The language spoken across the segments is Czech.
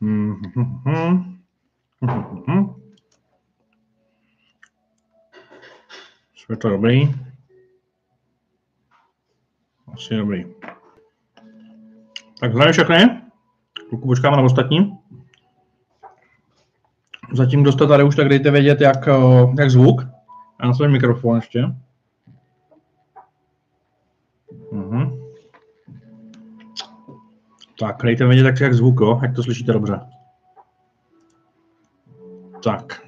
Mhm. Je to dobrý? Asi dobrý. Tak zdravím všechny. Chvilku počkáme na ostatní. Zatím, kdo jste tady už, tak dejte vědět, jak, eh, jak zvuk. Já na svůj mikrofon ještě. Tak, dejte vědět, jak, jak zvuk, jo? jak to slyšíte dobře. Tak.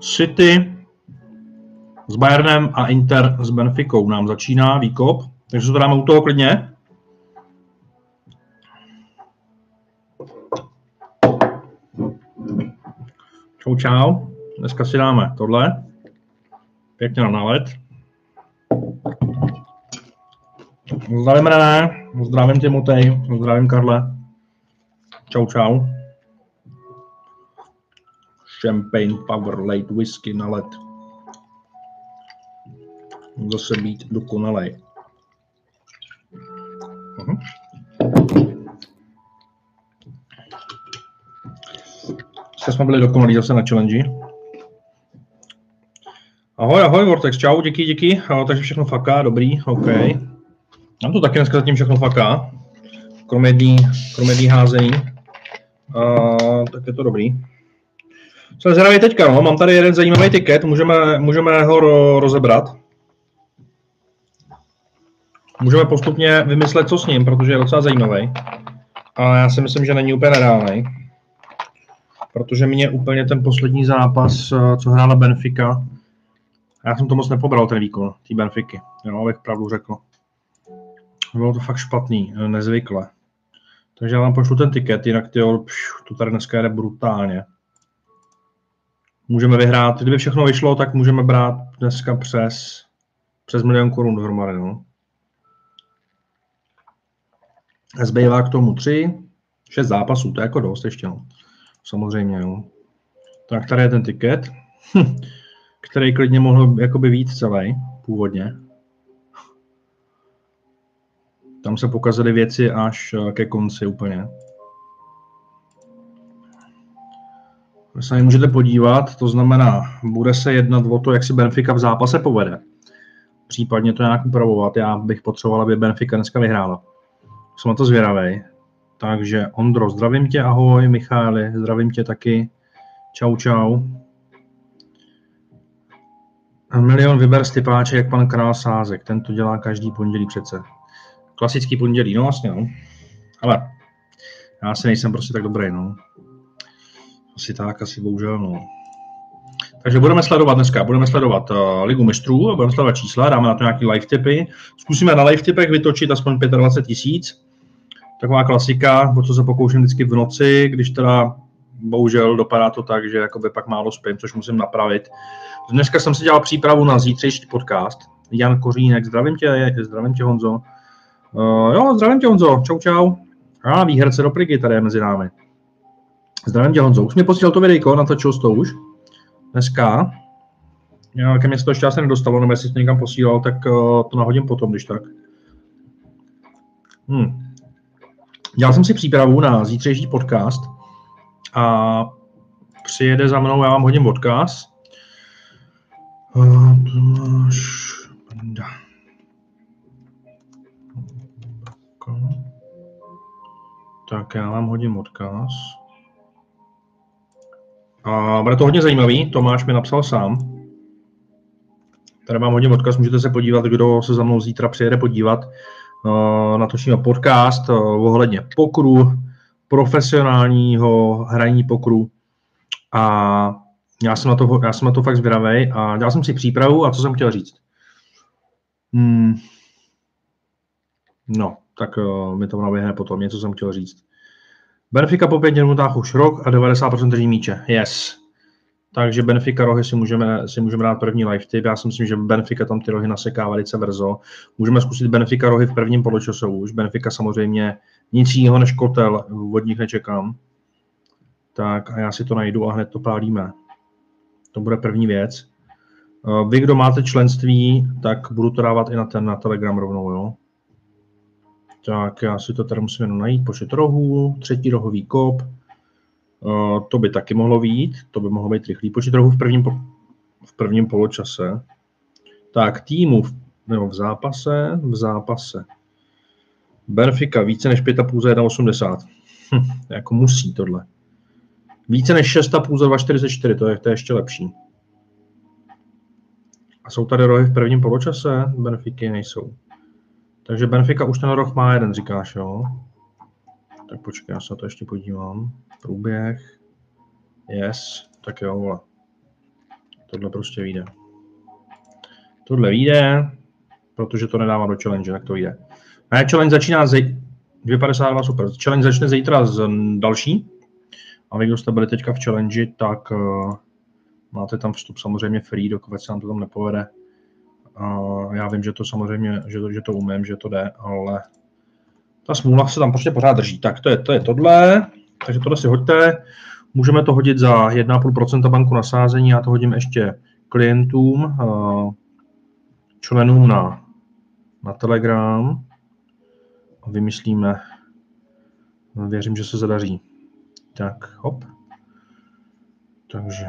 City s Bayernem a Inter s Benficou nám začíná výkop, takže se to dáme u toho klidně. Čau, čau. Dneska si dáme tohle. Pěkně na nálet. Zdravím René, zdravím Timotej, zdravím Karle. Čau, čau. Champagne Power Late Whisky na led. Zase být dokonalej. Uh-huh. jsme byli dokonalí zase na challenge. Ahoj, ahoj, Vortex, čau, díky, díky. Ahoj, takže všechno faká, dobrý, OK. Mám to taky dneska zatím všechno faká, kromě dní, kromě házení. Uh, tak je to dobrý. Jsem zvědavý teďka, no. mám tady jeden zajímavý tiket, můžeme, můžeme ho rozebrat. Můžeme postupně vymyslet, co s ním, protože je docela zajímavý. A já si myslím, že není úplně nereálný. Protože mě úplně ten poslední zápas, eh, co hrála Benfica, já jsem to moc nepobral, ten výkon té Benfiky, jo, abych pravdu řekl. Bylo to fakt špatný, eh, nezvykle. Takže já vám pošlu ten tiket, jinak ty, to tady dneska jde brutálně můžeme vyhrát. Kdyby všechno vyšlo, tak můžeme brát dneska přes, přes milion korun dohromady. No. Zbývá k tomu tři, šest zápasů, to je jako dost ještě. No. Samozřejmě. No. Tak tady je ten tiket, který klidně mohl jakoby víc celý původně. Tam se pokazily věci až eh, ke konci úplně. Vy se můžete podívat, to znamená, bude se jednat o to, jak si Benfica v zápase povede. Případně to nějak upravovat. Já bych potřeboval, aby Benfica dneska vyhrála. Jsem na to zvědavý. Takže Ondro, zdravím tě, ahoj, Micháli, zdravím tě taky. Čau, čau. Milion vyber Stipáče, jak pan král Sázek. Ten to dělá každý pondělí přece. Klasický pondělí, no vlastně, no. Ale já si nejsem prostě tak dobrý, no. Asi tak, asi bohužel, no. Takže budeme sledovat dneska, budeme sledovat uh, Ligu mistrů, budeme sledovat čísla, dáme na to nějaký live tipy. Zkusíme na live tipech vytočit aspoň 25 tisíc. Taková klasika, o co se pokouším vždycky v noci, když teda bohužel dopadá to tak, že jakoby pak málo spím, což musím napravit. Dneska jsem si dělal přípravu na zítřejší podcast. Jan Kořínek, zdravím tě, zdravím tě Honzo. Uh, jo, zdravím tě Honzo, čau čau. A výherce do Prigy tady je mezi námi. Zdravím tě, Honzo. Už mi posílal to videjko, natočil to už. Dneska. Já, ke mně se to ještě asi nedostalo, nebo jestli to někam posílal, tak uh, to nahodím potom, když tak. Hmm. Dělal jsem si přípravu na zítřejší podcast a přijede za mnou, já vám hodím odkaz. Uh, Tomáš Tak já vám hodím odkaz. A bude to hodně zajímavý, Tomáš mi napsal sám. Tady mám hodně odkaz, můžete se podívat, kdo se za mnou zítra přijede podívat. Uh, natočíme podcast uh, ohledně pokru, profesionálního hraní pokru. A já jsem na to, já jsem na to fakt zvědavý a dělal jsem si přípravu a co jsem chtěl říct. Hmm. No, tak uh, mi to naběhne potom, něco jsem chtěl říct. Benfica po pěti minutách už rok a 90% drží míče. Yes. Takže Benfica rohy si můžeme, si můžeme dát první live tip. Já si myslím, že Benfica tam ty rohy naseká velice brzo. Můžeme zkusit Benfica rohy v prvním poločasu už. Benfica samozřejmě nic jiného než kotel od nich nečekám. Tak a já si to najdu a hned to pálíme. To bude první věc. Vy, kdo máte členství, tak budu to dávat i na ten na Telegram rovnou, jo? Tak já si to tady musím jenom najít. Počet rohů, třetí rohový kop. To by taky mohlo být, to by mohlo být rychlý počet rohů v prvním, v prvním poločase. Tak, týmu nebo v zápase, v zápase. Benfica více než 5,5 za 1,80. Hm, jako musí tohle. Více než 6,5 za 2,44, to je, to je ještě lepší. A jsou tady rohy v prvním poločase? Benfiky nejsou. Takže Benfica už ten roh má jeden, říkáš, jo? Tak počkej, já se na to ještě podívám. Průběh. Yes. Tak jo, vole. Tohle prostě vyjde. Tohle vyjde, protože to nedává do challenge, tak to vyjde. Ne, challenge začíná ze 2,52 super. Challenge začne zítra z další. A vy, kdo jste byli teďka v challenge, tak uh, máte tam vstup samozřejmě free, dokud se nám to tam nepovede. Uh, já vím, že to samozřejmě, že to, že to umím, že to jde, ale ta smůla se tam prostě pořád drží. Tak to je, to je tohle, takže tohle si hoďte. Můžeme to hodit za 1,5% banku na sázení, já to hodím ještě klientům, uh, členům na, na Telegram a vymyslíme, věřím, že se zadaří. Tak, hop. Takže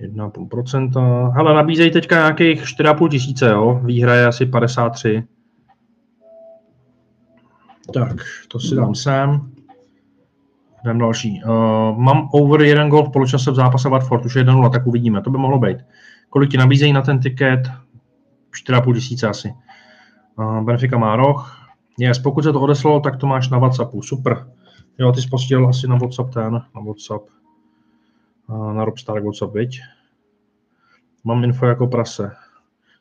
1,5%. Hele, nabízejí teďka nějakých 4,5 tisíce, jo? Výhra je asi 53. Tak, to si dám sem. Jdem další. Uh, mám over jeden gol v poločase v zápase Watford, už je 1-0, tak uvidíme, to by mohlo být. Kolik ti nabízejí na ten tiket? 4,5 tisíce asi. Uh, Benfica má roh. Yes, pokud se to odeslalo, tak to máš na WhatsAppu, super. Jo, ty jsi posílal asi na WhatsApp ten, na WhatsApp. Na Robstar WhatsApp, viď? Mám info jako prase.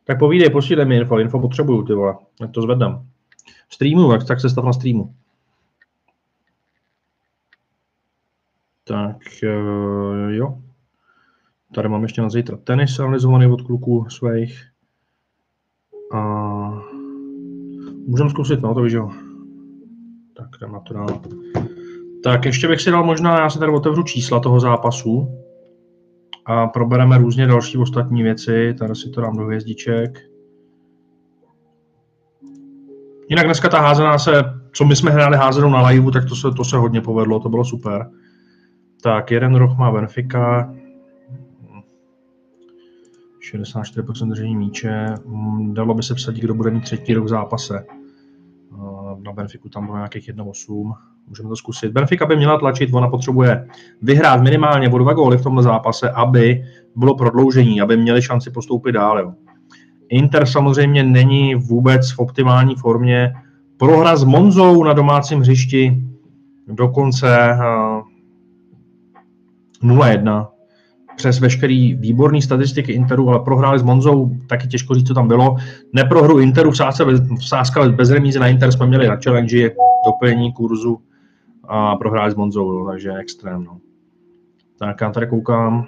Tak povídej, posílej mi info, info potřebuju, ty vole, jak to zvedám. Streamu, tak, tak se stav na streamu. Tak uh, jo. Tady mám ještě na zítra tenis analyzovaný od kluků svých. A můžeme zkusit, no to víš, jo. Tak jdem na to dál. Tak ještě bych si dal možná, já si tady otevřu čísla toho zápasu a probereme různě další ostatní věci. Tady si to dám do hvězdiček. Jinak dneska ta házená se, co my jsme hráli házenou na live, tak to se, to se hodně povedlo, to bylo super. Tak, jeden roh má Benfica, 64% držení míče. Dalo by se vsadit, kdo bude mít třetí rok v zápase. Na Benfiku tam bylo nějakých 1,8. Můžeme to zkusit. Benfica by měla tlačit, ona potřebuje vyhrát minimálně o dva góly v tomhle zápase, aby bylo prodloužení, aby měli šanci postoupit dál. Inter samozřejmě není vůbec v optimální formě. Prohra s Monzou na domácím hřišti dokonce 0-1 přes veškerý výborný statistiky Interu, ale prohráli s Monzou, taky těžko říct, co tam bylo. Neprohru Interu v sázce, v sázka bez remíze na Inter jsme měli na challenge, doplnění kurzu a prohráli s Monzou, takže extrém. No. Tak já tady koukám.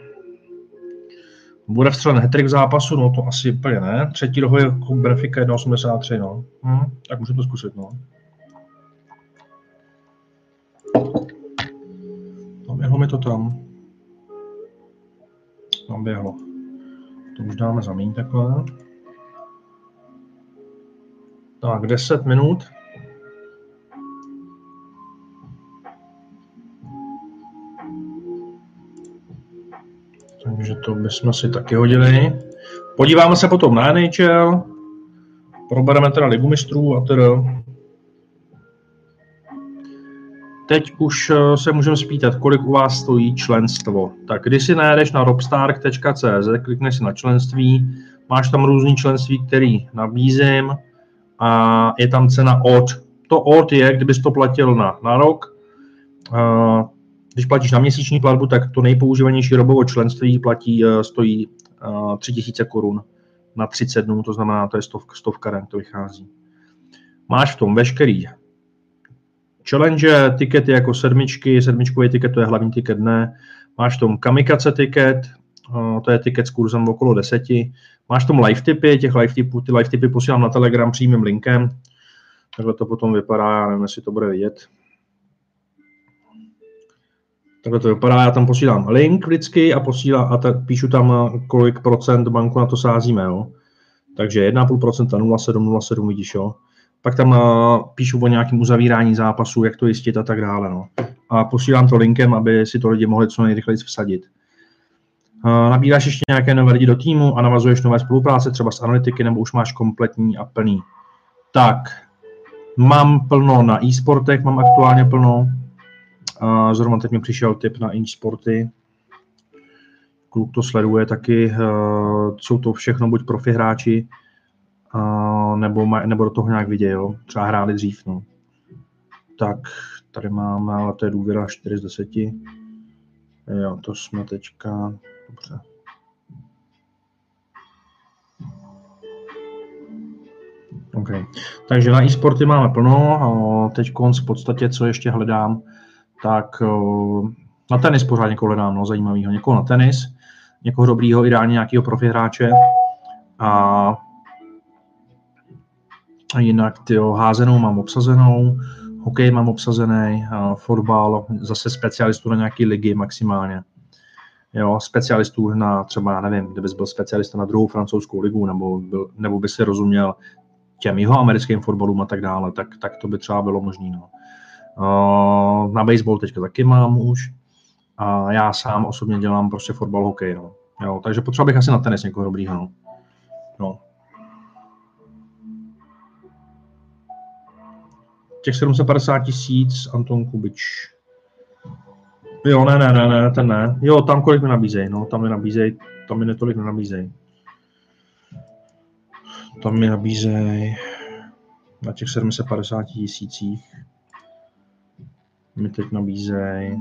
Bude vstřelen hetrik v zápasu, no to asi úplně ne. Třetí rohu je Benfica 1,83, no. Hm, tak můžu to zkusit, no. No, mi to tam. Tam běhlo. To už dáme zamít takhle. Tak, 10 minut. Takže to bychom si taky hodili. Podíváme se potom na NHL. Probereme teda ligu mistrů a teda Teď už eh, se můžeme spýtat, kolik u vás stojí členstvo. Tak když si najedeš na robstark.cz, klikneš si na členství, máš tam různý členství, který nabízím a je tam cena od. To od je, kdybys to platil na, na rok. Eh, když platíš na měsíční platbu, tak to nejpoužívanější robovo členství platí, eh, stojí 3000 korun na 30 dnů, to znamená, to je stovka, stovka to vychází. Máš v tom veškerý challenge, tikety jako sedmičky, sedmičkový tiket to je hlavní tiket dne, máš tom kamikace tiket, to je tiket s kurzem okolo deseti, máš tom live tipy, těch live tipů, ty live tipy posílám na Telegram přímým linkem, takhle to potom vypadá, já nevím, jestli to bude vidět. Takhle to vypadá, já tam posílám link vždycky a, posílám, a ta, píšu tam, kolik procent banku na to sázíme, jo. Takže 1,5%, 0,7, 0,7 vidíš, jo. Pak tam uh, píšu o nějakém uzavírání zápasu, jak to jistit a tak dále, no. A posílám to linkem, aby si to lidi mohli co nejrychleji vsadit. Uh, nabíráš ještě nějaké nové lidi do týmu a navazuješ nové spolupráce, třeba s analytiky, nebo už máš kompletní a plný. Tak, mám plno na e-sportech, mám aktuálně plno, a zrovna teď mi přišel tip na e-sporty. Kluk to sleduje taky, uh, jsou to všechno buď profi hráči, uh, nebo, nebo do toho nějak viděl, třeba hráli dřív. No. Tak tady máme, ale to je důvěra 4 z 10. Jo, to jsme teďka, dobře. Okay. Takže na e-sporty máme plno. Teď v podstatě, co ještě hledám, tak na tenis pořád někoho hledám, no, zajímavého. Někoho na tenis, někoho dobrýho, ideálně nějakého profi hráče. A, jinak tyjo, házenou mám obsazenou, hokej mám obsazený, a fotbal, zase specialistů na nějaké ligy maximálně. Jo, specialistů na třeba, já nevím, kdybys byl specialista na druhou francouzskou ligu, nebo, byl, nebo by si rozuměl těm jeho americkým fotbalům a tak dále, tak, tak to by třeba bylo možné. No. Na baseball teďka taky mám už. A já sám osobně dělám prostě fotbal, hokej. No. Jo, takže potřeba bych asi na tenis někoho dobrýho. No. no. Těch 750 tisíc, Anton Kubič. Jo, ne, ne, ne, ne, ten ne. Jo, tam kolik mi nabízejí, no, tam mi nabízejí, tam mi netolik nenabízejí. Tam mi nabízejí na těch 750 tisících mi teď nabízejí.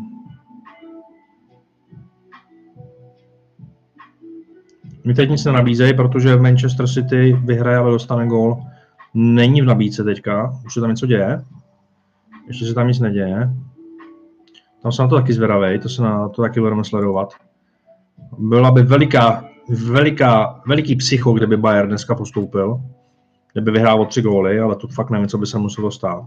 Mi teď nic nenabízejí, protože Manchester City vyhraje, ale dostane gól. Není v nabídce teďka, už se tam něco děje. Ještě se tam nic neděje. Tam jsem na to taky zvědavý, to se na to taky budeme sledovat. Byla by veliká, veliká, veliký psycho, kdyby Bayern dneska postoupil, kdyby vyhrál o tři góly, ale to fakt nevím, co by se muselo stát.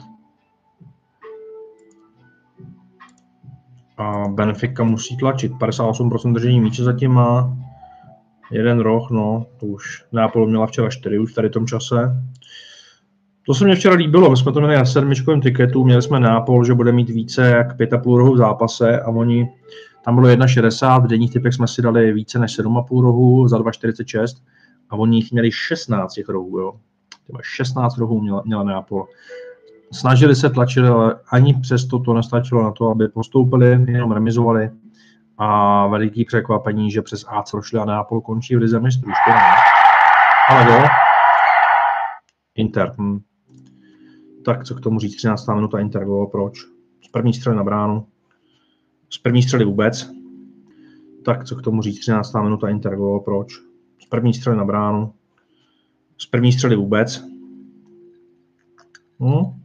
A Benfica musí tlačit. 58% držení míče zatím má. Jeden roh, no, to už Neapol měla včera 4 už tady v tom čase. To se mě včera líbilo, my jsme to měli na sedmičkovém tiketu, měli jsme Neapol, že bude mít více jak 5,5 rohů v zápase a oni, tam bylo 1,60, v denních typech jsme si dali více než 7,5 rohů za 2,46 a oni jich měli 16 těch rohů, jo. 16 rohů měla, měla Neapol snažili se tlačit, ale ani přesto to nestačilo na to, aby postoupili, jenom remizovali. A veliký překvapení, že přes AC prošli a Neapol končí v Lize mistrů. Ale jo, Inter. Hm. Tak co k tomu říct, 13. minuta Inter gol, proč? Z první střely na bránu. Z první střely vůbec. Tak co k tomu říct, 13. minuta Inter gol, proč? Z první střely na bránu. Z první střely vůbec. Hm?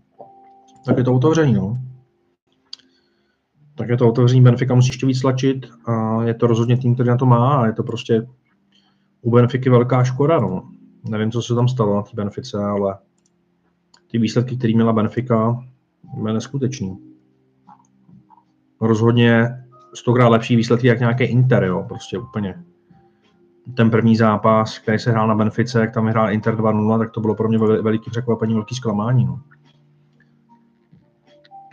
Tak je to otevření. No. Tak je to otevření, Benfica musí ještě víc tlačit a je to rozhodně tým, který na to má a je to prostě u Benfiky velká škoda. No. Nevím, co se tam stalo na té Benfice, ale ty výsledky, které měla Benfica, byly neskutečný. Rozhodně stokrát lepší výsledky jak nějaký Inter, jo, prostě úplně. Ten první zápas, který se hrál na Benfice, jak tam vyhrál Inter 2-0, tak to bylo pro mě veliký překvapení, velký zklamání. No.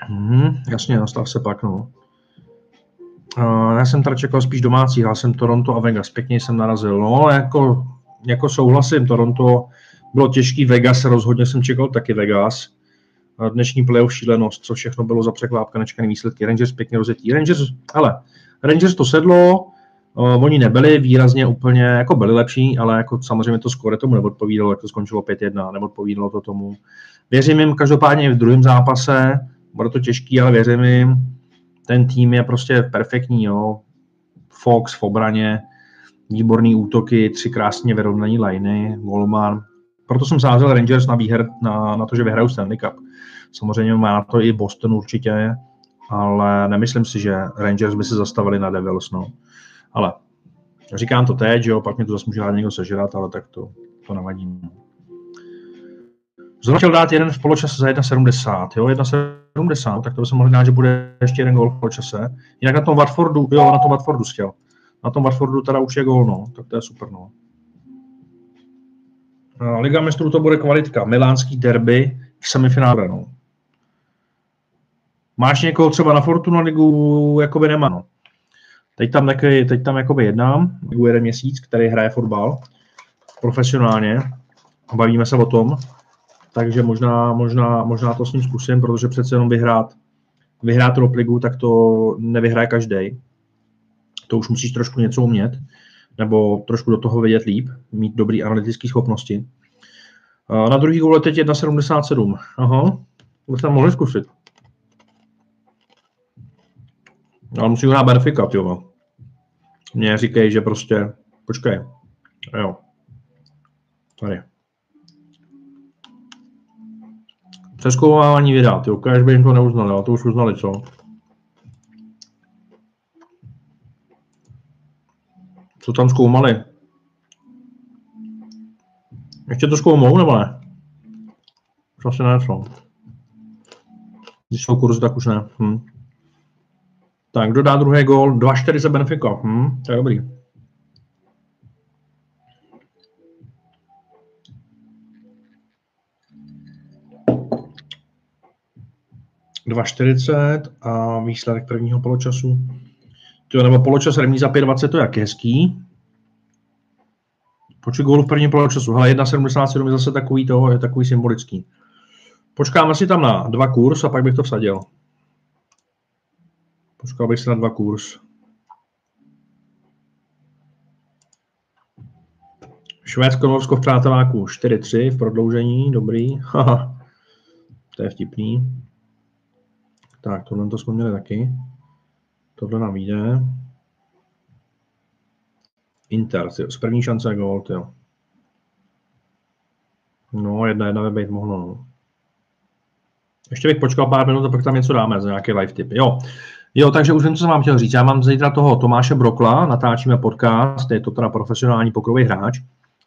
Hmm, jasně, nastav se pak, no. Uh, já jsem teda čekal spíš domácí, já jsem Toronto a Vegas, pěkně jsem narazil. No, jako, jako souhlasím, Toronto bylo těžký, Vegas rozhodně jsem čekal taky Vegas. Dnešní playoff šílenost, co všechno bylo za překvápka, nečekané výsledky. Rangers pěkně rozetí. Rangers, ale Rangers to sedlo, uh, oni nebyli výrazně úplně, jako byli lepší, ale jako samozřejmě to skore tomu neodpovídalo, jak to skončilo 5-1, neodpovídalo to tomu. Věřím jim každopádně v druhém zápase, bude to těžký, ale věřím jim, ten tým je prostě perfektní, jo. Fox v obraně, výborný útoky, tři krásně vyrovnaní liney, Volman. Proto jsem sázel Rangers na výher, na, na to, že vyhrajou Stanley Cup. Samozřejmě má na to i Boston určitě, ale nemyslím si, že Rangers by se zastavili na Devils, no. Ale říkám to teď, jo, pak mě to zase může někdo sežrat, ale tak to, to nevadí. Zrovna chtěl dát jeden v poločase za 1,70, jo, 1,70, tak to by se mohli dát, že bude ještě jeden gol v poločase. Jinak na tom Watfordu, jo, na tom Watfordu chtěl. Na tom Watfordu teda už je gol, no, tak to je super, no. Liga mistrů to bude kvalitka. Milánský derby v semifinále, no. Máš někoho třeba na Fortuna ligu, jakoby nemá, no. Teď tam, taky, teď tam jakoby jednám, ligu jeden měsíc, který hraje fotbal profesionálně. Bavíme se o tom, takže možná, možná, možná to s ním zkusím, protože přece jenom vyhrát, vyhrát top ligu, tak to nevyhraje každý. To už musíš trošku něco umět, nebo trošku do toho vědět líp, mít dobrý analytické schopnosti. Na druhý gole teď 1,77. Aha, to byste mohli zkusit. Ale musí hrát Benfica, jo. Mně říkají, že prostě, počkej, jo, tady. Přeskoumávání vydat, jo, když by jim to neuznali, ale to už uznali, co? Co tam zkoumali? Ještě to zkoumou, nebo ne? Už asi ne, co? Když jsou kurzy, tak už ne. Hm. Tak, kdo dá druhý gól? 2-4 za Benfica. Hm, to je dobrý. Dva a výsledek prvního poločasu. To nebo poločas remíza 5-20, to je jak hezký. Počet gólů v prvním poločasu. Hele, 1,77 je zase takový toho, je takový symbolický. Počkáme si tam na dva kurz a pak bych to vsadil. Počkal bych se na dva kurz. Švédsko, Norsko v přáteláku 4-3 v prodloužení, dobrý. to je vtipný. Tak, tohle to jsme měli taky. Tohle nám vyjde. Inter, z první šance gol, jo. No, jedna jedna by být mohlo, no. Ještě bych počkal pár minut a pak tam něco dáme za nějaký live tip. Jo, Jo, takže už vím, co jsem vám chtěl říct. Já mám zítra toho Tomáše Brokla, natáčíme podcast, je to teda profesionální pokrový hráč.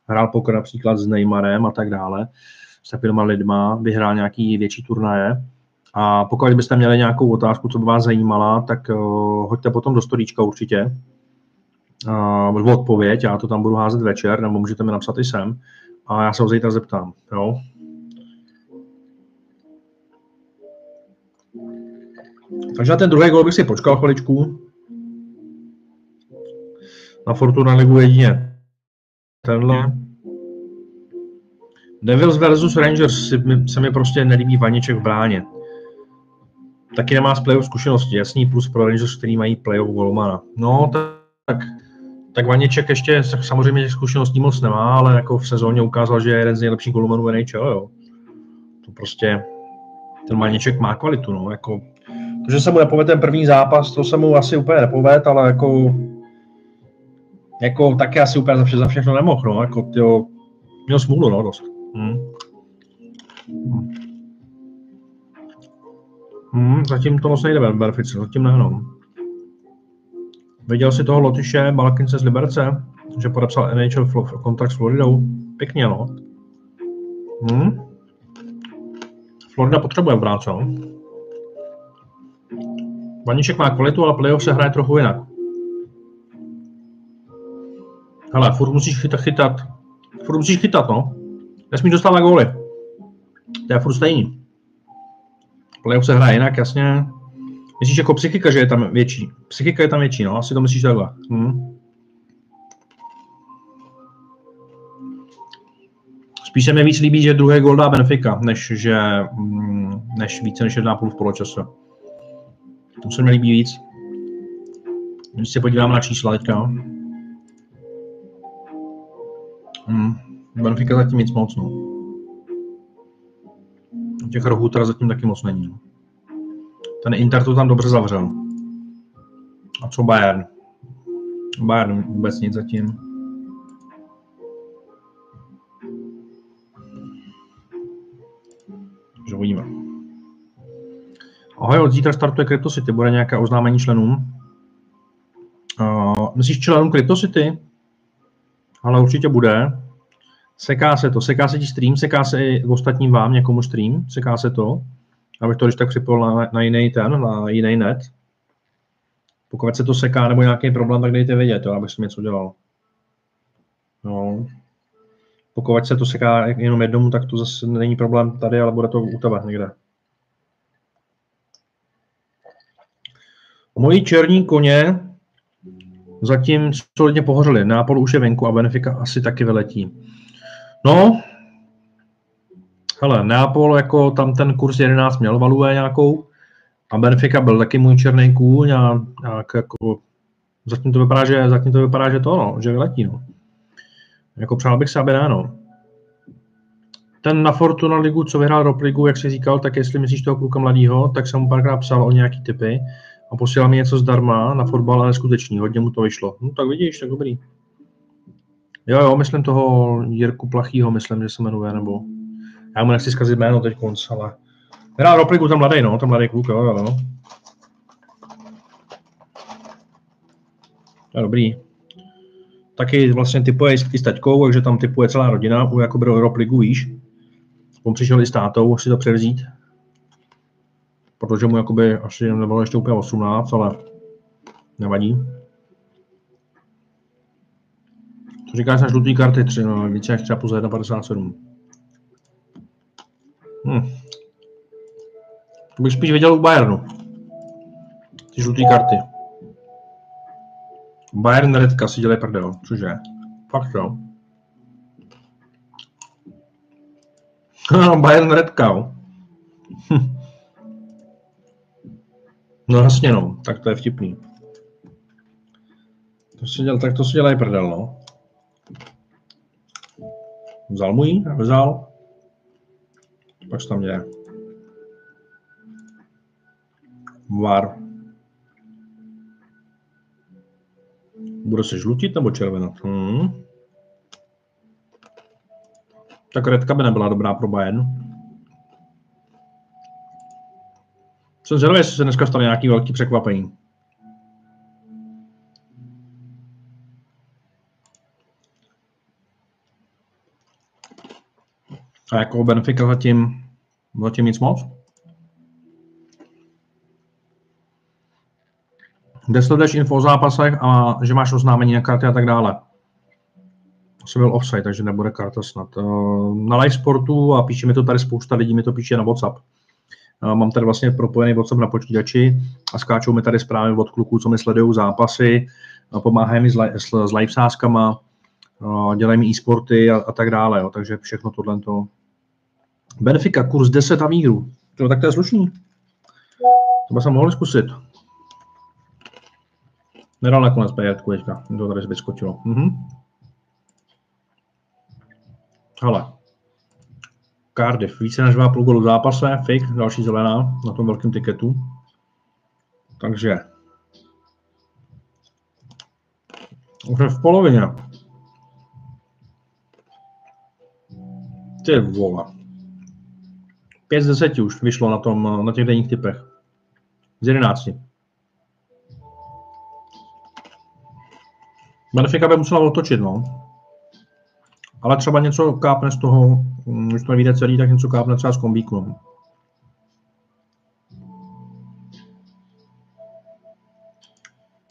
Hrál pokr například s Neymarem a tak dále, s takovými lidma, vyhrál nějaký větší turnaje. A pokud byste měli nějakou otázku, co by vás zajímala, tak uh, hoďte potom do storíčka určitě. Uh, odpověď, já to tam budu házet večer, nebo můžete mi napsat i sem. A já se ho zítra zeptám. Jo? Takže na ten druhý gol bych si počkal chviličku. Na Fortuna ligu jedině tenhle. Devils versus Rangers se mi prostě nelíbí Vaniček v bráně. Taky nemá z playoff zkušenosti, jasný plus pro Rangers, který mají playoff golmana. No, tak, tak Vaniček ještě samozřejmě zkušeností moc nemá, ale jako v sezóně ukázal, že je jeden z nejlepších golmanů NHL, jo. To prostě, ten Vaniček má kvalitu, no, jako to, že se mu nepovede ten první zápas, to se mu asi úplně nepovede, ale jako, jako taky asi úplně za, vše, za všechno nemohl, no, jako tyjo, měl smůlu, no, dost. Hmm. Hmm, zatím to moc nejde Berfice, zatím ne, no. Viděl si toho Lotyše Malkince z Liberce, že podepsal NHL kontrakt s Floridou? Pěkně, no. Hmm. Florida potřebuje brát, no. Vaníček má kvalitu, ale playoff se hraje trochu jinak. Hele, furt musíš chytat, chytat. Furt musíš chytat, no. Nesmíš dostávat góly. To je furt stejný. Playoff se hraje jinak, jasně. Myslíš jako psychika, že je tam větší? Psychika je tam větší, no. Asi to myslíš takhle. Hm. Spíš se mi víc líbí, že druhé gol dá Benfica, než, že, mm, než více než jedna půl v poločase. To se mi líbí víc. Když se podívám na čísla teďka. Hmm. Benfica zatím nic moc, no. Těch rohů teda zatím taky moc není. No. Ten Inter to tam dobře zavřel. A co Bayern? Bayern vůbec nic zatím. Takže uvidíme. Ahoj, od zítra startuje CryptoCity, bude nějaké oznámení členům. Uh, myslíš členům CryptoCity? Ale určitě bude. Seká se to, seká se ti stream, seká se i ostatním vám, někomu stream, seká se to, abych to když tak připojil na, na jiný ten, na jiný net. Pokud se to seká nebo nějaký problém, tak dejte vědět, jo, abych si něco dělal. No. Pokud se to seká jenom jednomu, tak to zase není problém tady, ale bude to u tebe někde. Moji černí koně zatím solidně pohořeli. Nápol už je venku a Benfica asi taky vyletí. No, hele, Neapol, jako tam ten kurz 11 měl value nějakou a Benfica byl taky můj černý kůň a nějak jako zatím to vypadá, že, zatím to vypadá, že to, no, že vyletí, no. Jako přál bych se, aby ne, no. Ten na Fortuna ligu, co vyhrál Rob ligu, jak jsi říkal, tak jestli myslíš toho kluka mladýho, tak jsem mu párkrát psal o nějaký typy a posílal mi něco zdarma na fotbal, ale neskutečný, hodně mu to vyšlo. No tak vidíš, tak dobrý. Jo, jo, myslím toho Jirku Plachýho, myslím, že se jmenuje, nebo já mu nechci zkazit jméno teď konc, ale hrál Rob ligu, ten mladý, no, ten mladý kluk, jo, jo, jo. Je dobrý. Taky vlastně typuje i s taťkou, takže tam typuje celá rodina, u jako Rob ligu, víš. On přišel i s tátou si to převzít, protože mu jakoby asi nebylo ještě úplně 18, ale nevadí. Co říkáš na žlutý karty? Tři, no, více jak třeba plus 1,57. Hm. To bych spíš viděl u Bayernu. Ty žlutý karty. Bayern redka si dělají prdel, cože? Fakt jo. No, Bayern redka, jo. Hm. No jasně no, tak to je vtipný. To si děl, tak to si dělají prdel, no. Vzal mu jí, vzal. Pak tam děje. Var. Bude se žlutit nebo červenat? Hmm. Tak redka by nebyla dobrá pro Bayern. Jsem zvědavý, jestli se dneska stane nějaký velký překvapení. A jako Benfica zatím, zatím nic moc? Kde sleduješ info o zápasech a že máš oznámení na karty a tak dále? Asi byl offside, takže nebude karta snad. Eh, na live sportu a píše mi to tady spousta lidí, mi to píše na WhatsApp Mám tady vlastně propojený WhatsApp na počítači a skáčou mi tady zprávy od kluků, co mi sledují zápasy, pomáhají mi s, li- s, s live sázkama, dělají mi e-sporty a, a tak dále. Jo. Takže všechno tohle to. Benfica, kurz 10 a míru. To, tak to je slušný. To by se mohli zkusit. Nedal nakonec P1 teďka. To tady vyskočilo. Mhm. Hele, Cardiff, více než 2,5 gólu v zápase, fake, další zelená na tom velkém tiketu. Takže už v polovině. Ty vole. 5 z 10 už vyšlo na, tom, na těch denních typech. Z 11. Benfica by musela otočit, no. Ale třeba něco kápne z toho, když to nevíde celý, tak něco kápne třeba z kombíku. No.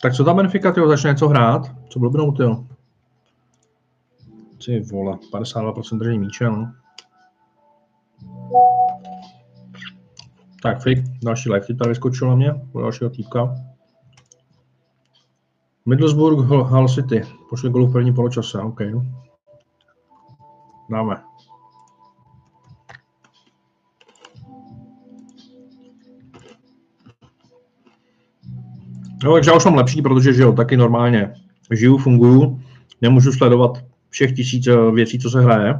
Tak co ta Benfica, tyjo, začne něco hrát? Co blbnou, tyjo? Ty vole, 52% drží míče, no. Tak, fake, další live tady vyskočil na mě, po dalšího týpka. Middlesbrough, Hull City, pošli golu v první poločase, OK. Dáme. No, takže já už mám lepší, protože že jo, taky normálně žiju, funguju, nemůžu sledovat všech tisíc eh, věcí, co se hraje.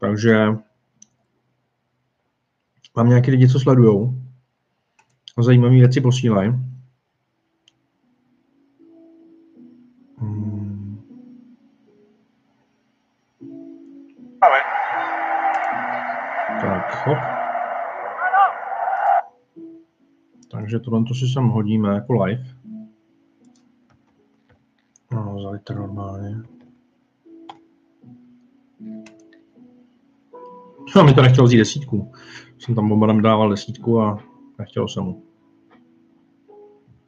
Takže mám nějaké lidi, co sledujou. Zajímavé věci posílají. Hmm. Tak, hop. Takže tohle to si sem hodíme jako live. No, za litr normálně. No, mi to nechtělo vzít desítku. Jsem tam bombardem dával desítku a nechtělo se mu.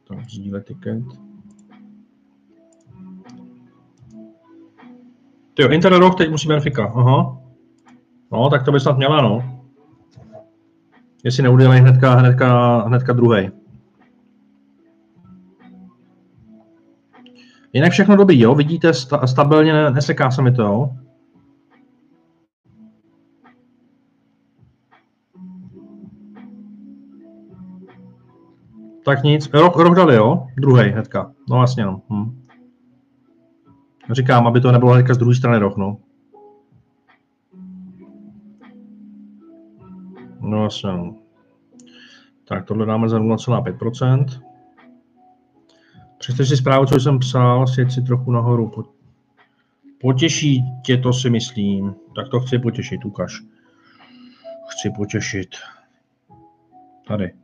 Tak sdílet tiket. Ty jo, Inter rok teď musí Benfica. Aha. No, tak to by snad měla, no. Jestli neudělají hnedka, hnedka, hnedka druhý. Jinak všechno dobrý, jo? Vidíte, sta- stabilně neseká se mi to, jo? Tak nic, rok, rok dali, jo? Druhý hnedka. No vlastně, no. Hm. Říkám, aby to nebylo hnedka z druhé strany roh, no. No vlastně, no. Tak tohle dáme za 0,5%. Přečteš si zprávu, co jsem psal, sjeď si trochu nahoru. Potěší tě to, si myslím. Tak to chci potěšit, ukaž. Chci potěšit. Tady.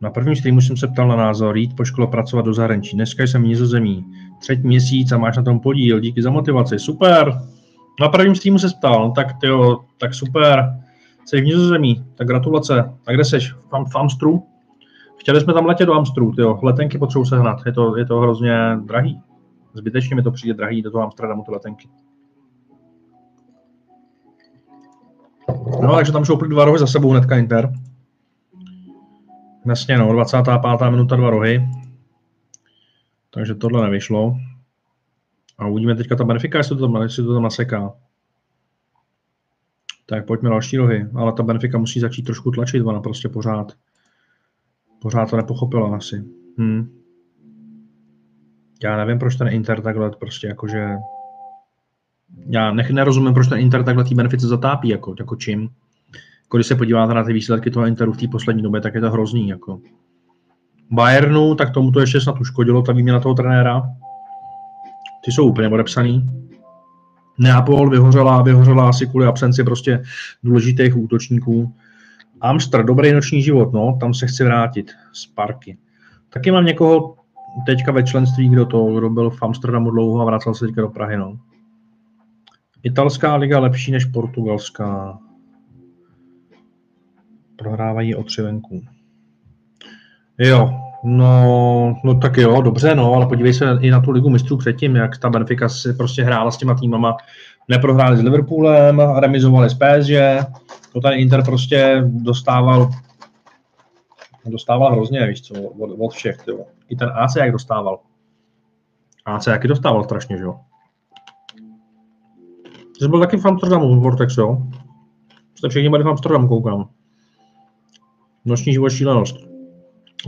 Na prvním streamu jsem se ptal na názor, jít po škole pracovat do zahraničí. Dneska jsem v Nizozemí. Třetí měsíc a máš na tom podíl. Díky za motivaci. Super. Na prvním streamu se ptal, tak tyjo, tak super. Jsi v Nizozemí, tak gratulace. A kde seš? V Amstru? Chtěli jsme tam letět do Amstru, tyjo. letenky potřebuji sehnat, je to, je to hrozně drahý. Zbytečně mi to přijde drahý do toho Amsterdamu, ty letenky. No, takže tam šou dva rohy za sebou hnedka Inter. Jasně, no, 25. minuta, dva rohy. Takže tohle nevyšlo. A uvidíme teďka ta Benfica, jestli to tam, jestli to tam naseká. Tak pojďme další rohy. Ale ta Benfica musí začít trošku tlačit, ona prostě pořád. Pořád to nepochopila asi. Hm. Já nevím, proč ten Inter takhle prostě jakože... Já nech, nerozumím, proč ten Inter takhle tý benefice zatápí, jako, jako čím. Když se podíváte na ty výsledky toho Interu v té poslední době, tak je to hrozný. Jako. Bayernu, tak tomu to ještě snad uškodilo, ta výměna toho trenéra. Ty jsou úplně odepsaný. Neapol vyhořela, vyhořela asi kvůli absenci prostě důležitých útočníků. Amster, dobrý noční život, no, tam se chci vrátit z parky. Taky mám někoho teďka ve členství, kdo to, kdo byl v Amsterdamu dlouho a vracel se teďka do Prahy, no. Italská liga lepší než portugalská. Prohrávají o tři venku. Jo, no, no tak jo, dobře, no, ale podívej se i na tu ligu mistrů předtím, jak ta Benfica si prostě hrála s těma týmama. Neprohráli s Liverpoolem, remizovali s PSG, to ten Inter prostě dostával dostával hrozně, víš co, od, od všech, tyjo. I ten AC jak dostával. AC jaký dostával strašně, že jo. Jsi byl taky v Amsterdamu, Vortex, jo? Jste všichni byli v Amsterdamu, koukám. Noční život šílenost.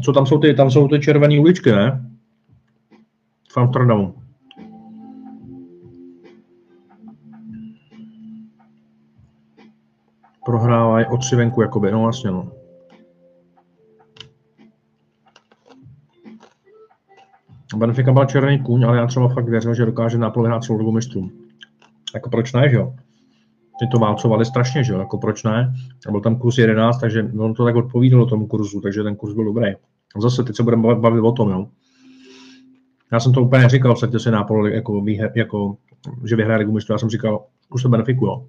Co tam jsou ty, tam jsou ty červené uličky, ne? V Amsterdamu. prohrávají o tři venku, jakoby, no vlastně, no. Benfica byl červený kůň, ale já třeba fakt věřil, že dokáže Napoli hrát celou dobu mistrům. Jako proč ne, že jo? Ty to válcovali strašně, že jo? Jako proč ne? A byl tam kurz 11, takže on to tak odpovídalo tomu kurzu, takže ten kurz byl dobrý. A zase, teď se budeme bavit o tom, jo? Já jsem to úplně neříkal, že si Napoli jako, výher, jako že vyhraje ligu já jsem říkal, už to Benfiku, jo.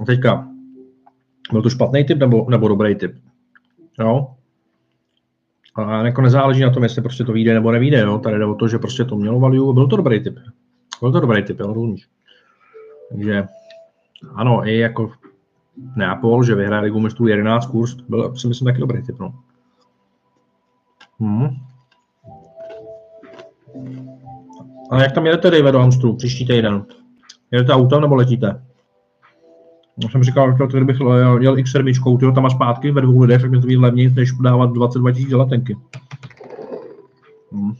A teďka, byl to špatný typ nebo, nebo dobrý typ? Jo? A jako nezáleží na tom, jestli prostě to vyjde nebo nevíde. Jo? Tady jde o to, že prostě to mělo value. Byl to dobrý typ. Byl to dobrý typ, jo, rozumíš. Takže ano, i jako Neapol, že vyhraje ligu mistrů 11 kurz, byl si myslím taky dobrý typ. No. Hmm. A jak tam jedete, Dave, do Amstru příští týden? Jedete autem nebo letíte? Já jsem říkal, že kdybych jel X7, tyho tam a zpátky ve dvou lidech, tak mi to být levněji, než dávat 22 000 letenky. Hmm.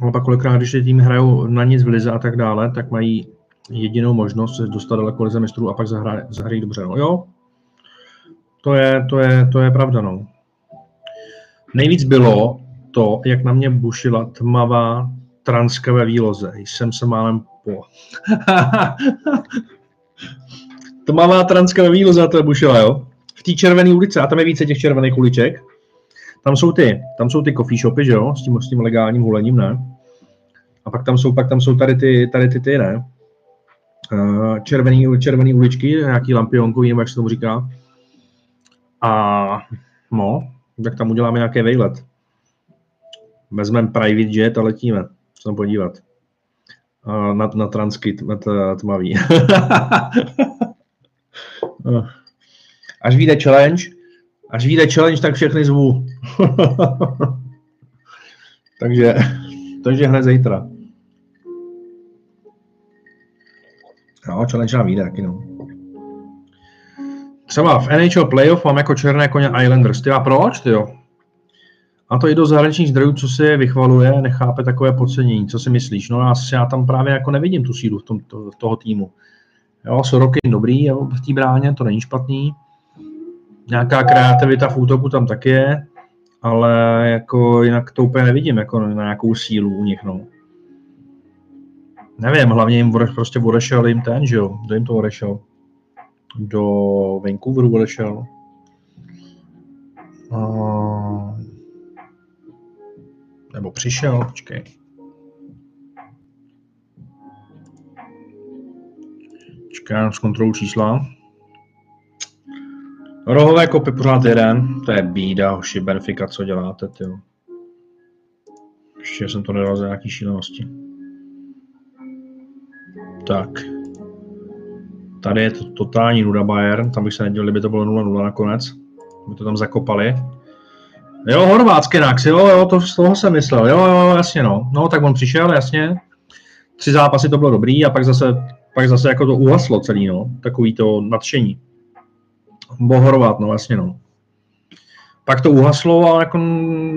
Ale pak kolikrát, když tým hrajou na nic v lize a tak dále, tak mají jedinou možnost se dostat daleko lize mistrů a pak zahrají, zahrají dobře. No jo, to je, to je, to je pravda, no. Nejvíc bylo to, jak na mě bušila tmavá transka ve výloze. Jsem se málem po. Tmavá transka ve výloze, to je bušila, jo? V té červené ulici, a tam je více těch červených uliček. Tam jsou ty, tam jsou ty coffee shopy, že jo, s tím, s tím legálním hulením, ne? A pak tam jsou, pak tam jsou tady ty, tady ty, ty ne? Uh, červený, červený uličky, nějaký lampionkový, nebo jak se tomu říká. A no, tak tam uděláme nějaký vejlet. Vezmeme private jet a letíme tam podívat. Uh, na, na transkit, na tmavý. Až vyjde challenge, až vyjde challenge, tak všechny zvu. takže, takže hned zítra. No, challenge nám vyjde taky, no. Třeba v NHL playoff mám jako černé koně Islanders. Ty a proč, ty jo? A to i do zahraničních zdrojů, co si je vychvaluje, nechápe takové podcenění. Co si myslíš? No já, já tam právě jako nevidím tu sílu v tom, to, toho týmu. Jo, Sorokin dobrý jo, v té bráně, to není špatný. Nějaká kreativita v útoku tam tak je, ale jako jinak to úplně nevidím jako na nějakou sílu u nich. No. Nevím, hlavně jim prostě odešel jim ten, že jo? Kdo jim to odešel? Do Vancouveru odešel. Uh, nebo přišel, počkej. Čekám s kontrolou čísla. Rohové kopy pořád jeden. To je bída, hoši, Benfica, co děláte, ty. Ještě jsem to nedal za nějaký šílenosti. Tak. Tady je to totální nuda Bayern, tam bych se nedělal, kdyby to bylo 0-0 nakonec. By to tam zakopali. Jo, Horvátský Nax, jo, jo, to z toho jsem myslel, jo, jo, jasně, no. No, tak on přišel, jasně. Tři zápasy to bylo dobrý a pak zase, pak zase jako to uhaslo celý, no. Takový to nadšení. Bohorovat, no, jasně, no. Pak to uhaslo a jako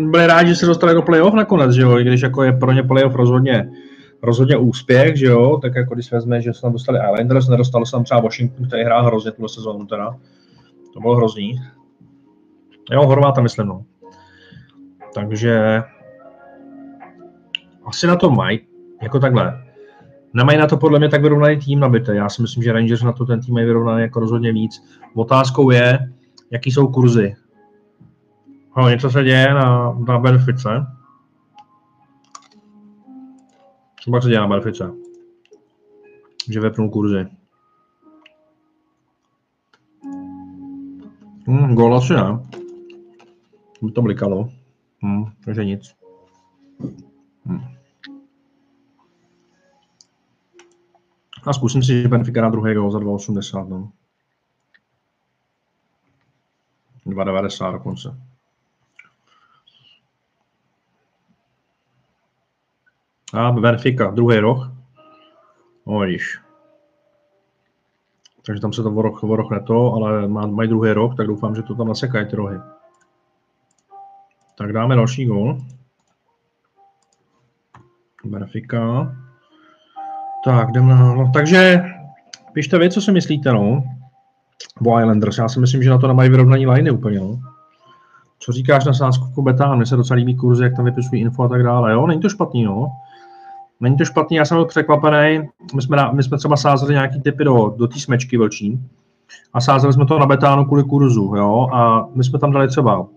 byli rádi, že se dostali do playoff nakonec, že jo, i když jako je pro ně playoff rozhodně, rozhodně úspěch, že jo, tak jako když vezme, že se tam dostali Islanders, nedostalo se tam třeba Washington, který hrál hrozně tu sezónu teda. To bylo hrozný. Jo, Horváta myslím, no. Takže asi na to mají, jako takhle. Nemají na to podle mě tak vyrovnaný tým nabité. Já si myslím, že Rangers na to ten tým mají vyrovnaný jako rozhodně víc. Otázkou je, jaký jsou kurzy. No, něco se děje na, na benefice. Třeba se děje na benefice. Že vepnul kurzy. Hmm, gól asi ne. By to blikalo. Hmm, takže nic. Hmm. A zkusím si, že Benfica na druhý gol za 2,80. No. 2,90 dokonce. A Benfica, druhý roh. No vidíš. Takže tam se to voroch, voroch neto, ale mají druhý rok, tak doufám, že to tam nasekají ty rohy. Tak dáme další gol. Benfica. Tak, jdeme na... No, takže pište vy, co si myslíte, no. O Islanders. Já si myslím, že na to nemají vyrovnaní liney úplně, no. Co říkáš na sázku Betán? Mně se docela líbí kurzy, jak tam vypisují info a tak dále. Jo, není to špatný, no. Není to špatný, já jsem byl překvapený. My jsme, na, my jsme třeba sázeli nějaký typy do, do té smečky velčí a sázeli jsme to na betánu kvůli kurzu, jo, a my jsme tam dali třeba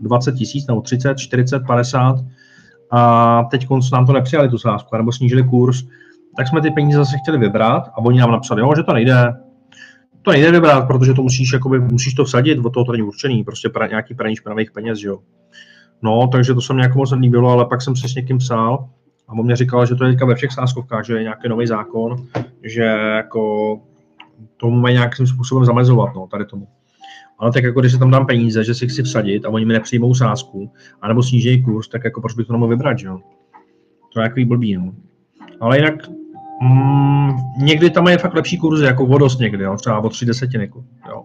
20 tisíc nebo 30, 40, 50 a teď nám to nepřijali tu sázku, nebo snížili kurz, tak jsme ty peníze zase chtěli vybrat a oni nám napsali, jo, že to nejde. To nejde vybrat, protože to musíš, jakoby, musíš to vsadit, od toho to není určený, prostě pra, nějaký praní špinavých peněz, jo. No, takže to se mě jako moc nelíbilo, ale pak jsem se s někým psal a on mě říkal, že to je teďka ve všech sázkovkách, že je nějaký nový zákon, že jako tomu mají nějakým způsobem zamezovat, no, tady tomu. Ale tak jako když se tam dám peníze, že si chci vsadit a oni mi nepřijmou sázku, anebo sníží kurz, tak jako proč bych to nemohl vybrat, že jo? To je jaký blbý, no. Ale jinak mm, někdy tam je fakt lepší kurzy, jako vodost někdy, jo? třeba o tři desetiny, jo.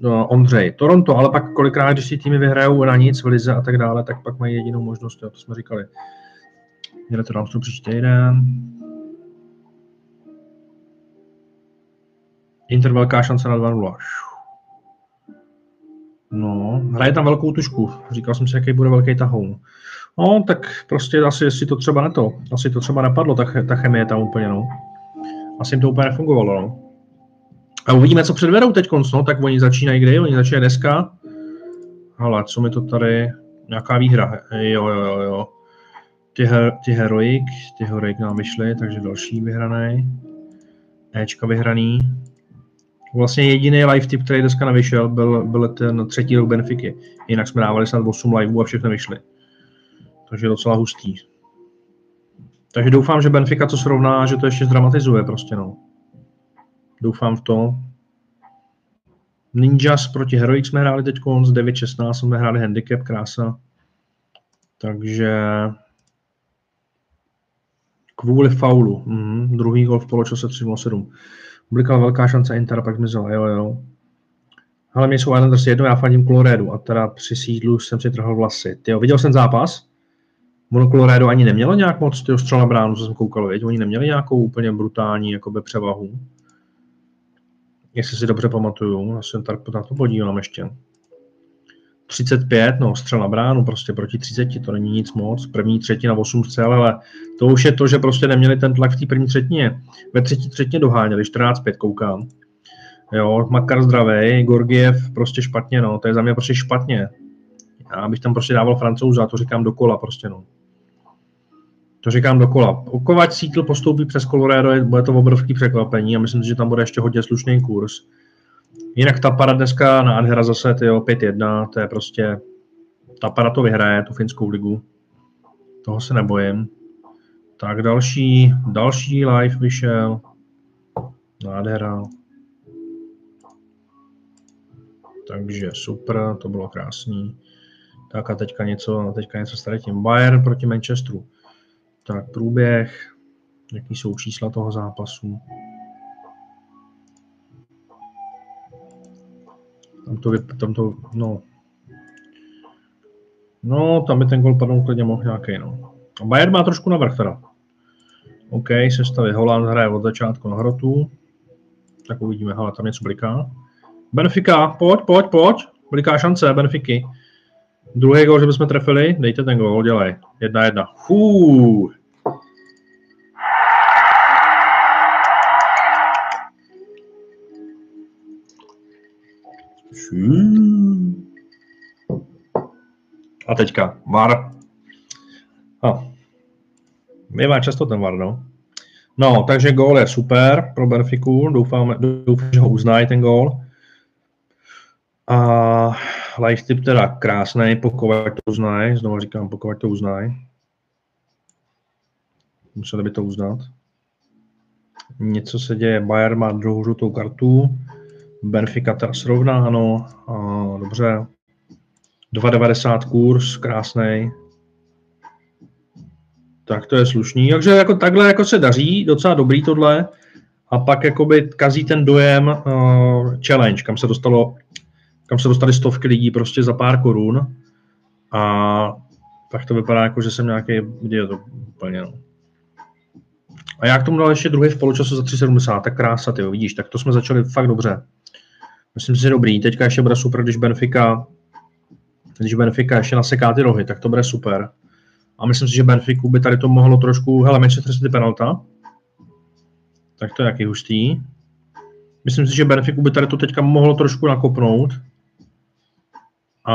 No, Ondřej, Toronto, ale pak kolikrát, když si týmy vyhrajou na nic v lize a tak dále, tak pak mají jedinou možnost, jo, to jsme říkali. Měli to dám příští týden. Inter velká šance na 2-0. No, hraje tam velkou tušku. Říkal jsem si, jaký bude velký tahoun. No, tak prostě asi, asi to třeba ne to. Asi to třeba nepadlo, ta, ta chemie tam úplně, no. Asi jim to úplně nefungovalo, no. A uvidíme, co předvedou teď no, tak oni začínají kdy? Oni začínají dneska. Ale co mi to tady, nějaká výhra, jo, jo, jo, jo. ty, her, ty Heroic, ty Heroic nám vyšly, takže další vyhraný. Ečka vyhraný. Vlastně jediný live tip, který dneska nevyšel, byl, byl ten třetí rok Benfiky. Jinak jsme dávali snad 8 liveů a všechny vyšly. Takže docela hustý. Takže doufám, že Benfica to srovná, že to ještě zdramatizuje prostě, no. Doufám v to. Ninjas proti Heroic jsme hráli teď z 9-16, jsme hráli handicap, krása. Takže kvůli faulu. Mm, druhý gol v poločase 3-7. Publika velká šance Inter, pak zmizela, jo, jo. Ale mě jsou Islanders jedno, já fandím Coloredu a teda při sídlu jsem si trhl vlasy. Tyjo, viděl jsem zápas? Ono Colorado ani nemělo nějak moc tyjo, střel na bránu, co jsem koukal, věď? Oni neměli nějakou úplně brutální jakoby, převahu. Jestli si dobře pamatuju, já jsem tady na to podívám ještě. 35, no, střel na bránu, prostě proti 30, to není nic moc. První třetina 8 střel, ale to už je to, že prostě neměli ten tlak v té první třetině. Ve třetí třetině doháněli, 14-5 koukám. Jo, Makar zdravý, Gorgiev prostě špatně, no, to je za mě prostě špatně. Já bych tam prostě dával francouza, to říkám dokola prostě, no. To říkám dokola. Kovač Sítl postoupí přes Colorado, bude to obrovský překvapení a myslím si, že tam bude ještě hodně slušný kurz. Jinak ta para dneska na Adhera zase, ty 5-1, to je prostě, ta para to vyhraje, tu finskou ligu. Toho se nebojím. Tak další, další live vyšel. Nádhera. Takže super, to bylo krásný. Tak a teďka něco, teďka něco s tím. Bayern proti Manchesteru. Tak průběh, jaký jsou čísla toho zápasu. Tam to, tam to no. No, tam by ten gol padnout klidně mohl nějaký, no. A Bayern má trošku navrh teda. OK, sestavy Holand hraje od začátku na hrotu. Tak uvidíme, hele, tam něco bliká. Benfica, pojď, pojď, pojď. Bliká šance, Benfiky. Druhý gol, že bychom trefili, dejte ten gol, dělej. Jedna, jedna. Fuu. A teďka VAR. No. Bývá často ten VAR, no. No, takže gól je super pro Benfiku, doufám, doufám že ho uznají ten gól. A tip teda krásný, pokud to uznají, znovu říkám, pokud to uznají. Museli by to uznat. Něco se děje, Bayern má druhou žlutou kartu, Benfica teda srovnáno, a dobře. 2,90 kurz, krásný. Tak to je slušný. Takže jako takhle jako se daří, docela dobrý tohle. A pak jakoby kazí ten dojem uh, challenge, kam se dostalo, kam se dostali stovky lidí prostě za pár korun. A tak to vypadá jako, že jsem nějaký, je to úplně, no. A já k tomu dal ještě druhý v poločasu za 3,70, tak krása, ty vidíš, tak to jsme začali fakt dobře. Myslím si, že dobrý. Teďka ještě bude super, když Benfica, když Benfica ještě naseká ty rohy, tak to bude super. A myslím si, že Benfiku by tady to mohlo trošku, hele, Manchester City penalta, tak to je jaký hustý. Myslím si, že Benfiku by tady to teďka mohlo trošku nakopnout. A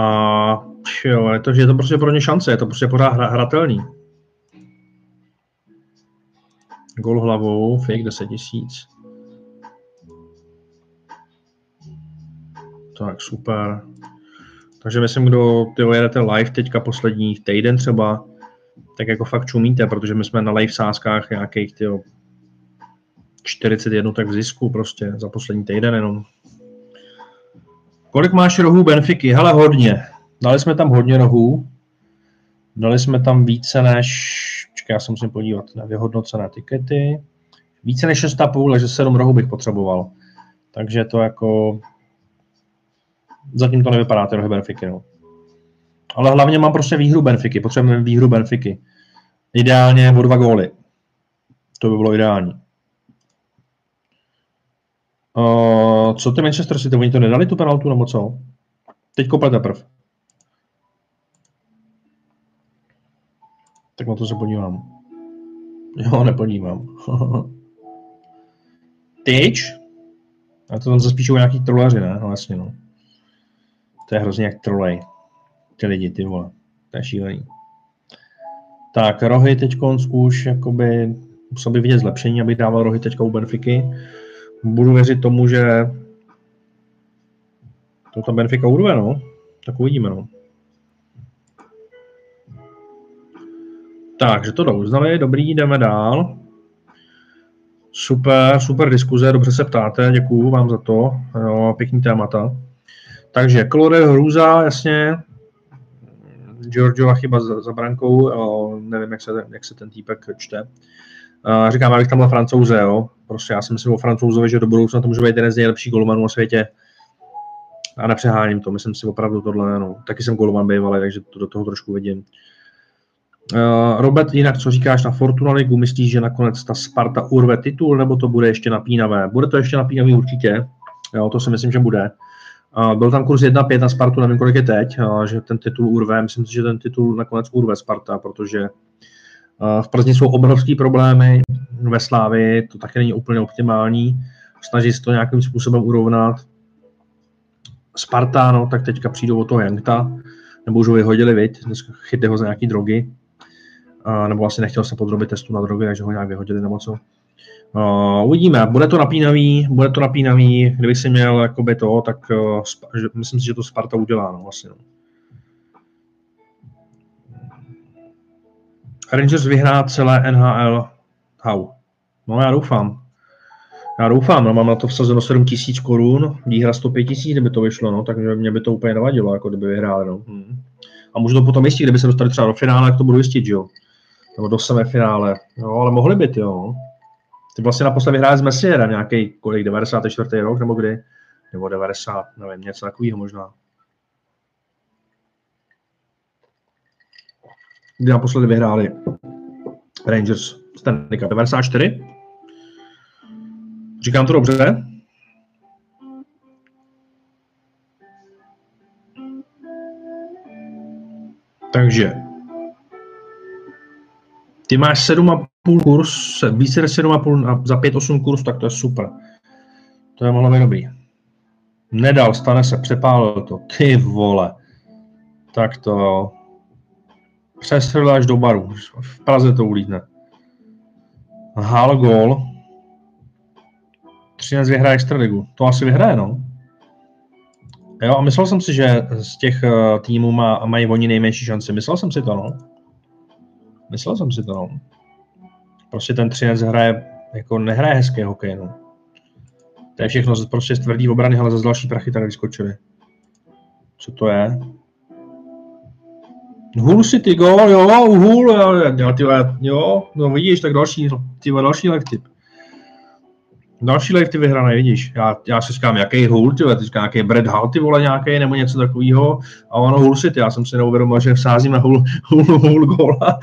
jo, je to, je to prostě pro ně šance, je to prostě pořád hra, hratelný. Gol hlavou, fake 10 tisíc. Tak super. Takže myslím, kdo ty jedete live teďka poslední týden třeba, tak jako fakt čumíte, protože my jsme na live sázkách nějakých tyjo, 41 tak v zisku prostě za poslední týden jenom. Kolik máš rohů Benfiky? Hele, hodně. Dali jsme tam hodně rohů. Dali jsme tam více než, čekaj, já se musím podívat na vyhodnocené tikety. Více než 6,5, takže 7 rohů bych potřeboval. Takže to jako zatím to nevypadá, ty rohy Benfiky. No. Ale hlavně mám prostě výhru Benfiky, potřebujeme výhru Benfiky. Ideálně o dva góly. To by bylo ideální. Uh, co ty Manchester City, oni to nedali tu penaltu nebo co? Teď kope teprv. Tak na to se podívám. Jo, nepodívám. Tyč? A to tam se spíš nějaký trolaři, ne? No jasně, no. To je hrozně jak trolej. Ty lidi, ty vole. To je šílený. Tak, rohy teď už jakoby musel by vidět zlepšení, aby dával rohy teďka u Benfiky. Budu věřit tomu, že to ta Benfica urve, no. Tak uvidíme, no. Takže to uznali, dobrý, jdeme dál. Super, super diskuze, dobře se ptáte, děkuju vám za to, jo, pěkný témata. Takže Klore Hruza, jasně, Giorgiova chyba za, za brankou, jo, nevím, jak se, jak se ten týpek čte. Uh, říkám, abych tam byl francouze, jo. Prostě já si myslím o francouzovi, že do budoucna to může být jeden z nejlepších golmanů na světě. A nepřeháním to, myslím si opravdu tohle, no. Taky jsem golman bývalý, takže to do toho trošku vidím. Uh, Robert, jinak co říkáš na Fortuna Ligu? Myslíš, že nakonec ta Sparta urve titul, nebo to bude ještě napínavé? Bude to ještě napínavý určitě, jo, to si myslím, že bude. Byl tam kurz 1-5 na Spartu, nevím, kolik je teď, že ten titul urve. Myslím si, že ten titul nakonec urve Sparta, protože v Plzni jsou obrovský problémy, ve Slávi to taky není úplně optimální. Snaží se to nějakým způsobem urovnat. Sparta, no, tak teďka přijdou o toho Jankta, nebo už ho vyhodili, viď, chytli ho za nějaký drogy, nebo asi nechtěl se podrobit testu na drogy, takže ho nějak vyhodili nebo co. Uh, uvidíme, bude to napínavý, bude to napínavý, kdyby si měl jakoby to, tak uh, že, myslím si, že to Sparta udělá, no, asi, no. Rangers vyhrá celé NHL. How? No já doufám. Já doufám, no, mám na to vsazeno 7 tisíc korun, výhra 105 tisíc, kdyby to vyšlo, no, takže mě by to úplně nevadilo, jako kdyby vyhráli, no. Hmm. A můžu to potom jistit, kdyby se dostali třeba do finále, jak to budu jistit, jo. Nebo do semifinále, jo, ale mohli by, jo. Ty vlastně naposledy vyhráli z Messiera nějaký kolik, 94. rok, nebo kdy? Nebo 90, nevím, něco takového možná. Kdy naposledy vyhráli Rangers Stanley Cup 94? Říkám to dobře? Takže ty máš 7,5 kurz, více než 7,5 a za 5,8 kurz, tak to je super. To je mohlo být dobrý. Nedal, stane se, přepálil to. Ty vole. Tak to jo. Přestřelil až do baru. V Praze to ulítne. Hal gol. 13 vyhraje Extraligu. To asi vyhraje, no. Jo, a myslel jsem si, že z těch uh, týmů má, mají oni nejmenší šanci. Myslel jsem si to, no. Myslel jsem si to, no. Prostě ten 13 hraje, jako nehraje hezký hokej, no. To je všechno, prostě z tvrdý obrany, ale za další prachy tady vyskočili. Co to je? Hull City gol, jo, Hull, jo, jo, jo, no vidíš, tak další, ty další lektyp. Další live ty vyhrané, vidíš. Já, já si říkám, jaký Hull, ty teďka nějaký Brad Hall, ty vole, nějaký, nebo něco takového. A ono Hull City, já jsem si neuvědomil, že vsázím na Hull, Hull, Hull gola.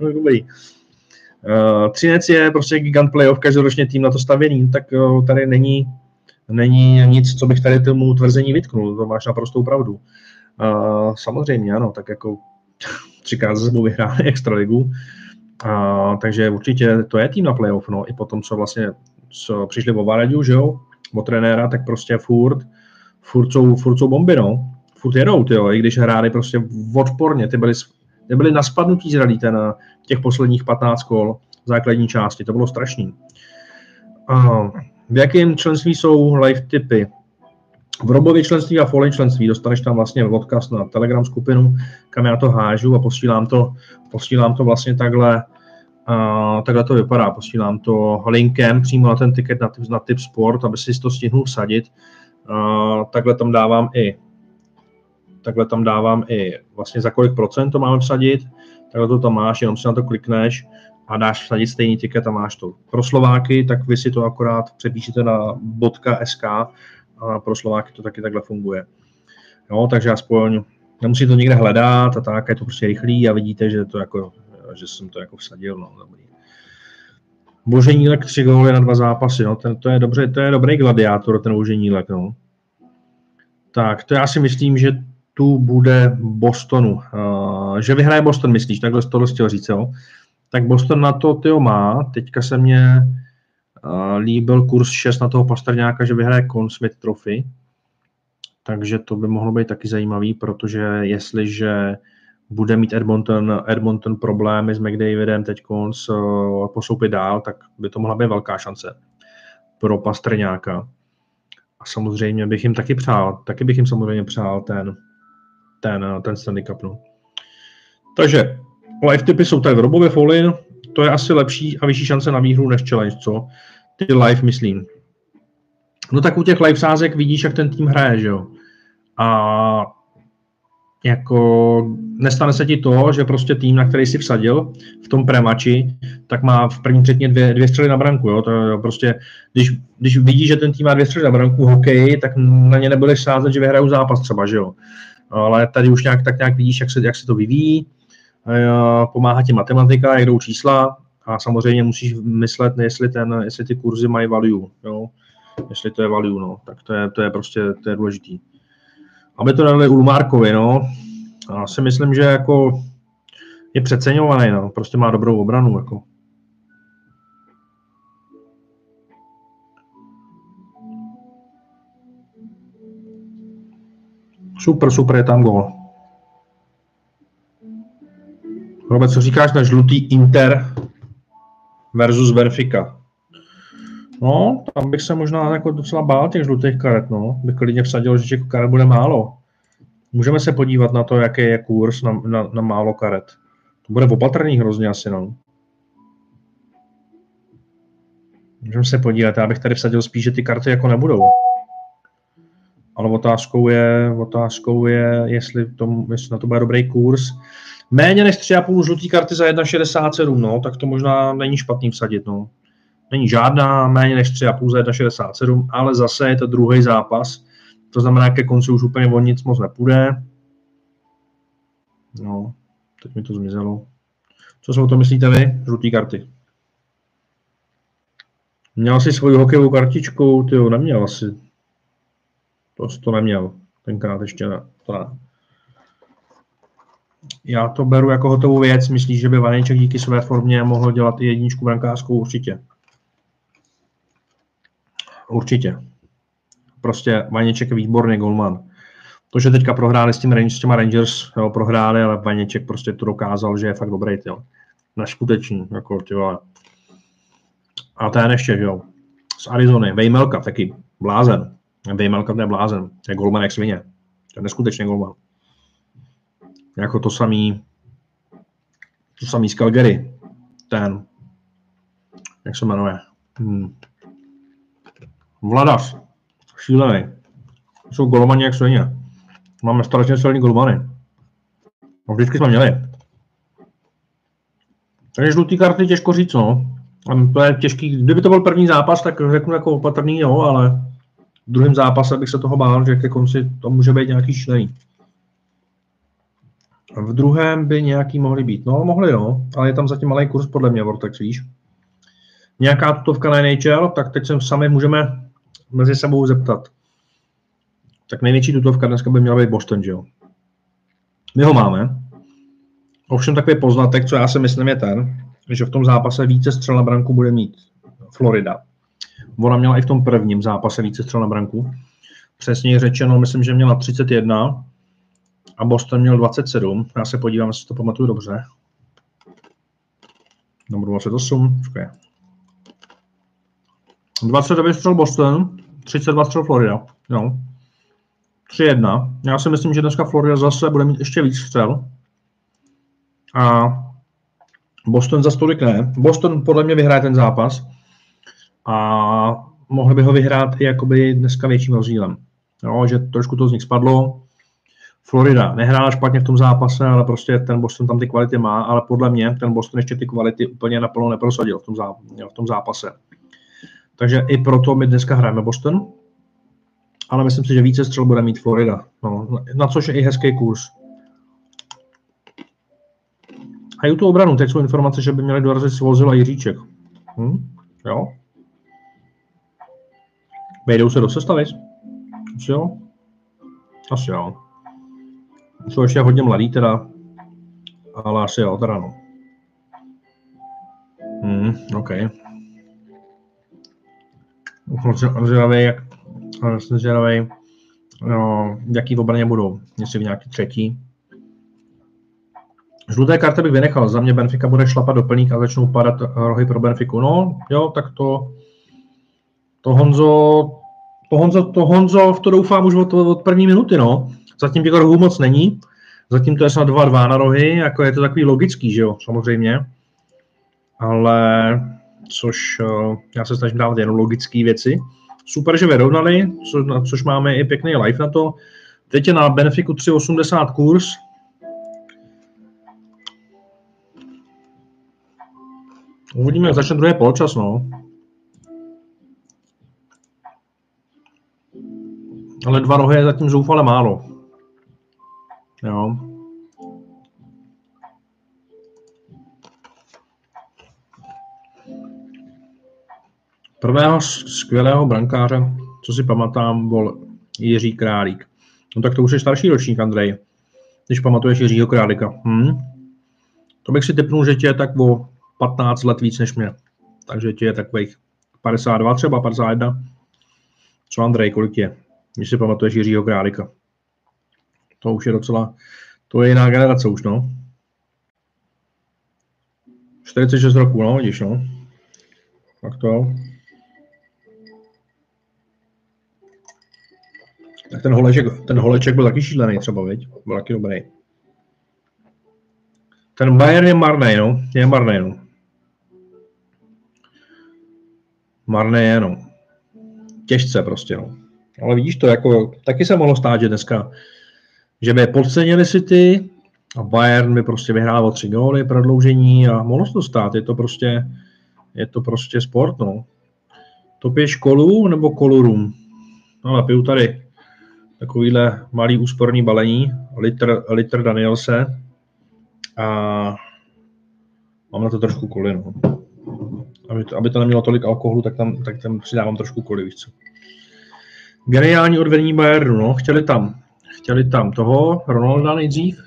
Dobrý. Uh, Třinec je prostě gigant playoff, každoročně tým na to stavěný, tak uh, tady není, není nic, co bych tady tomu tvrzení vytknul, to máš naprostou pravdu. Uh, samozřejmě, ano, tak jako třikrát za sebou vyhráli extraligu, uh, takže určitě to je tým na playoff, no, i potom, co vlastně co přišli o Varadiu, že jo, o trenéra, tak prostě furt, furt jsou, furt jsou bomby, no. Furt jedou, ty jo, i když hráli prostě odporně, ty byli, ty byli na spadnutí zradí ten těch posledních 15 kol v základní části, to bylo strašný. Uh, v jakém členství jsou live typy? V Robově členství a Foley členství dostaneš tam vlastně odkaz na Telegram skupinu, kam já to hážu a posílám to, posílám to vlastně takhle Uh, takhle to vypadá, posílám to linkem přímo na ten tiket na typ, na typ sport, aby si to stihnul vsadit. Uh, takhle tam dávám i takhle tam dávám i vlastně za kolik procent to máme vsadit, takhle to tam máš, jenom si na to klikneš a dáš vsadit stejný tiket a máš to. Pro Slováky, tak vy si to akorát přepíšete na .sk a pro Slováky to taky takhle funguje. Jo, takže aspoň nemusí to někde hledat a tak, je to prostě rychlý a vidíte, že to jako že jsem to jako vsadil, no, dobrý. Boženílek tři góly na dva zápasy, no, ten, to je dobře, to je dobrý gladiátor, ten Boženílek, no. Tak, to já si myslím, že tu bude Bostonu. Uh, že vyhraje Boston, myslíš, takhle to chtěl říct, jo? Tak Boston na to tyjo má, teďka se mě uh, líbil kurz 6 na toho Pasterňáka, že vyhraje Conn Smith Trophy, takže to by mohlo být taky zajímavý, protože jestliže bude mít Edmonton, Edmonton problémy s McDavidem teď postoupit dál, tak by to mohla být velká šance pro Pastrňáka. A samozřejmě bych jim taky přál, taky bych jim samozřejmě přál ten, ten, ten Stanley Cup. No. Takže live typy jsou tady v Robově Folin, to je asi lepší a vyšší šance na výhru než challenge, co? Ty live myslím. No tak u těch live sázek vidíš, jak ten tým hraje, že jo? A jako nestane se ti to, že prostě tým, na který si vsadil v tom premači, tak má v první třetině dvě, dvě střely na branku. Jo? To je prostě, když, když vidíš, že ten tým má dvě střely na branku hokej, tak na ně nebudeš sázet, že vyhrajou zápas třeba, že jo. Ale tady už nějak, tak nějak vidíš, jak se, jak se to vyvíjí, pomáhá ti matematika, jak jdou čísla a samozřejmě musíš myslet, jestli, ten, jestli ty kurzy mají value, jo? jestli to je value, no. tak to je, to je prostě to je důležitý aby to dali Ulmárkovi, no. Já si myslím, že jako je přeceňovaný, no. Prostě má dobrou obranu, jako. Super, super, je tam gol. Robert, co říkáš na žlutý Inter versus Benfica? No, tam bych se možná jako docela bál těch žlutých karet, no. Bych klidně vsadil, že těch karet bude málo. Můžeme se podívat na to, jaký je kurz na, na, na málo karet. To bude opatrný hrozně asi, no. Můžeme se podívat, já bych tady vsadil spíš, že ty karty jako nebudou. Ale otázkou je, otázkou je jestli, tom, jestli na to bude dobrý kurz. Méně než 3,5 žlutý karty za 1,67, no, tak to možná není špatný vsadit, no. Není žádná, méně než 3,5 za 1,67, ale zase je to druhý zápas. To znamená, ke konci už úplně o nic moc nepůjde. No, teď mi to zmizelo. Co si o to myslíte vy? Žlutý karty. Měl jsi svoji hokejovou kartičku? Ty jo, neměl asi. To to neměl. Tenkrát ještě ne. To ne. Já to beru jako hotovou věc. Myslíš, že by Vaneček díky své formě mohl dělat i jedničku brankářskou? Určitě. Určitě. Prostě Vaněček je výborný golman. To, že teďka prohráli s, tím, s těma Rangers, jo, prohráli, ale Vaněček prostě to dokázal, že je fakt dobrý, jo. Neskutečný, jako, ty vole. A ten ještě, jo. Z Arizony, Vejmelka taky, blázen. Vejmelka to je blázen, je golman jak svině. To je neskutečný golman. Jako to samý, to samý z Calgary, ten, jak se jmenuje, hmm. Vladař. Šílený. Jsou golmani jak svině. Máme strašně silný golmany. No, vždycky jsme měli. Takže žlutý karty těžko říct, no. To je těžký. Kdyby to byl první zápas, tak řeknu jako opatrný, jo, ale v druhém zápase bych se toho bál, že ke konci to může být nějaký šílený. V druhém by nějaký mohli být. No, mohli, no, ale je tam zatím malý kurz podle mě, Vortex, víš. Nějaká tutovka na NHL, tak teď se sami můžeme mezi sebou zeptat. Tak největší tutovka dneska by měla být Boston, že jo? My ho máme. Ovšem takový poznatek, co já si myslím, je ten, že v tom zápase více střel na branku bude mít Florida. Ona měla i v tom prvním zápase více střel na branku. Přesně řečeno, myslím, že měla 31 a Boston měl 27. Já se podívám, jestli to pamatuju dobře. Nebo 28. Počkej. 29 střel Boston, 32 střel Florida. No. 3-1. Já si myslím, že dneska Florida zase bude mít ještě víc střel. A Boston za tolik ne. Boston podle mě vyhraje ten zápas. A mohli by ho vyhrát i jakoby dneska větším rozdílem. Jo, že trošku to z nich spadlo. Florida nehrála špatně v tom zápase, ale prostě ten Boston tam ty kvality má, ale podle mě ten Boston ještě ty kvality úplně naplno neprosadil v tom, v tom zápase. Takže i proto my dneska hrajeme Boston, ale myslím si, že více střel bude mít Florida. No, na což je i hezký kurz. A i tu obranu, teď jsou informace, že by měli dorazit Svozil a Jiříček. Hm? Jo? Vejdou se do sestavy? Asi jo? Asi jo. Jsou ještě hodně mladý teda, ale asi jo, teda no. Hmm, OK. Zvědavý, jsem no, jaký v obraně budou. Jestli v nějaký třetí. Žluté karty bych vynechal. Za mě Benfica bude šlapat do plník a začnou padat rohy pro Benfiku. No, jo, tak to, to Honzo, to Honzo, to Honzo, v to doufám už od, od první minuty, no. Zatím těch rohů moc není. Zatím to je snad 2-2 na rohy, jako je to takový logický, že jo, samozřejmě. Ale což uh, já se snažím dávat jenom logické věci. Super, že vyrovnali, co, což máme i pěkný live na to. Teď je na Benefiku 3,80 kurz. Uvidíme, jak začne druhý poločas, no. Ale dva rohy je zatím zoufale málo. Jo. Prvého skvělého brankáře, co si pamatám, byl Jiří Králík. No tak to už je starší ročník, Andrej, když pamatuješ Jiřího Králíka. Hm? To bych si typnul, že tě je tak o 15 let víc než mě. Takže tě je takových 52, třeba 51. Co Andrej, kolik je? Když si pamatuješ Jiřího Králíka. To už je docela, to je jiná generace už, no. 46 roků, no, vidíš, no. Tak to. Tak ten holeček, ten holeček byl taky šílený třeba, viď? Byl taky dobrý. Ten Bayern je marný, no. Je marný, no. Marný je, no. Těžce prostě, no. Ale vidíš to, jako, taky se mohlo stát, že dneska, že by podcenili City a Bayern by prostě vyhrál o tři góly, prodloužení a mohlo se to stát. Je to prostě, je to prostě sport, no. To piješ kolu nebo kolurum? No, ale piju tady takovýhle malý úsporný balení, litr, litr Danielse a mám na to trošku koli, no. Aby to, aby to nemělo tolik alkoholu, tak tam, tak tam přidávám trošku koli, víš co. Geniální odvedení Bayernu, no. Chtěli tam, chtěli tam toho Ronalda nejdřív,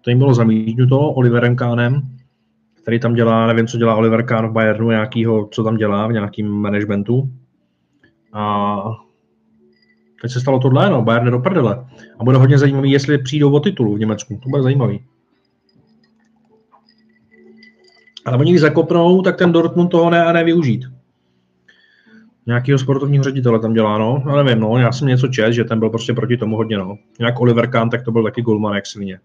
to jim bylo zamítnuto Oliverem Kánem, který tam dělá, nevím, co dělá Oliver Kahn v Bayernu, nějakýho, co tam dělá v nějakým managementu. A Teď se stalo tohle, no, Bayern do prdele. A bude hodně zajímavý, jestli přijdou o titulu v Německu. To bude zajímavý. Ale oni když zakopnou, tak ten Dortmund toho ne a nevyužít. Nějakého sportovního ředitele tam dělá, no. Já nevím, no, já jsem něco čet, že ten byl prostě proti tomu hodně, no. Nějak Oliver Kahn, tak to byl taky golman jak svině.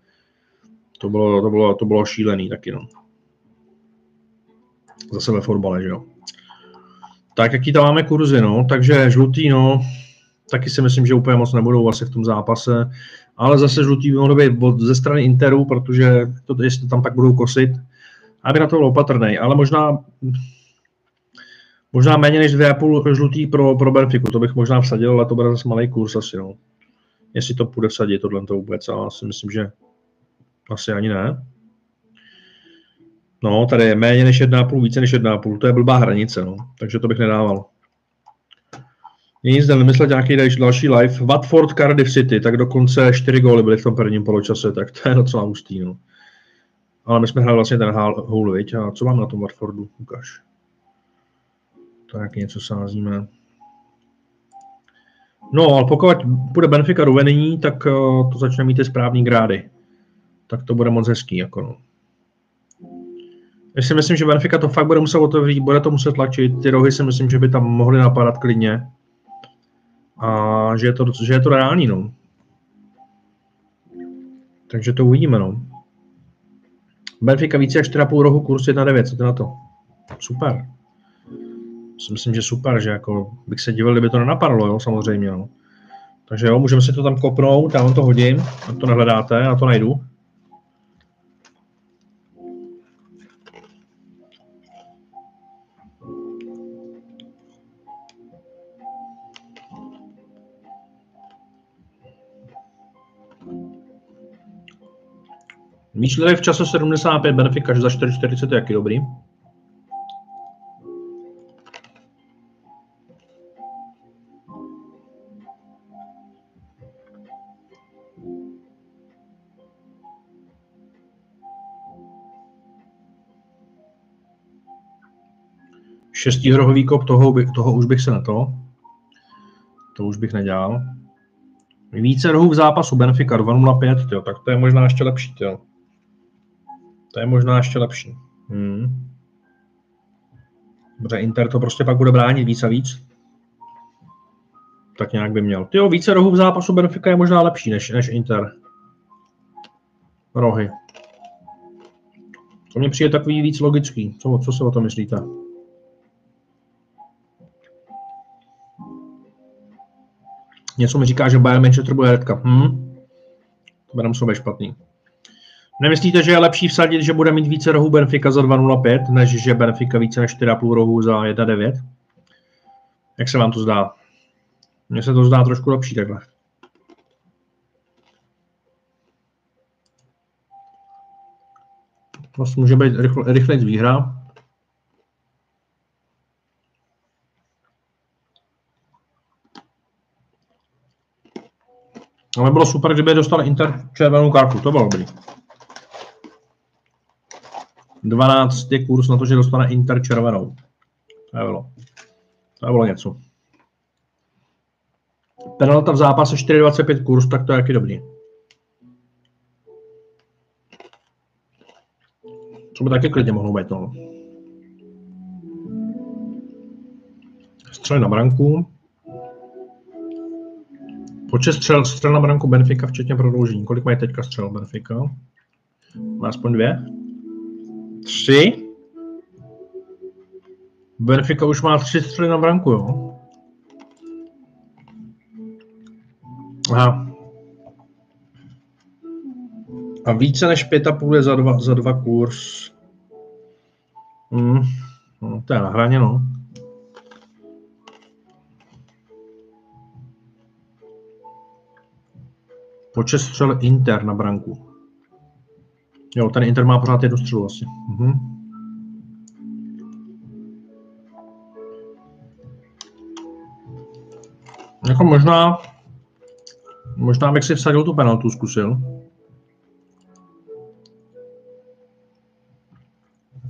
To bylo, to bylo, to bylo šílený taky, no. Zase ve fotbale, že jo. Tak jaký tam máme kurzy, no. Takže žlutý, no taky si myslím, že úplně moc nebudou asi v tom zápase, ale zase žlutý by mohlo být ze strany Interu, protože to, jestli tam pak budou kosit, aby na to byl opatrný, ale možná možná méně než 2,5 žlutý pro, pro Benfiku, to bych možná vsadil, ale to bude zase malý kurz asi, no. Jestli to půjde vsadit, tohle to vůbec, ale si myslím, že asi ani ne. No, tady je méně než 1,5, více než 1,5, to je blbá hranice, no, takže to bych nedával. Nic, zde vymyslet nějaký další live. Watford, Cardiff City, tak dokonce 4 góly byly v tom prvním poločase, tak to je docela hustý. No. Ale my jsme hráli vlastně ten hůl, viď? A co mám na tom Watfordu? Ukaž. Tak něco sázíme. No, ale pokud bude Benfica do vedení, tak eh, to začne mít ty správný grády. Tak to bude moc hezký. Jako no. Já si myslím, že Benfica to fakt bude muset otevřít, bude to muset tlačit. Ty rohy si myslím, že by tam mohly napadat klidně a že je to, že je to reální, no. Takže to uvidíme, no. Benfica více jak 4,5 rohu, kurz 1,9, co ty na to? Super. Myslím, že super, že jako bych se divil, kdyby to nenapadlo, jo, samozřejmě, no. Takže jo, můžeme si to tam kopnout, já vám to hodím, a to nehledáte, já to najdu. Míšlili v čase 75 benefit až za 4,40 je jaký dobrý. Šestihrohový kop, toho, toho už bych se na to, to už bych nedělal. Více rohů v zápasu Benfica 2.05, tak to je možná ještě lepší. Tyjo. To je možná ještě lepší. Hmm. Dobře, Inter to prostě pak bude bránit víc a víc. Tak nějak by měl. Tyjo, více rohů v zápasu Benfica je možná lepší než, než Inter. Rohy. To mně přijde takový víc logický. Co, co si o tom myslíte? Něco mi říká, že Bayern Manchester bude redka. Hm? To být špatný. Nemyslíte, že je lepší vsadit, že bude mít více rohů Benfica za 2.05, než že Benfica více než 4,5 rohů za 1.9? Jak se vám to zdá? Mně se to zdá trošku lepší takhle. Vlastně může být rychle, rychlejc výhra. Ale bylo super, kdyby dostal Inter červenou kartu, to bylo dobrý. 12 je kurz na to, že dostane Inter červenou. To bylo. To bylo něco. Penalta v zápase 4,25 kurz, tak to je jaký dobrý. To by taky klidně mohlo být, no. Střely na branku. Počet střel, střel na branku Benfica, včetně prodloužení. Kolik mají teďka střel Benfica? Má aspoň dvě? Tři? Benfica už má tři střely na branku, jo? Aha. A více než pět a půl je za dva, za dva kurz. Hmm. No, to je na hraně, no. Počet střel Inter na branku. Jo, ten Inter má pořád jednu střelu asi. Mhm. Jako možná, možná bych si vsadil tu penaltu, zkusil.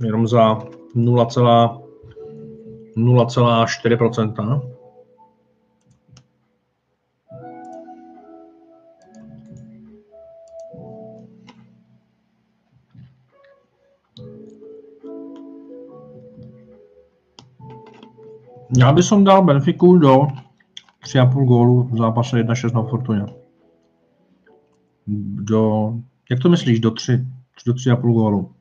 Jenom za 0,4%. Já bych som dal Benfiku do 3,5 gólu v zápase 1-6 na Fortuně. Do, jak to myslíš, do 3, do 3,5 gólu?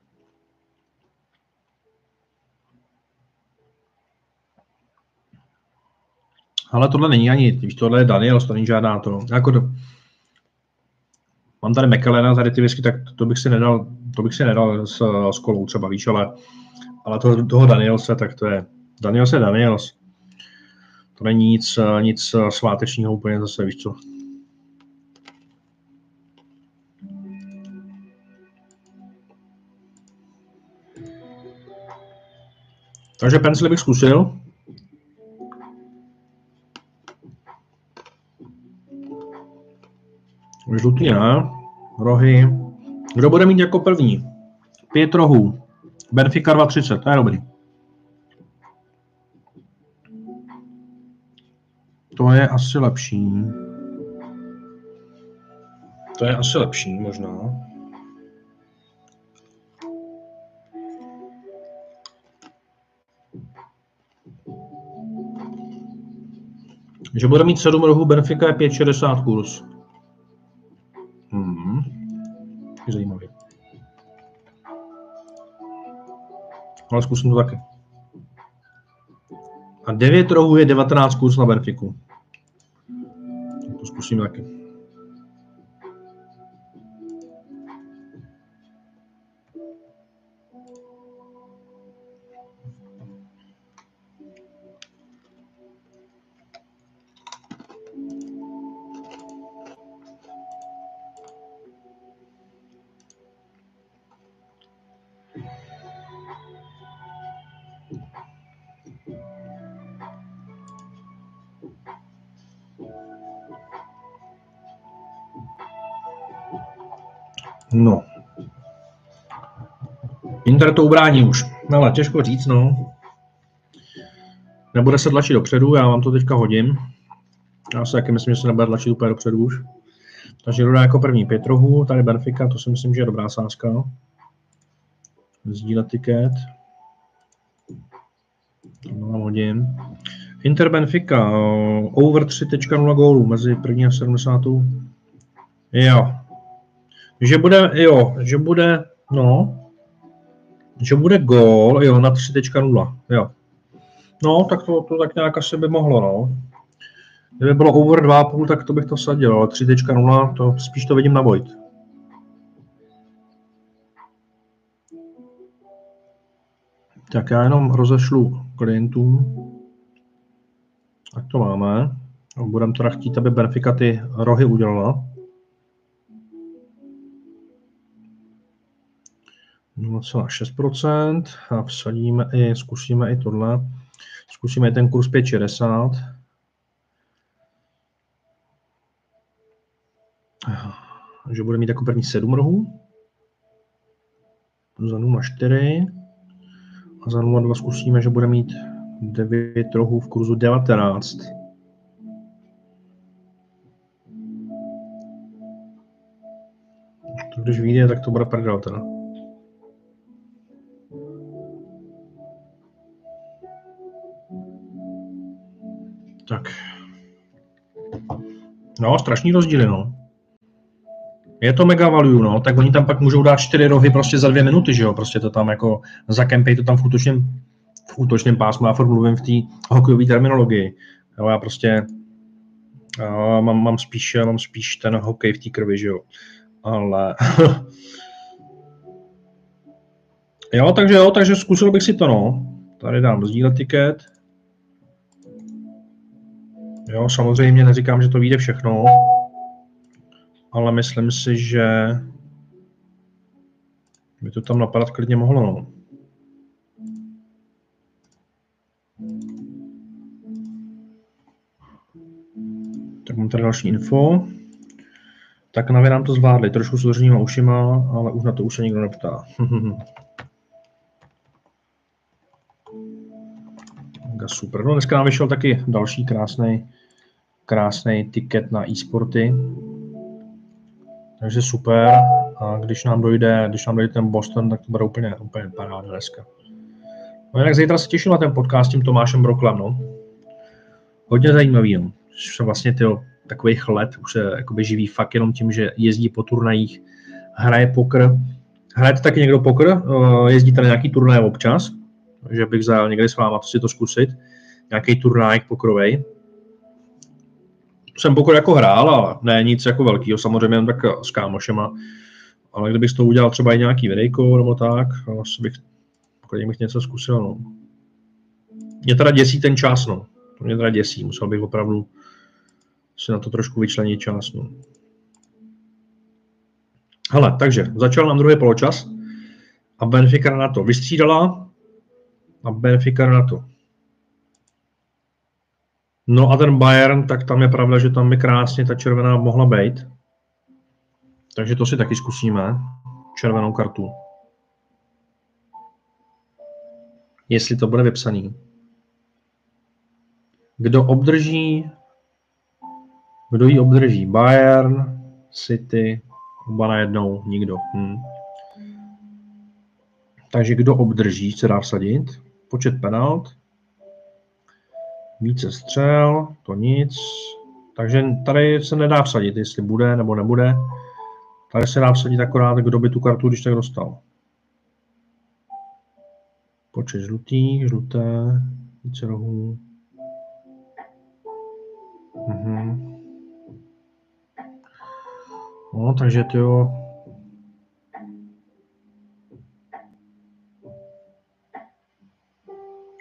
Ale tohle není ani, víš, tohle je Daniel, to není žádná to. Jako to, mám tady McKellena, tady ty whisky, tak to bych si nedal, to bych si nedal s, s kolou třeba, víš, ale, ale toho, toho Danielse, tak to je, Daniels je Daniels to není nic, nic svátečního úplně zase, víš co. Takže pencily bych zkusil. Žlutý ne. Rohy. Kdo bude mít jako první? Pět rohů. Benfica 230, to je dobrý. To je asi lepší. To je asi lepší možná. Že bude mít 7 rohů, Benfica je 5,60 kurz. Hmm. Zajímavý. Ale zkusím to taky. A 9 rohů je 19 kurz na Benfiku zkusím No. Inter to ubrání už. No, ale těžko říct, no. Nebude se tlačit dopředu, já vám to teďka hodím. Já si taky myslím, že se nebude tlačit úplně dopředu už. Takže Ruda jako první pět rohů, tady Benfica, to si myslím, že je dobrá sázka. Sdílet tiket. 0 hodin. Inter Benfica, over 3.0 gólů mezi první a 70. Jo. Že bude, jo, že bude, no, že bude gól, jo, na 3.0, jo. No, tak to, to tak nějak asi by mohlo, no. Kdyby bylo over 2,5, tak to bych to sadil, ale 3.0, to spíš to vidím na Vojt. Tak já jenom rozešlu klientům, tak to máme. Budeme teda chtít, aby Benfica ty rohy udělala. 0,6% a vsadíme i, zkusíme i tohle. Zkusíme i ten kurz 5,60. že bude mít jako první 7 rohů. Za 0,4 a za 0,2 zkusíme, že bude mít 9 rohů v kurzu 19. To když vyjde, tak to bude prdel teda. Tak. No, strašný rozdíly, no. Je to mega value, no, tak oni tam pak můžou dát čtyři rohy prostě za dvě minuty, že jo, prostě to tam jako zakempej to tam v útočném, v útočném pásmu, já furt mluvím v té hokejové terminologii. Jo, já prostě já mám, mám, spíš, mám spíš ten hokej v té krvi, že jo. Ale... jo, takže jo, takže zkusil bych si to, no. Tady dám sdílet tiket. Jo, samozřejmě neříkám, že to vyjde všechno, ale myslím si, že by to tam napadat klidně mohlo. No. Tak mám tady další info. Tak na nám to zvládli, trošku s ušima, ale už na to už se nikdo neptá. super. No dneska nám vyšel taky další krásný, krásný tiket na e-sporty. Takže super. A když nám dojde, když nám dojde ten Boston, tak to bude úplně, úplně paráda dneska. No jinak zítra se těším na ten podcast s tím Tomášem Broklem, no. Hodně zajímavý, no. Už vlastně ty takových let, už se jakoby živí fakt jenom tím, že jezdí po turnajích, hraje pokr. Hrajete taky někdo pokr? Eh, jezdíte na nějaký turnaj občas? že bych zajel někdy s váma to si to zkusit. Nějaký turnaj pokrovej. Jsem pokor jako hrál, ale ne nic jako velkého, samozřejmě jen tak s kámošema. Ale kdybych to udělal třeba i nějaký videjko nebo tak, asi bych, pokud bych něco zkusil, no. Mě teda děsí ten čas, no. To mě teda děsí, musel bych opravdu si na to trošku vyčlenit čas, no. Hele, takže začal nám druhý poločas a Benfica na to vystřídala, a Benfica na to. No a ten Bayern, tak tam je pravda, že tam by krásně ta červená mohla být. Takže to si taky zkusíme. Červenou kartu. Jestli to bude vypsaný. Kdo obdrží, kdo ji obdrží? Bayern, City, oba najednou, nikdo. Hm. Takže kdo obdrží, se dá vsadit počet penalt, více střel, to nic. Takže tady se nedá vsadit, jestli bude nebo nebude. Tady se dá vsadit akorát, kdo by tu kartu když tak dostal. Počet žlutých, žluté, více rohů. Mhm. No, takže to jo,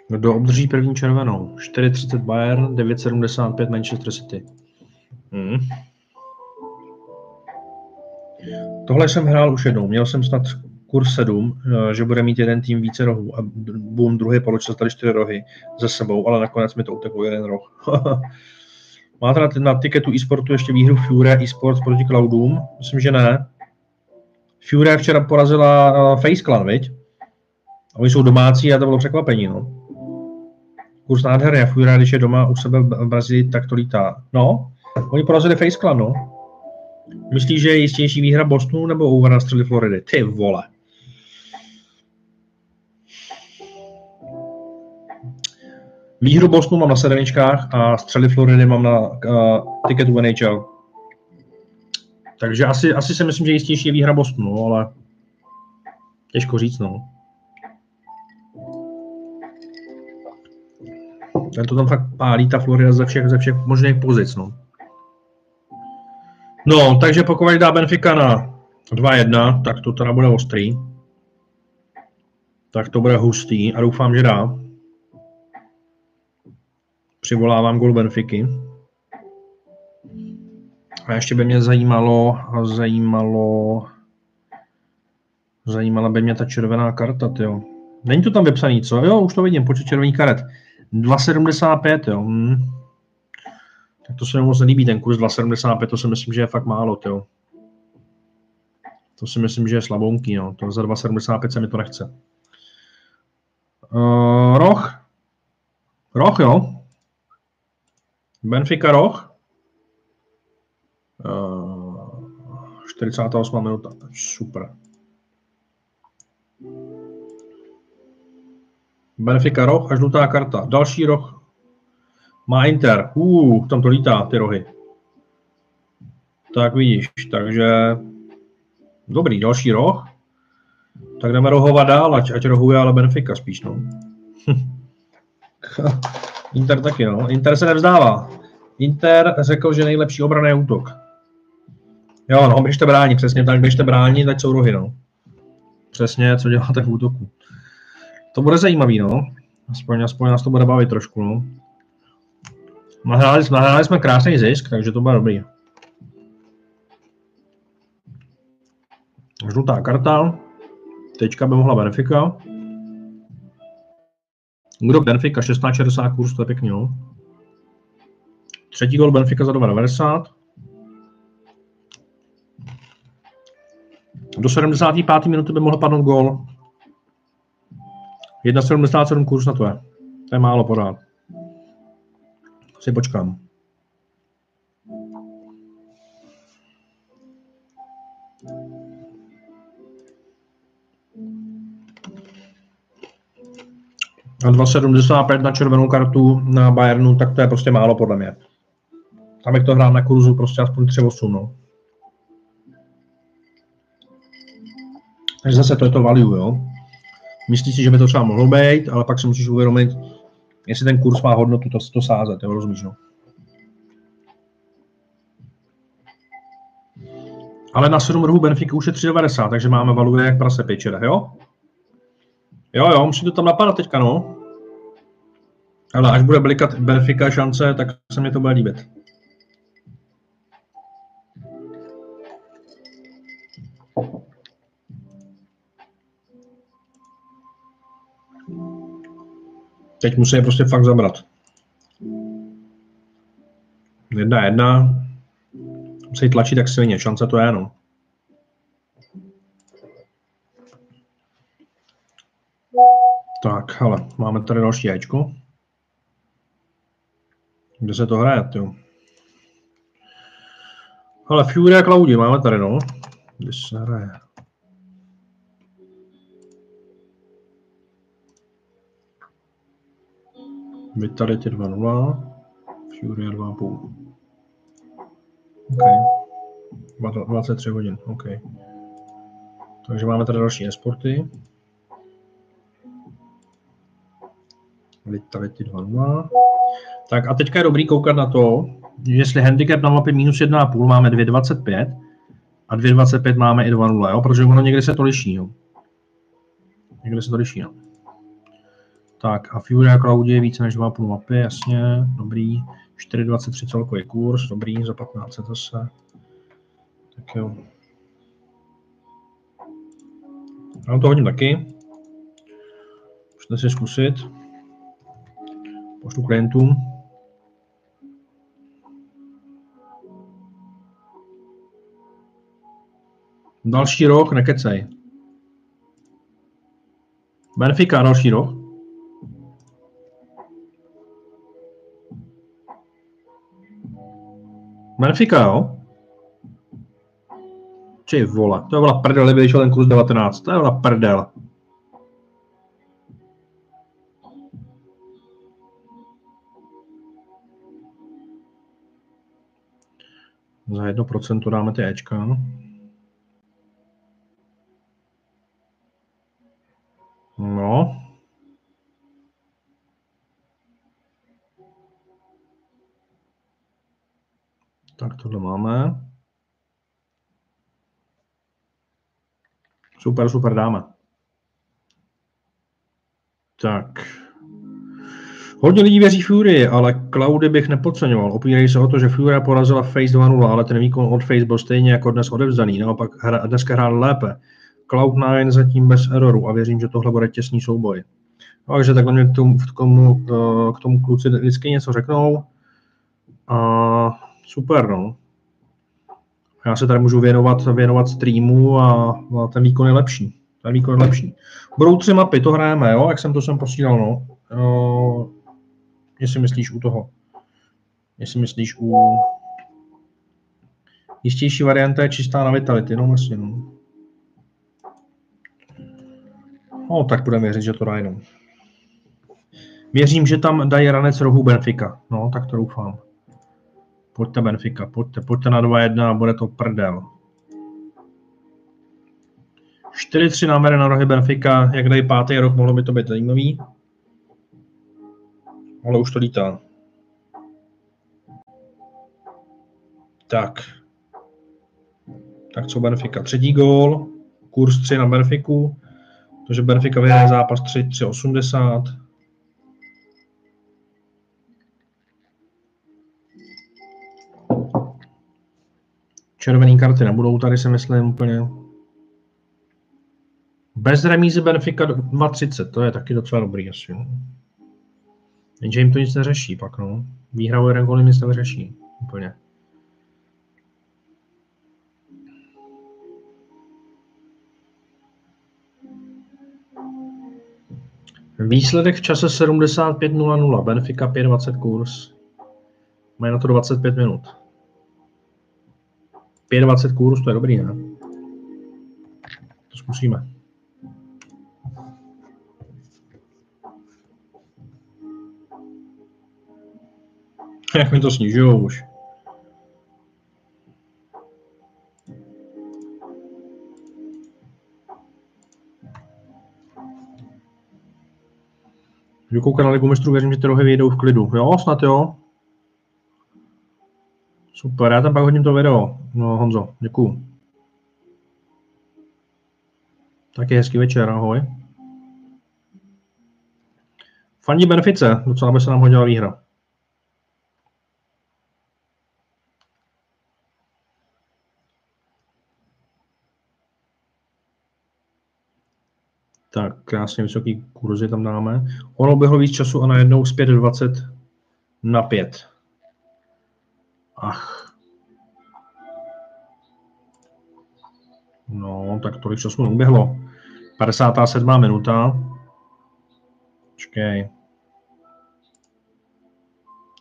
Kdo obdrží první červenou? 4,30 Bayern, 9,75 Manchester City. Hmm. Tohle jsem hrál už jednou. Měl jsem snad kurz 7, eh, že bude mít jeden tým více rohů a boom, druhý poločas tady čtyři rohy ze sebou, ale nakonec mi to uteklo jeden roh. Máte na, na tiketu e-sportu ještě výhru Fury e-sports proti Cloudům? Myslím, že ne. Fury včera porazila uh, Face Clan, viď? A oni jsou domácí a to bylo překvapení, no kurz nádherný. a furt rád, když je doma u sebe v Brazílii, tak to lítá. No, oni porazili Face Clan, no. Myslíš, že je jistější výhra Bostonu nebo úhra na střely Floridy? Ty vole. Výhru Bostonu mám na sedmičkách a střely Floridy mám na uh, tiketu NHL. Takže asi, asi si myslím, že jistější je výhra Bostonu, no, ale těžko říct, no. Ten to tam fakt pálí, ta Florida ze všech, ze všech možných pozic, no. No, takže pokud dá Benfica na 2-1, tak to teda bude ostrý. Tak to bude hustý a doufám, že dá. Přivolávám gol Benfiky. A ještě by mě zajímalo, zajímalo, zajímala by mě ta červená karta, jo. Není to tam vypsaný, co? Jo, už to vidím, počet červených karet. 2,75, jo. Hmm. Tak to se mi moc nelíbí, ten kurz 2,75, to si myslím, že je fakt málo, jo. To si myslím, že je slabounký, jo. To za 2,75 se mi to nechce. Uh, roh. Roh, jo. Benfica roh. Uh, 48 minuta. Super. Benfica roh a žlutá karta. Další roh má Inter. Uh, tam to lítá, ty rohy. Tak vidíš, takže dobrý, další roh. Tak jdeme rohovat dál, ať, ať rohuje, ale Benfica spíš, no. Inter taky, no. Inter se nevzdává. Inter řekl, že nejlepší obrana útok. Jo, no, běžte bránit, přesně tak, běžte bránit, ať jsou rohy, no. Přesně, co děláte v útoku. To bude zajímavý, no. Aspoň, aspoň nás to bude bavit trošku, no. Nahráli, nahráli jsme krásný zisk, takže to bude dobrý. Žlutá karta. Teďka by mohla Benfica. Kdo Benfica 16,60 kurz, to je pěkně, no. Třetí gol Benfica za 2,90. Do 75. minuty by mohl padnout gol 1,77 kurz na to je. To je málo pořád. Si počkám. A 2,75 na červenou kartu na Bayernu, tak to je prostě málo podle mě. Tam bych to hrál na kurzu prostě aspoň 3,8, no. Takže zase to je to value, jo. Myslíš si, že by to třeba mohlo být, ale pak si musíš uvědomit, jestli ten kurz má hodnotu to, to sázet, jo, rozumíš, no. Ale na 7 rohů Benfica už je 3,90, takže máme valuje jak prase pečera, jo? Jo, jo, musí to tam napadat teďka, no. Ale až bude blikat Benfica šance, tak se mi to bude líbit. Teď musí je prostě fakt zabrat. Jedna jedna. Musí tlačit tak silně, šance to je, no. Tak, hele, máme tady další jajčko. Kde se to hraje, jo? Ale Fury a Claudi máme tady, no. Kde se hraje? Vitality 2.0, Fury 2.5. OK. 23 hodin, OK. Takže máme tady další esporty. Vitality 2.0. Tak a teďka je dobrý koukat na to, jestli handicap na mapě minus 1,5 máme 2,25 a 2,25 máme i 2,0, jo? protože ono někdy se to liší. Jo? Někdy se to liší. Jo? Tak a Fury a Cloud je více než 2,5 mapy, jasně, dobrý. 4,23 celkový kurz, dobrý, za 15 zase. Tak jo. Já to hodím taky. Můžete si zkusit. Pošlu klientům. Další rok, nekecej. Benfica, další rok. Benfica, jo? Či vole, to je byla prdel, kdyby vyšel ten kurz 19, to je byla prdel. Za 1% dáme ty Ečka. No, Tak tohle máme. Super, super, dáme. Tak. Hodně lidí věří Fury, ale Cloudy bych nepodceňoval. Opírají se o to, že Fury porazila Face 2.0, ale ten výkon od Face byl stejně jako dnes odevzdaný. Naopak hra, dneska hrál lépe. Cloud9 zatím bez eroru a věřím, že tohle bude těsný souboj. No, takže takhle mě k tomu, k tomu, eh, k tomu kluci vždycky něco řeknou. A super, no. Já se tady můžu věnovat, věnovat streamu a, a ten výkon je lepší. Ten výkon je lepší. Budou tři mapy, to hrajeme, jo, jak jsem to sem posílal, no. Uh, jestli myslíš u toho. Jestli myslíš u... Jistější varianta je čistá na Vitality, no vlastně, no. No, tak budeme věřit, že to dá jenom. Věřím, že tam dají ranec rohu Benfica. No, tak to doufám. Pojďte Benfica, pojďte, pojďte na 2-1 a bude to prdel. 4-3 námere na rohy Benfica, jak dají pátý rok, mohlo by to být zajímavý. Ale už to lítá. Tak. Tak co Benfica? Třetí gól, kurz 3 na Benfiku, takže Benfica vyhraje zápas 3, 3,80. Červené karty nebudou tady, si myslím úplně. Bez remízy Benfica 2,30, to je taky docela dobrý asi. No. Jenže jim to nic neřeší pak, no. Výhra o jeden gol nic neřeší úplně. Výsledek v čase 75.00, Benfica 5.20 kurz. Mají na to 25 minut. 5.20 kurz, to je dobrý, ne? To zkusíme. Jak mi to snižují už. Jdu koukat na Ligu mistrů, věřím, že ty rohy vyjedou v klidu. Jo, snad jo. Super, já tam pak hodím to video. No, Honzo, děkuju. Taky hezký večer, ahoj. Fandí Benefice, docela by se nám hodila výhra. Tak, krásně vysoký kurzy tam dáme. Ono bylo víc času a najednou z 5,20 na 5. Ach. No, tak tolik času neuběhlo. 57. minuta. Počkej.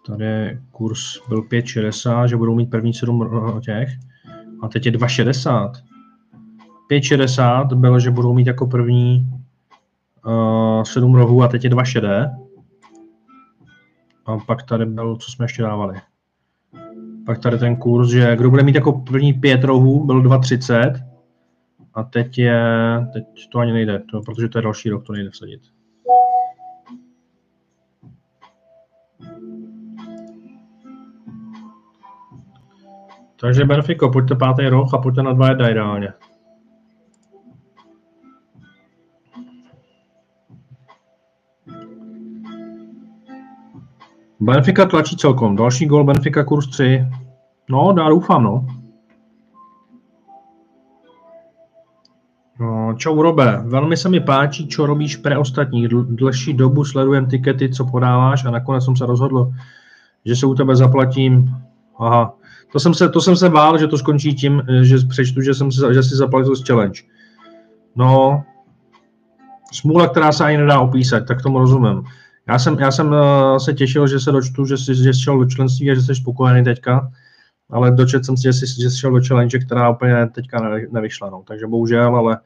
Tady kurz byl 5,60, že budou mít první 7 těch. A teď je 2,60. 5,60 bylo, že budou mít jako první uh, 7 rohů a teď je 2 šedé. A pak tady byl, co jsme ještě dávali. Pak tady ten kurz, že kdo bude mít jako první 5 rohů, byl 2,30 a teď je, teď to ani nejde, to, protože to je další rok, to nejde vsadit. Takže Benfico, pojďte pátý roh a pojďte na 2 ideálně. Benfica tlačí celkom. Další gol Benfica kurz 3. No, já doufám, no. no. Čau Robe, velmi se mi páčí, čo robíš pre ostatních. Dlhší dobu sledujem tikety, co podáváš a nakonec jsem se rozhodl, že se u tebe zaplatím. Aha, to jsem se, to jsem se bál, že to skončí tím, že přečtu, že, jsem si, že si zaplatil z challenge. No, smůla, která se ani nedá opísat, tak tomu rozumím. Já jsem, já jsem uh, se těšil, že se dočtu, že jsi, že jsi šel do členství a že jsi spokojený teďka, ale dočet jsem si, že jsi, že jsi šel do challenge, která úplně teďka nevyšla. No. Takže bohužel, ale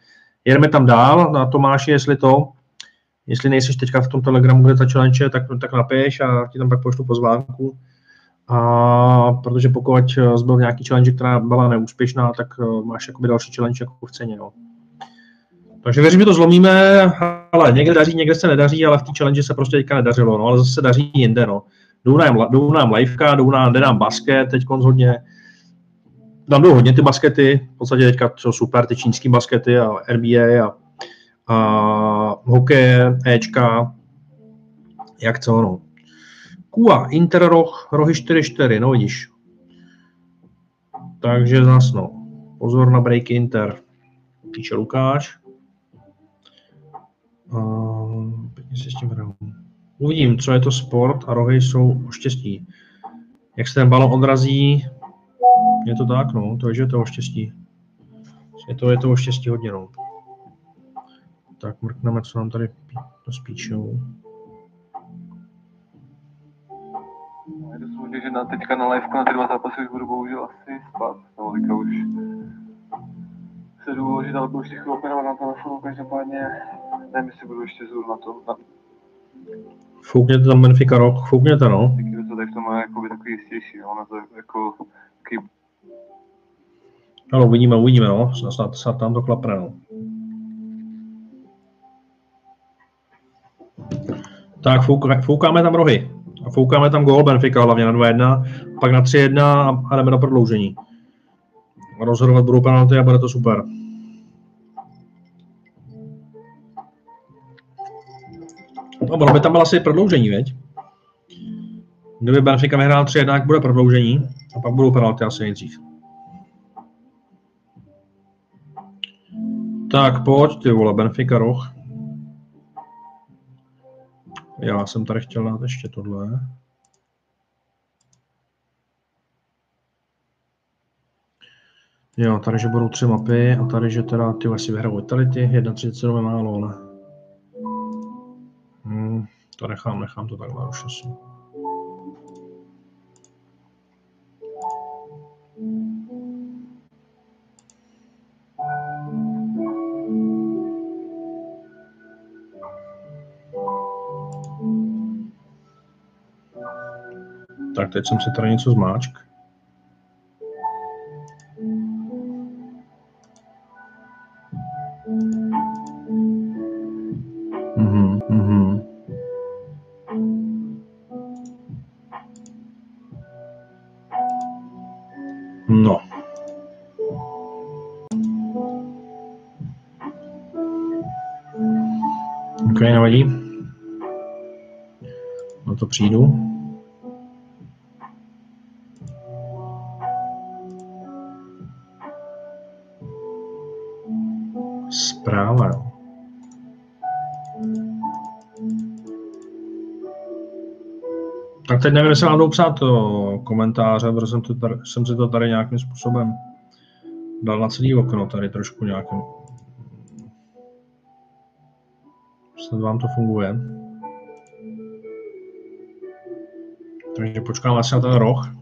jedeme tam dál. Na Tomáši, jestli to, jestli nejsi teďka v tom telegramu, kde ta challenge tak, tak napiš a ti tam pak pošlu pozvánku. A protože pokud zbyl nějaký challenge, která byla neúspěšná, tak máš jakoby další challenge jako v ceně. No. Takže věřím, že to zlomíme, ale někde daří, někde se nedaří, ale v té challenge se prostě teďka nedařilo, no, ale zase se daří jinde. No. Jdou nám, jdou nám liveka, jdou nám, jde nám basket, teď hodně, tam jdou hodně ty baskety, v podstatě teďka jsou super ty čínský baskety a NBA a, a hokej, Ečka, jak co, no. Kua, Inter roh, rohy 4-4, no vidíš. Takže zas, no. Pozor na break Inter, píše Lukáš. Pěkně s tím. Uvidím, co je to sport a rohy jsou o štěstí. Jak se ten balon odrazí, je to tak, no, to je, že to o štěstí. Je to, je to o štěstí hodně, no. Tak mrkneme, co nám tady spíčou. Je to že na, teďka na live na ty dva zápasy už budu bohužel asi spát, no teďka už se jdu uložit, ale budu si operovat na telefonu, každopádně nevím, jestli budu ještě na to. Na... Foukněte tam Benfica rok, foukněte no. Taky to tak to má jako takový jistější, no, na to jako takový No, uvidíme, uvidíme, no. Snad, snad tam to klapne, no. Tak fouk, foukáme tam rohy. A foukáme tam gól Benfica hlavně na 2-1, pak na 3-1 a jdeme na prodloužení. Rozhodovat budou penalty a bude to super. No, bylo by tam bylo asi prodloužení, veď? Kdyby Benfica vyhrál 3-1, tak bude prodloužení a pak budou penalty asi nejdřív. Tak pojď, ty vole, Benfica roh. Já jsem tady chtěl dát ještě tohle. Jo, tady, že budou tři mapy a tady, že teda ty asi vyhrajou Vitality, 1.37 je málo, ale... Hmm, to nechám, nechám to takhle už asi. Tak teď jsem si tady něco zmáčk. Nevadí. Na to přijdu. Zpráva. Tak teď nevím, jestli mám psát komentáře, protože jsem, to tady, jsem si to tady nějakým způsobem dal na celý okno, tady trošku nějakým. Snad vám to funguje. Takže počkám asi na ten roh.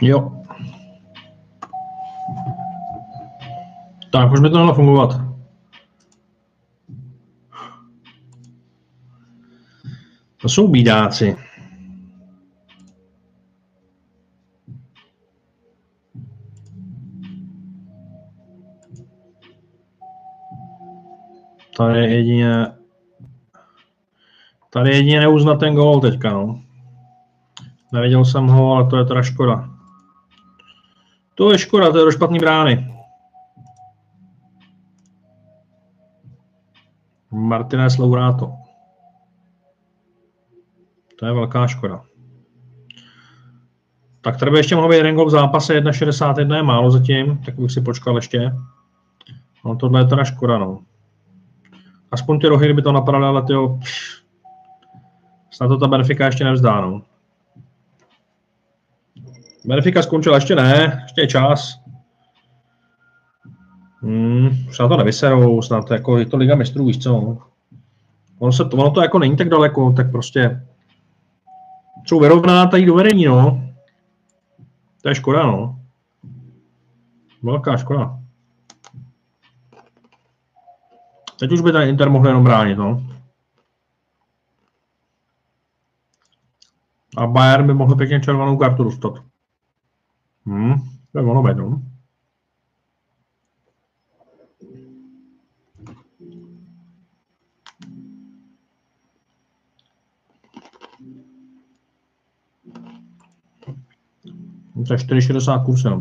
Jo. Tak, už mi to mělo fungovat. To jsou bídáci. Tady je jedině Tady jedině neuznat ten gol teďka, no. Neviděl jsem ho, ale to je teda škoda. To je škoda, to je do špatný brány. Martinez Laurato. To je velká škoda. Tak tady by ještě mohl být jeden v zápase, 1,61 je málo zatím, tak bych si počkal ještě. No tohle je teda škoda, no. Aspoň ty rohy, kdyby to napadly, ale tyjo, snad to ta Benfica ještě nevzdá, no. Benfica skončila, ještě ne, ještě je čas. Hmm, snad to nevyserou, snad jako je to Liga mistrů, víš co. Ono, se, ono to jako není tak daleko, tak prostě jsou vyrovná tady do vedení, no. To je škoda, no. Velká škoda. Teď už by ten Inter mohl jenom bránit, no. A Bayern by mohl pěkně červenou kartu dostat. Hmm, to je ono být, no. Je 4,60 kurz jenom.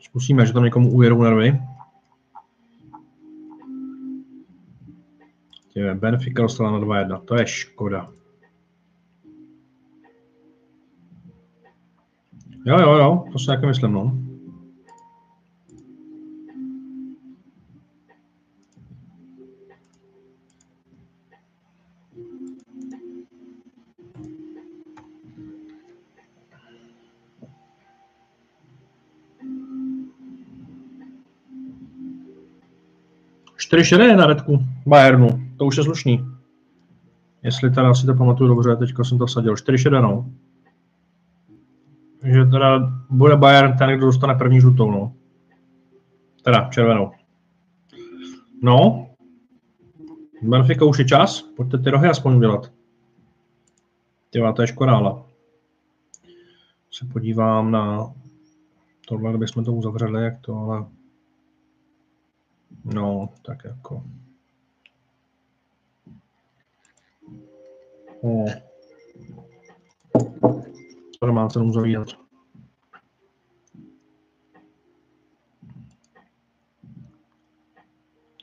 Zkusíme, že tam někomu ujedou nervy. Benfica dostala na 2-1, to je škoda. Jo, jo, jo, to si taky myslím, no. Čtyři šedé na redku Bayernu, to už je slušný. Jestli teda si to pamatuju dobře, teďka jsem to vsadil. Čtyři šedé, no. Takže teda bude Bayern ten, kdo dostane první žlutou, no. Teda červenou. No. Benfica už je čas, pojďte ty rohy aspoň udělat. Tyva, to je škoda, ale. Se podívám na tohle, kdybychom to uzavřeli, jak to, ale No, tak jako. No. To nemá cenu zavídat.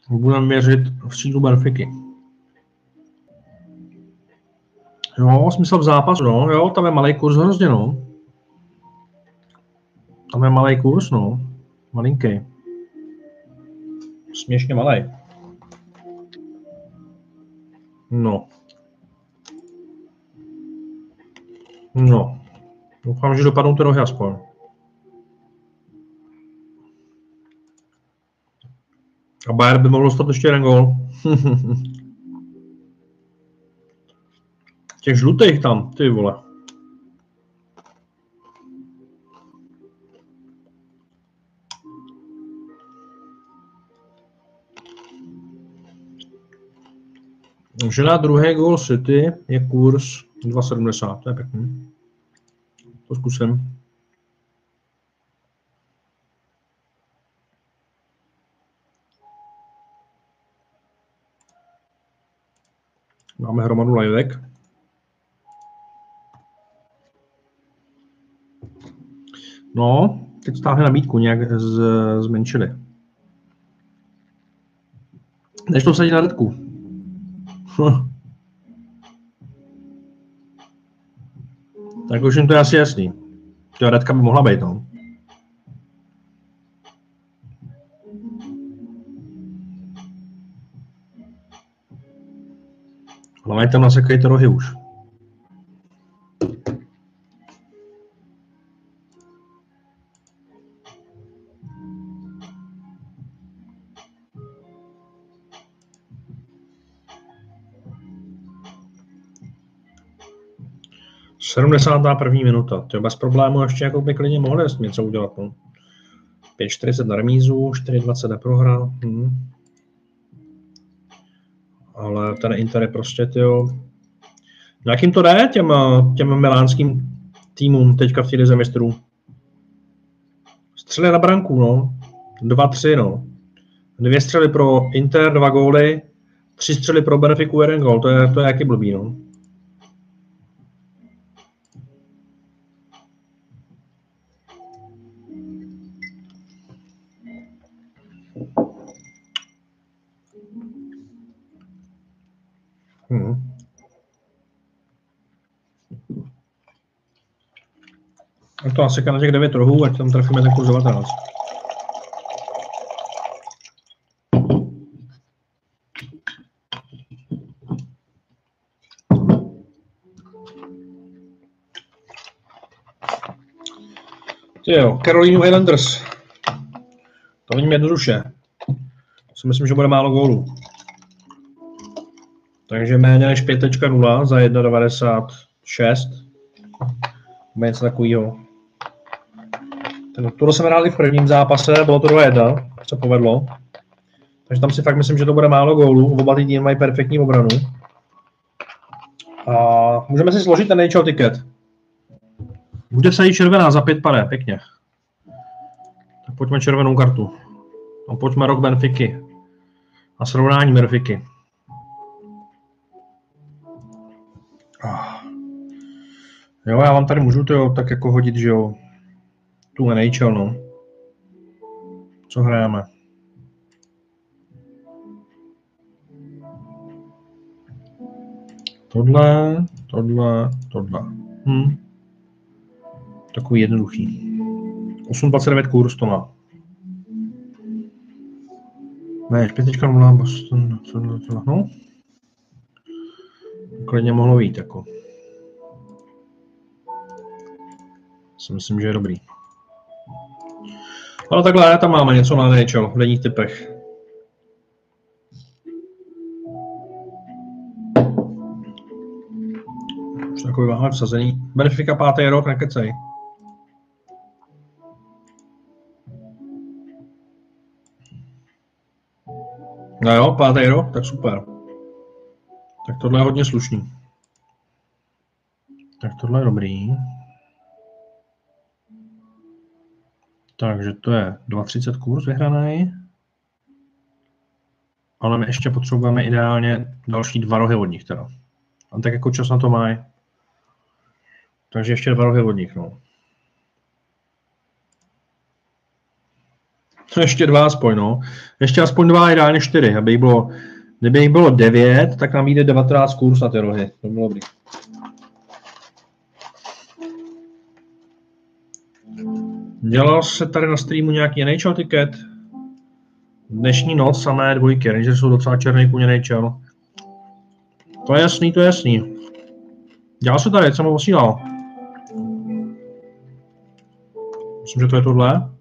Budeme měřit v sílu Benfiky. Jo, smysl v zápasu, no, jo, tam je malý kurz hrozně, no. Tam je malý kurz, no, malinký směšně malý. No. No. Doufám, že dopadnou ty rohy aspoň. A Bayern by mohl dostat ještě jeden gol. Těch žlutých tam, ty vole. Že na druhý gol City je kurz 2,70, to je pěkný. To zkusím. Máme hromadu livek. No, teď stáhne nabídku, nějak z, zmenšili. Než to sadí na redku. tak už jim to je asi jasný. Teoretka by mohla být, no. Ale mají tam nasekají to rohy už. 71. minuta. To je bez problému, ještě jako by klidně mohli něco udělat. No. 5.40 na remízu, 4.20 neprohrál. Hmm. Ale ten Inter je prostě, tyjo, jak jim to jde těm, těm milánským týmům teďka v té lize mistrů? Střely na branku, no. 2-3, no. Dvě střely pro Inter, dva góly, tři střely pro Benefiku, jeden gól. To je, to je jaký blbý, no. Hmm. A to asi na těch 9 rohů, ať tam trefíme ten kurz 19. jo, Carolina Highlanders. To vidím jednoduše. Si myslím, že bude málo gólů. Takže méně než 5.0 za 1.96. Bude něco takového. Tohle jsme hráli v prvním zápase, bylo to 2-1, se povedlo. Takže tam si fakt myslím, že to bude málo gólů. Oba ty týmy mají perfektní obranu. A můžeme si složit ten NHL ticket. Bude jí červená za pět pade, pěkně. Pojďme červenou kartu. A pojďme rok Benfiky. A srovnání Benfiky. Jo, já vám tady můžu to tak jako hodit, že jo, tu NHL, no. Co hrajeme? Tohle, tohle, tohle. Hm. Takový jednoduchý. 8,29 kurz to má. Ne, 5.0 Boston, tohle, tohle, no. Klidně mohlo jít, jako. Si myslím, že je dobrý. Ale takhle, tam máme něco na NHL v denních typech. Už takový máme vsazený. Benefika pátý rok, nekecej. No jo, pátý rok, tak super. Tak tohle je hodně slušný. Tak tohle je dobrý. Takže to je 2,30 kurz vyhraný. Ale my ještě potřebujeme ideálně další dva rohy od nich teda. A tak jako čas na to mají. Takže ještě dva rohy od nich, no. Ještě dva aspoň, no. Ještě aspoň dva, ideálně čtyři, aby jich bylo, kdyby jich bylo devět, tak nám jde 19 kurz na ty rohy. To bylo dobrý. Dělal se tady na streamu nějaký NHL ticket? Dnešní noc samé dvojky, Rangers jsou docela černý kůň NHL. To je jasný, to je jasný. Dělal se tady, jsem ho posílal. Myslím, že to je tohle.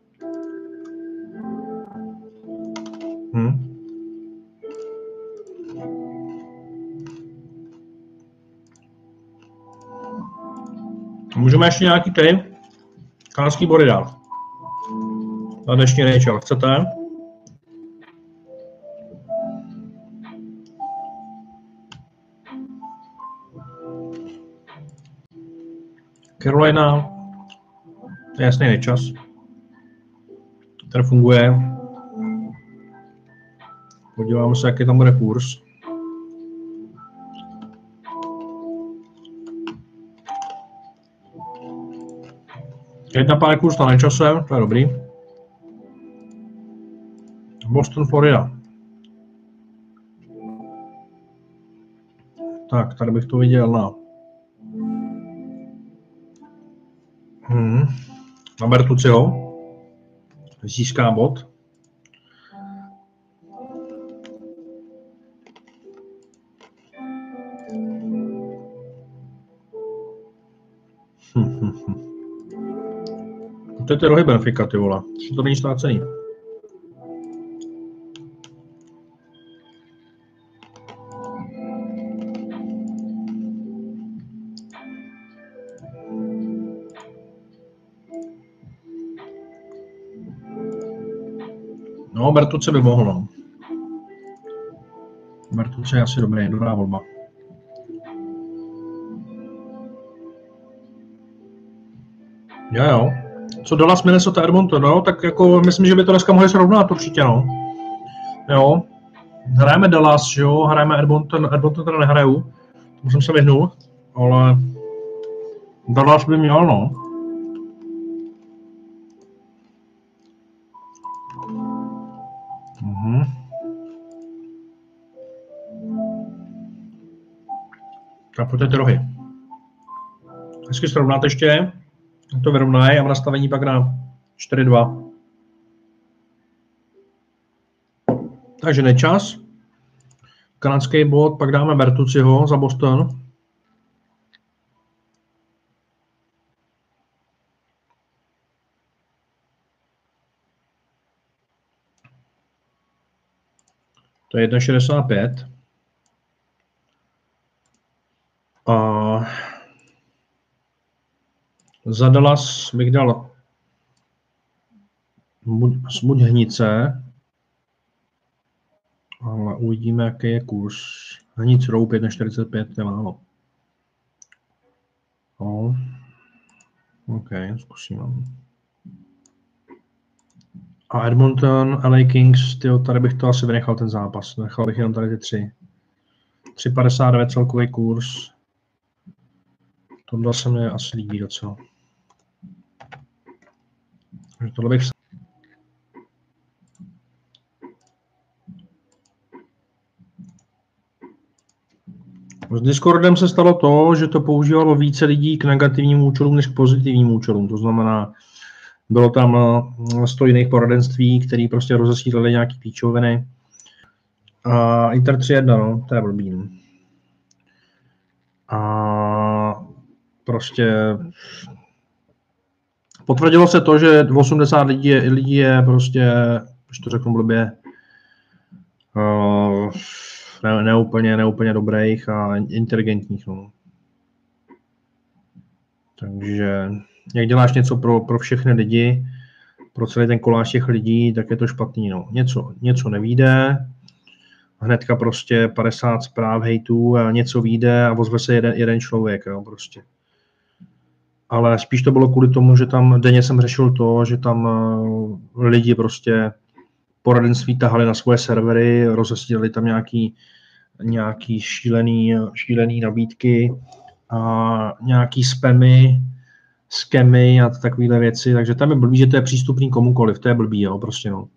Můžeme ještě nějaký ty kanadský body dát na dnešní NHL. Chcete? Carolina, to je jasný nečas. Ten funguje. Podíváme se, jaký tam bude kurz. Jedna kurz na nečase, to je dobrý. Boston, Florida. Tak, tady bych to viděl na hmm. na Bertuciho. Získá bod. To je ty rohy Benfica, ty vole. To není ztrácený. No, Bertuce by mohl, no. Bertuce je asi dobrý, dobrá volba. Jo, jo. Co Dallas, Minnesota, Edmonton, no, tak jako myslím, že by to dneska mohli srovnat určitě, no. Jo. Hrajeme Dallas, jo, hrajeme Edmonton, Edmonton teda nehraju, tomu jsem se vyhnul, ale Dallas by měl, no. Mhm. Tak pojďte ty rohy. Hezky srovnáte ještě to vyrovnají a v nastavení pak na 4-2. Takže nečas. Kanadský bod, pak dáme Bertuciho za Boston. To je 1,65. A za Dallas bych dal smuť hnice, ale uvidíme, jaký je kurz. Hnic 1,45, to je málo. No. OK, zkusíme. A Edmonton, LA Kings, tyjo, tady bych to asi vynechal ten zápas. Nechal bych jenom tady ty tři. 3,59 celkový kurz. Tohle se mi asi líbí docela. Takže tohle bych S Discordem se stalo to, že to používalo více lidí k negativním účelům než k pozitivním účelům. To znamená, bylo tam 100 jiných poradenství, který prostě rozesílali nějaký píčoviny. A Inter 3.1, no, to je blbý. No. A prostě potvrdilo se to, že 80 lidí je, lidí je prostě, když to řeknu blbě, uh, ne, neúplně, neúplně dobrých a inteligentních. No. Takže jak děláš něco pro, pro všechny lidi, pro celý ten koláž těch lidí, tak je to špatný. No. Něco, něco nevíde, hnedka prostě 50 zpráv hejtů a něco vyjde a ozve se jeden, jeden člověk. Jo, prostě ale spíš to bylo kvůli tomu, že tam denně jsem řešil to, že tam eh, lidi prostě poradenství tahali na svoje servery, rozesílali tam nějaký, nějaký šílený, šílený nabídky a nějaký spamy, skemy a takovéhle věci, takže tam je blbý, že to je přístupný komukoliv, to je blbý, jo, prostě no.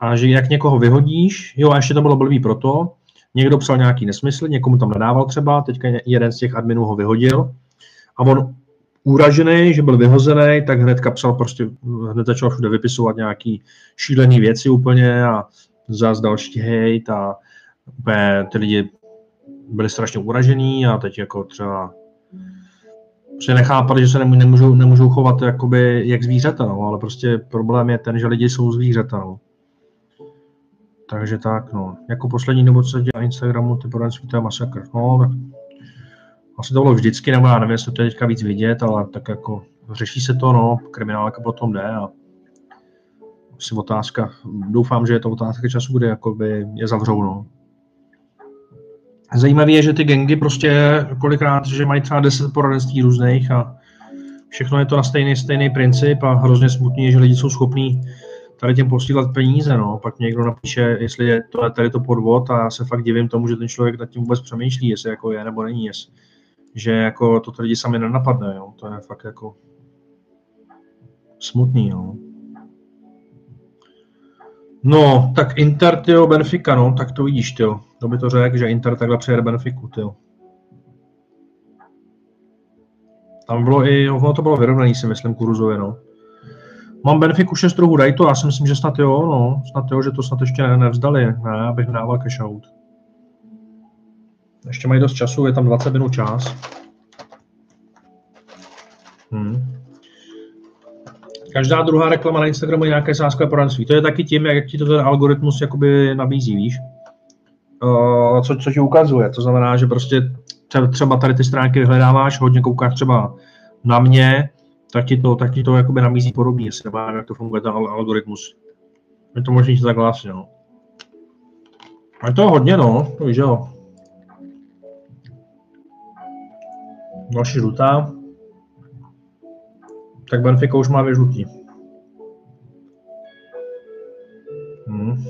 A že jak někoho vyhodíš, jo, a ještě to bylo blbý proto, někdo psal nějaký nesmysl, někomu tam nadával třeba, teďka jeden z těch adminů ho vyhodil a on uražený, že byl vyhozený, tak hned psal prostě, hned začal všude vypisovat nějaký šílený věci úplně a zase další hejt a úplně ty lidi byli strašně uražený a teď jako třeba prostě nechápali, že se nemůžou, nemůžou chovat jakoby jak zvířata, no, ale prostě problém je ten, že lidi jsou zvířata, no. Takže tak, no. Jako poslední dobu, co dělá Instagramu, ty poradenství, je masakr. No, tak asi to bylo vždycky, nebo já nevím, jestli to je teďka víc vidět, ale tak jako řeší se to, no, kriminálka potom jde a asi otázka, doufám, že je to otázka času, kdy jakoby je zavřou, no. Zajímavé je, že ty gengy prostě kolikrát, že mají třeba 10 poradenství různých a všechno je to na stejný, stejný princip a hrozně smutný že lidi jsou schopní tady těm posílat peníze, no. Pak někdo napíše, jestli je to, tady to podvod a já se fakt divím tomu, že ten člověk nad tím vůbec přemýšlí, jestli jako je nebo není, jestli, že jako to lidi sami nenapadne, jo. To je fakt jako smutný, jo. No, tak Inter, tyjo, Benfica, no, tak to vidíš, tyjo. Kdo by to řekl, že Inter takhle přejede Benfiku, tyjo. Tam bylo i, ono to bylo vyrovnaný, si myslím, kurzově, no. Mám Benfiku 6 druhů, daj to, já si myslím, že snad jo, no, snad jo, že to snad ještě nevzdali, ne, abych dával cash out. Ještě mají dost času, je tam 20 minut čas. Hmm. Každá druhá reklama na Instagramu je nějaké sázkové poradenství. To je taky tím, jak ti to ten algoritmus jakoby nabízí, víš? Uh, co, co ti ukazuje. To znamená, že prostě třeba tady ty stránky vyhledáváš, hodně koukáš třeba na mě, tak ti to, tak ti to jakoby nabízí podobně, jestli nevím, jak to funguje ten algoritmus. Je to možný, že takhle asi, no. A je to hodně, no, to víš, jo. Další žlutá. Tak Benfica už má dvě žlutí. Hmm.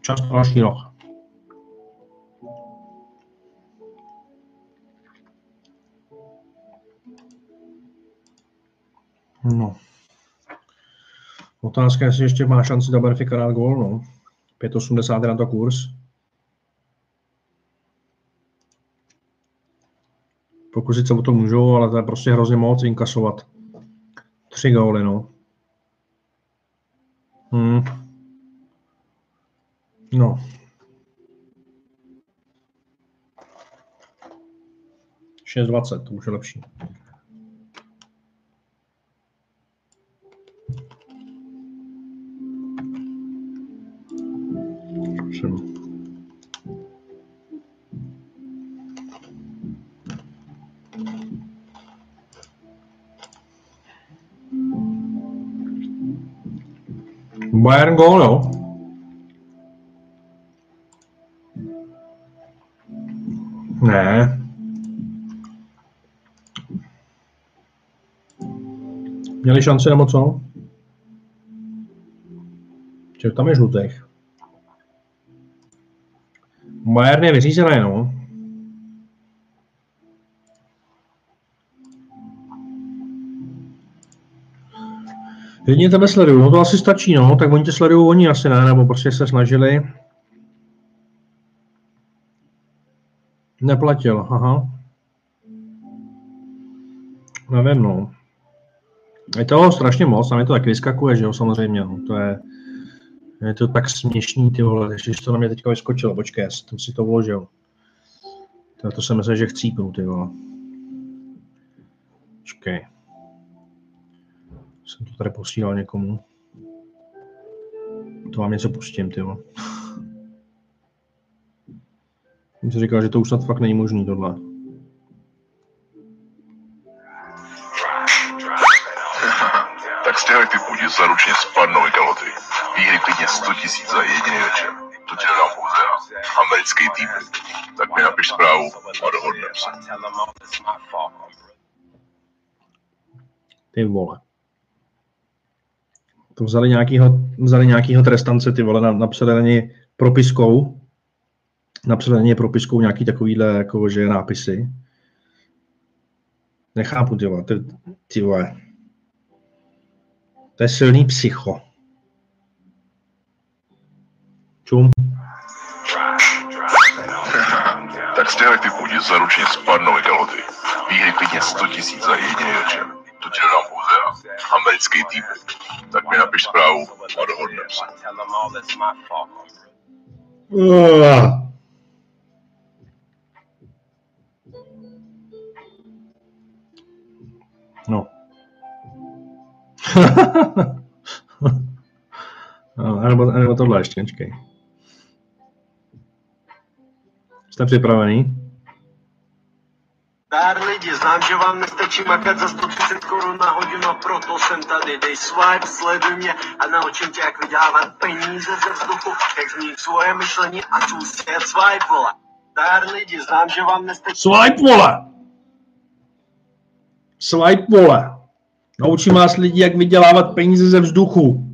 Čas na další rok. No. Otázka je, jestli ještě má šanci do Benfica dát gól, no. 5,80 je na to kurz. Pokusit se o to můžou, ale to je prostě hrozně moc inkasovat. Tři góly, no. Hmm. No. Šest dvacet, to už je lepší. Bayern gól, jo? Ne. Měli šanci nebo co? Že tam je žlutých. Bayern je vyřízený, no. Jedině tebe sleduju, no to asi stačí, no, tak oni tě sledují, oni asi ne, nebo prostě se snažili. Neplatil, aha. Nevím, no. Je toho strašně moc, a mi to tak vyskakuje, že jo, samozřejmě, no. To je, je to tak směšný, ty vole, že to na mě teďka vyskočilo, počkej, já jsem si to vložil. To, to jsem myslel, že chcípnu, ty vole. Počkej. Jsem to tady posílal někomu. To vám něco pustím, ty. Jsem si říkal, že to už snad fakt není možný tohle. tak z typů ti zaručně spadnou i kaloty. Výhry klidně 100 tisíc za jediný večer. To ti dodám pouze já. Americký tým. Tak mi napiš zprávu a dohodneme se. Ty vole. To vzali nějakýho, vzali nějakýho trestance, ty vole, na- napsali na něj propiskou. Napsali na něj propiskou nějaký takovýhle, jako, že nápisy. Nechápu, ty vole, ty, vole. To je silný psycho. Čum. tak z těchto typů ti zaručně spadnou i kaloty. Výhry klidně 100 tisíc za jediný večer. To pouze já. Americký tým. Tak mi napiš zprávu a dohodneme se. Uh. No. no, nebo, nebo tohle ještě, počkej. Jste připravený? Dar lidi, znám, že vám nestačí makat za 130 korun na hodinu proto jsem tady. Dej swipe, sleduj mě a naučím tě, jak vydělávat peníze ze vzduchu, jak změnit svoje myšlení a spustit swipe, vole. Dar lidi, znám, že vám nestačí Swipe, vole! Swipe, vole! Naučím vás lidi, jak vydělávat peníze ze vzduchu.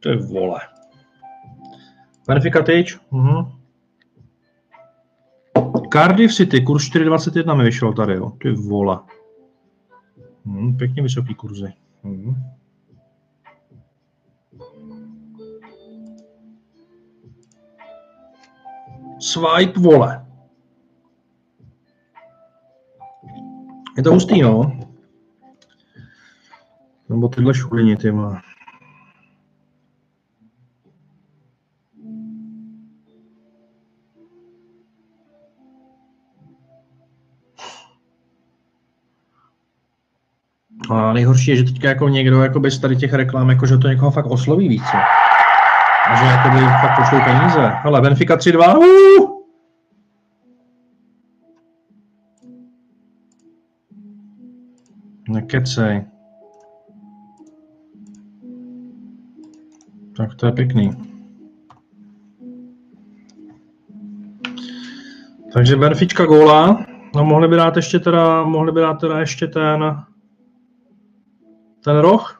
To je vole. Benfica tyč. Mhm. Cardiff City, kurz 4,21 mi vyšel tady, jo. Ty vole. Hmm, pěkně vysoký kurzy. Hmm. Swipe, vole. Je to hustý, no. Nebo tyhle šulini, ty má. A nejhorší je, že teďka jako někdo jako bez tady těch reklam, jako že to někoho fakt osloví víc. A že jako by fakt pošlou peníze. Ale Benfica 3-2. Uh! Nekecej. Tak to je pěkný. Takže Benfička góla. No mohli by dát ještě teda, mohli by dát teda ještě ten ten roh.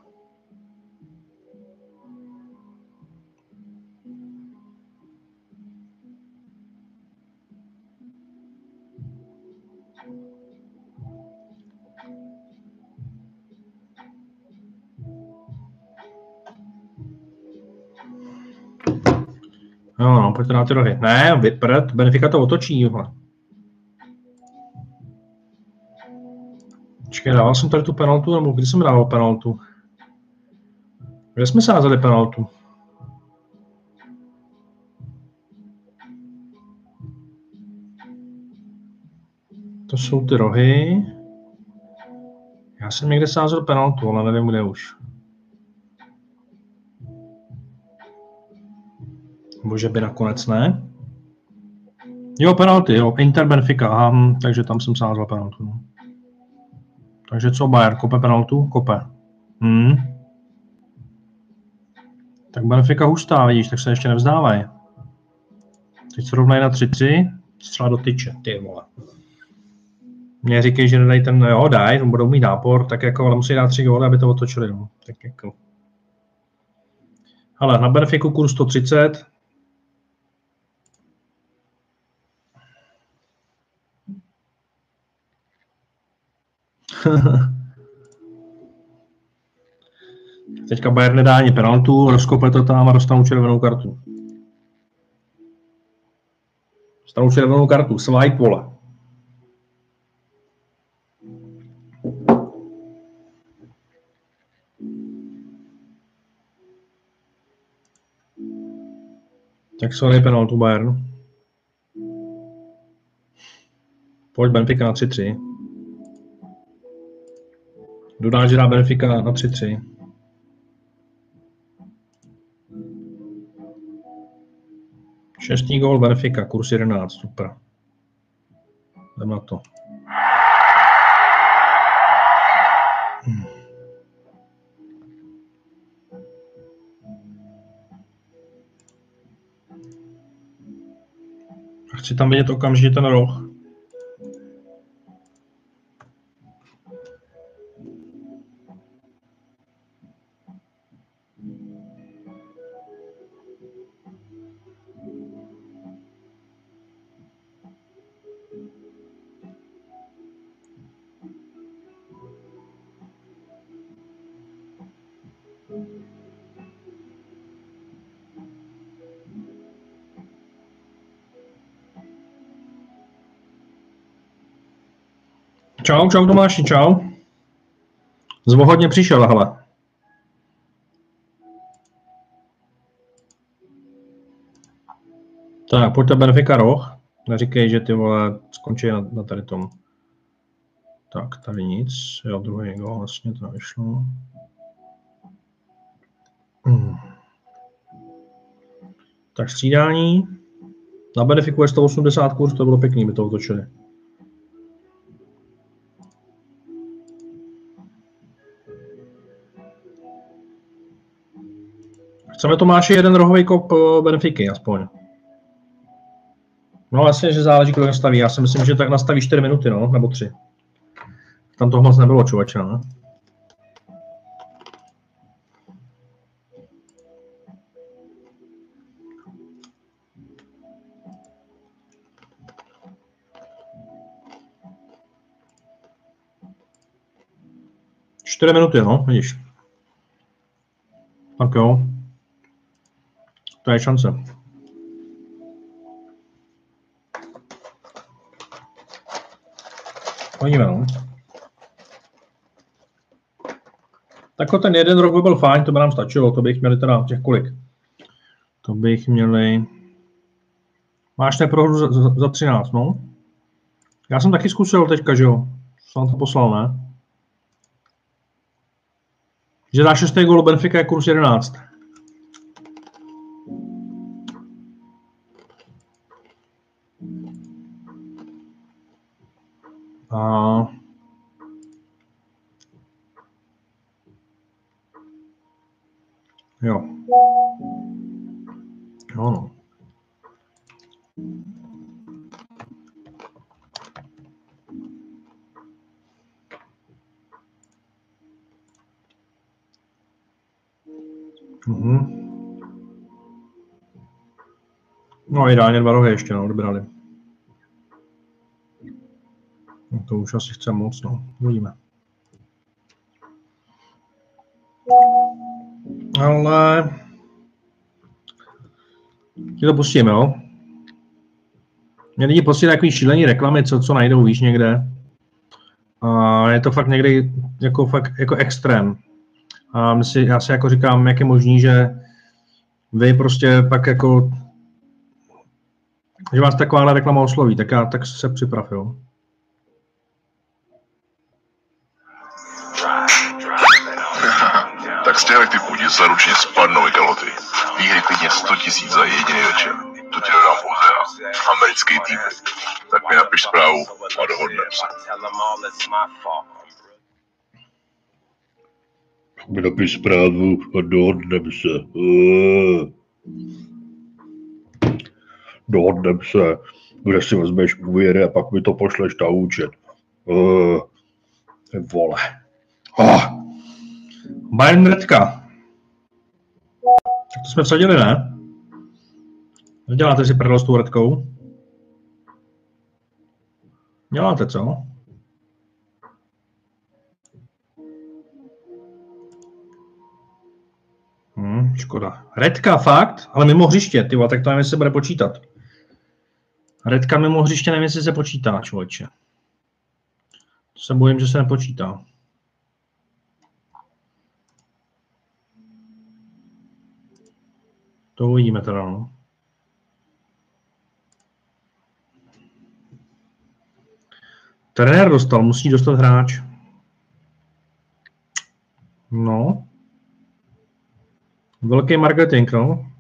Jo, no, pojďte na ty rohy. Ne, vyprt, Benfica to otočí, johle. Počkej, dával jsem tady tu penaltu, nebo kdy jsem dával penaltu? Kde jsme sázeli penaltu? To jsou ty rohy. Já jsem někde sázel penaltu, ale nevím, kde už. Bože by nakonec ne. Jo, penalty, jo, Inter Benfica, aha, hm, takže tam jsem sázel penaltu. No. Takže co Bayern, kope penaltu? Kope. Hmm. Tak Benfica hustá, vidíš, tak se ještě nevzdávají. Teď se rovnají na 3-3, střela do tyče, ty vole. Mně říkají, že nedají ten, jo, daj, budou mít nápor, tak jako, ale musí dát tři góly, aby to otočili, no. Tak jako. Ale na Benfiku kurz 130, Teďka Bayern nedá ani penaltu, rozkope to tam a dostanou červenou kartu. Dostanou červenou kartu, swipe vole. Tak sorry penaltu Bayern. Pojď Benfica na 3-3. Dodá, že Benfica na 3-3. Šestý gól Benfica, kurz 11, super. Jdem na to. Hmm. Chci tam vidět okamžitě ten roh. Čau, čau Tomáši, čau. Zvohodně přišel, hele. Tak, pojďte Benfica roh. Neříkej, že ty vole skončí na, na tady tom. Tak, tady nic. Jo, druhý gol, vlastně to vyšlo. Hmm. Tak střídání. Na Benefiku je 180 kurz, to bylo pěkný, by to otočili. Chceme Tomáši jeden rohový kop eh, Benfiky aspoň. No vlastně, že záleží, kdo nastaví. Já si myslím, že tak nastaví 4 minuty, no, nebo 3. Tam toho moc nebylo, čovače, no. Čtyři minuty, no, vidíš. Tak jo. To je šance. Hodíme, no. Tak ten jeden rok by byl fajn, to by nám stačilo, to bych měli teda těch kolik. To bych měli... Máš neprohru za, za, za 13, no? Já jsem taky zkusil teďka, že jo? Jsem to poslal, ne? Že dá 6. gol Benfica je kurz 11. A Jo. Jo, no. Mhm. No ideálně dva rohy ještě, no, odbrali. No, to už asi chce moc, no. Uvidíme. Ale... Ti to pustíme, jo? Mě lidi pustí takový šílený reklamy, co, co najdou, víš, někde. A je to fakt někdy jako fakt jako extrém. A my si, já si jako říkám, jak je možný, že vy prostě pak jako že vás taková reklama osloví, tak já tak se připrav, jo. Tak z těchto typů ti zaručně spadnou i kaloty. Výhry klidně 100 tisíc za jediný večer. To ti dodám pouze já. Americký tým. Tak mi napiš zprávu a dohodneme se. mi napiš zprávu a dohodneme se. Uh. Dohodneme se, kde si vezmeš úvěry a pak mi to pošleš na účet. Uh. Vole. Oh. Bayern Redka. Tak to jsme vsadili, ne? Děláte si prdel s tou Redkou? Děláte, co? Hmm, škoda. Redka, fakt? Ale mimo hřiště, ty tak to nevím, jestli se bude počítat. Redka mimo hřiště nevím, jestli se počítá, člověče. To se bojím, že se nepočítá. To uvidíme teda, no. Trenér dostal, musí dostat hráč. No. Velký marketing, no.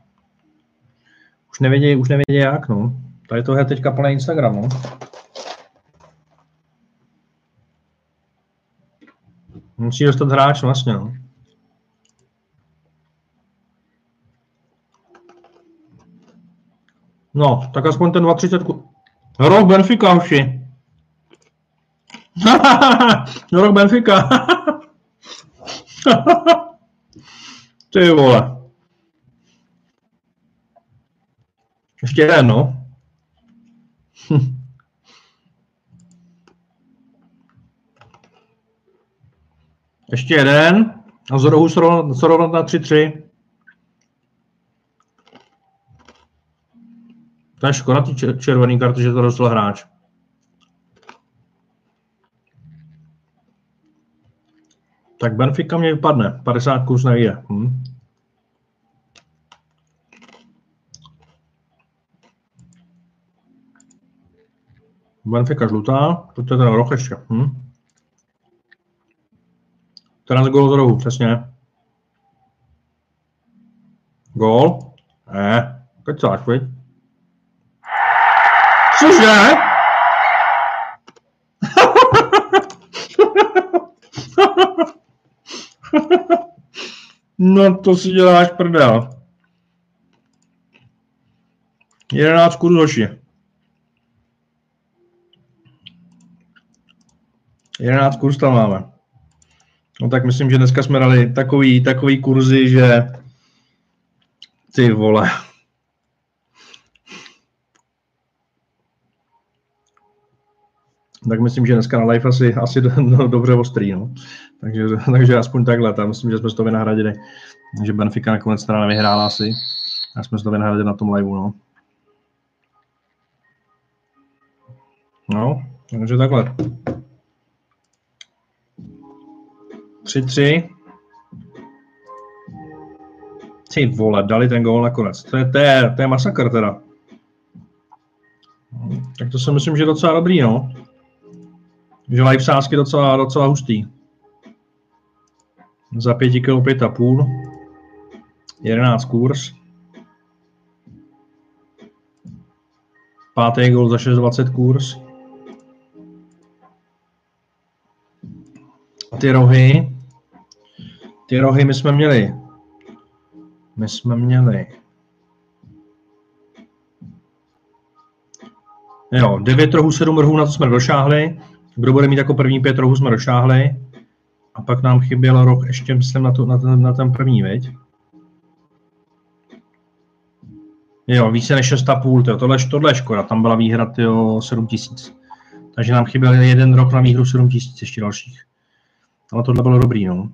Už nevědí, už nevědí jak, no. Tady to je teďka plný Instagram, no. Musí dostat hráč vlastně, no. No, tak aspoň ten 230 ku... Rok Benfica, uši. Rok Benfica. Ty vole. Ještě jeden, no. Ještě jeden. A z rohu srovnat na 3-3. To je škoda ty červený karty, že to dostal hráč. Tak Benfica mě vypadne. 50 kus nejde. Hm. Benfica žlutá, to je ten roh ještě. Hm. 14 gólů z rohu, přesně. Gól? Ne, kecáš, viď? Cože? no to si děláš prdel. 11 kurz hoši. 11 kurz tam máme. No tak myslím, že dneska jsme dali takový, takový kurzy, že ty vole. Tak myslím, že dneska na live asi, asi no, dobře ostrý, no. Takže, takže aspoň takhle, tam myslím, že jsme to vynahradili, že Benfica nakonec teda nevyhrála asi, a jsme to vynahradili na tom liveu, no. No, takže takhle. 3-3. Ty vole, dali ten gól nakonec. To je, to je, to je masakr teda. Tak to si myslím, že je docela dobrý, no. Že live sázky docela, docela hustý. Za 5 kg 5,5. 11 kurz. Pátý gol za 6,20 kurz. A ty rohy, ty rohy my jsme měli My jsme měli Jo, 9 rohů, 7 rohů, na to jsme došáhli. Kdo bude mít jako první pět rohů, jsme došáhli. A pak nám chyběl roh ještě, myslím, na, to, na, ten, na ten první, viď? Jo, více než 6,5, tyjo. Tohle, tohle je škoda, tam byla výhra tyjo, 7 tisíc. Takže nám chyběl jeden rok na výhru 7 tisíc ještě dalších. Ale tohle bylo dobrý, no.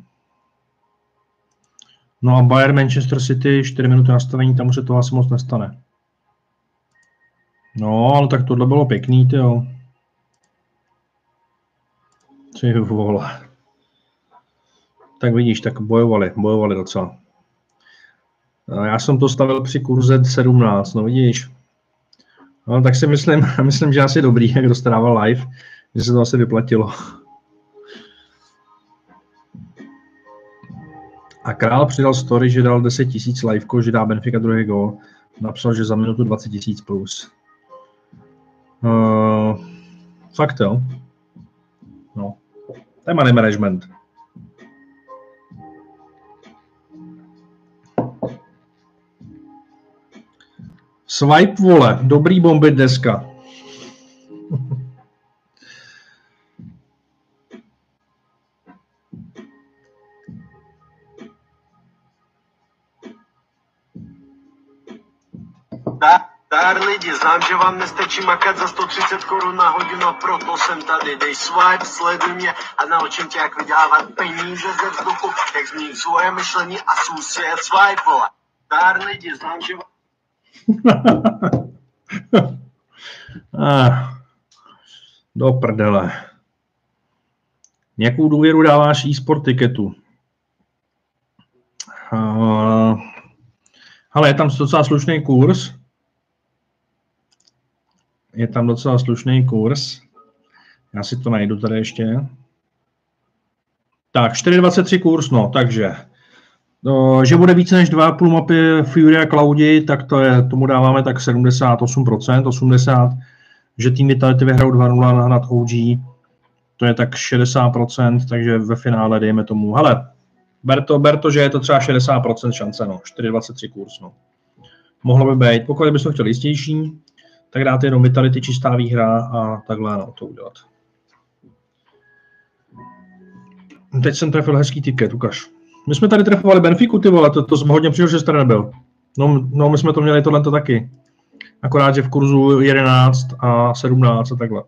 No a Bayern Manchester City, 4 minuty nastavení, tam už se to asi moc nestane. No, ale tak tohle bylo pěkný, ty jo. Ty vole. Tak vidíš, tak bojovali, bojovali docela. Já jsem to stavil při kurze 17, no vidíš. No, tak si myslím, myslím, že asi dobrý, jak dostával live, že se to asi vyplatilo. A král přidal story, že dal 10 tisíc liveko, že dá Benfica druhý gol. Napsal, že za minutu 20 tisíc plus. Uh, fakt jo. To je money management. Swipe vole, dobrý bomby deska. Dar lidi, znám, že vám nestačí makat za 130 korun na hodinu, proto jsem tady. Dej swipe, sleduj mě a naučím tě, jak vydělávat peníze ze vzduchu, jak změnit svoje myšlení a soustředit swipe, vole. Dar lidi, znám, že vám... ah, do prdele. Jakou důvěru dáváš e-sport tiketu? Uh, ale je tam docela slušný kurz. Je tam docela slušný kurz. Já si to najdu tady ještě. Tak, 4,23 kurz, no, takže že bude více než 2,5 mapy Fury a Cloudy, tak to je, tomu dáváme tak 78%, 80%, že tým Vitality vyhrajou 2-0 nad OG, to je tak 60%, takže ve finále dejme tomu, hele, ber to, ber to že je to třeba 60% šance, no, 4,23 kurz, no. Mohlo by být, pokud bys to chtěl jistější, tak dáte jenom Vitality čistá výhra a takhle no, to udělat. Teď jsem trefil hezký tiket, ukaž. My jsme tady trefovali Benfiku, ty vole, to, to jsem hodně přijel, že jste nebyl. No, no, my jsme to měli tohle taky. Akorát, že v kurzu 11 a 17 a takhle.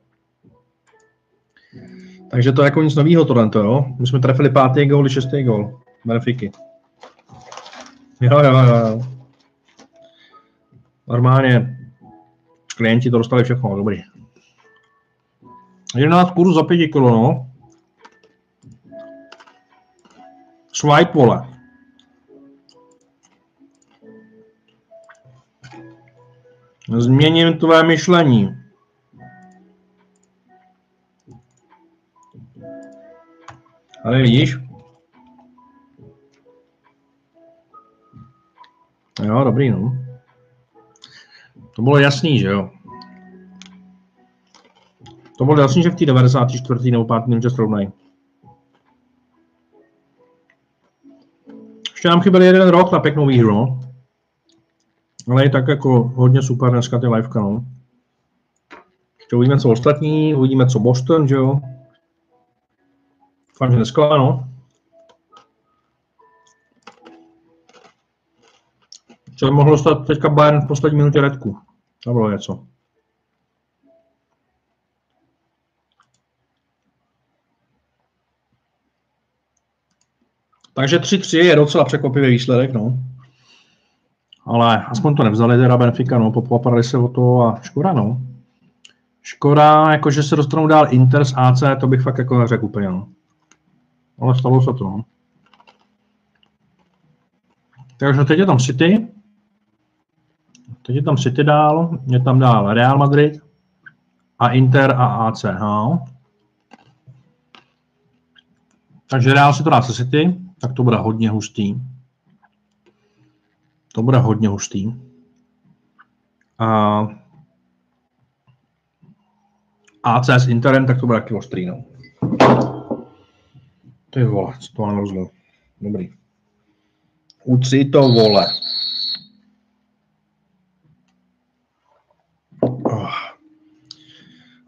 Takže to je jako nic nového tohle, jo. My jsme trefili pátý gol i šestý gol. Benfiky. Jo, jo, jo. Normálně klienti to dostali všechno, dobrý. 11 kurzu za 5 kilo, no. Swipe vole. Změním tvé myšlení. Ale vidíš? Jo, dobrý, no. To bylo jasný, že jo? To bylo jasný, že v té 94. nebo 5. minutě srovnají. Ještě nám chyběl jeden rok na pěknou výhru, no. Ale je tak jako hodně super dneska ty liveka, no. Ještě uvidíme, co ostatní, uvidíme, co Boston, že jo. Doufám, že dneska, no. Co mohlo stát teďka Bayern v poslední minutě redku. To bylo něco. Takže 3-3 je docela překvapivý výsledek, no. Ale aspoň to nevzali teda Benfica, no, popadali se o to a škoda, no. Škoda, jakože se dostanou dál Inter z AC, to bych fakt jako neřekl úplně, no. Ale stalo se to, no. Takže teď je tam City. Je tam City dál, je tam dál Real Madrid a Inter a AC, no. Takže Real si to dá se City tak to bude hodně hustý. To bude hodně hustý. A AC s Interem, tak to bude taky ostrý, no. Ty vole, co to mám rozděl. Dobrý. U 3 to vole.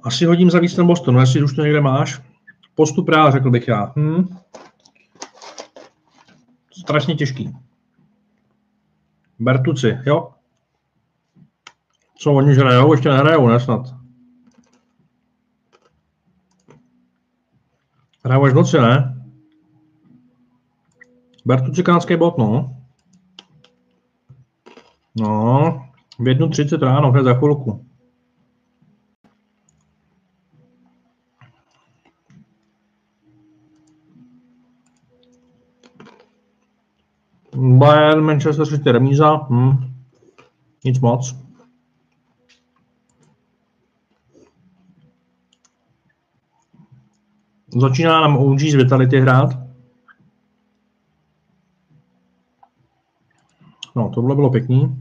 Asi hodím za víc ten Boston, no, jestli už to někde máš. Postup rád, řekl bych já. Hm? Strašně těžký. Bertuci, jo? Co oni hrajou? Ještě nehrajou, ne snad? Hrajou až v noci, ne? Bertuci kánský bot, no. No, v 1.30 ráno, hned za chvilku. Bayern, Manchester City, remíza. Hm. Nic moc. Začíná nám OG z Vitality hrát. No, tohle bylo pěkný.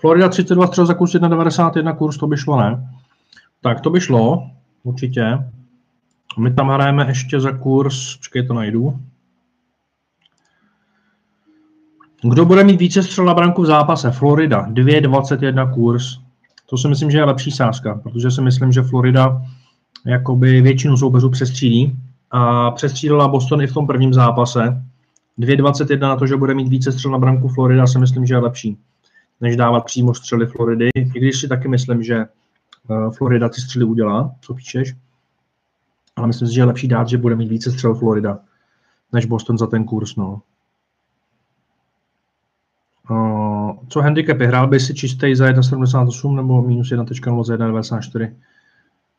Florida 32 střel za kurz 1,91 kurz, to by šlo, ne? Tak, to by šlo, určitě. My tam hrajeme ještě za kurz, počkej, to najdu. Kdo bude mít více střel na branku v zápase? Florida, 2,21 kurz. To si myslím, že je lepší sázka, protože si myslím, že Florida jakoby většinu soupeřů přestřílí a přestřídala Boston i v tom prvním zápase. 2,21 na to, že bude mít více střel na branku Florida, si myslím, že je lepší, než dávat přímo střely Floridy. I když si taky myslím, že eh, Florida ty střely udělá, co píšeš. Ale myslím si, že je lepší dát, že bude mít více střel Florida, než Boston za ten kurz. No. Uh, co handicapy? Hrál by si čistý za 1,78 nebo minus 1.0 za 1,94?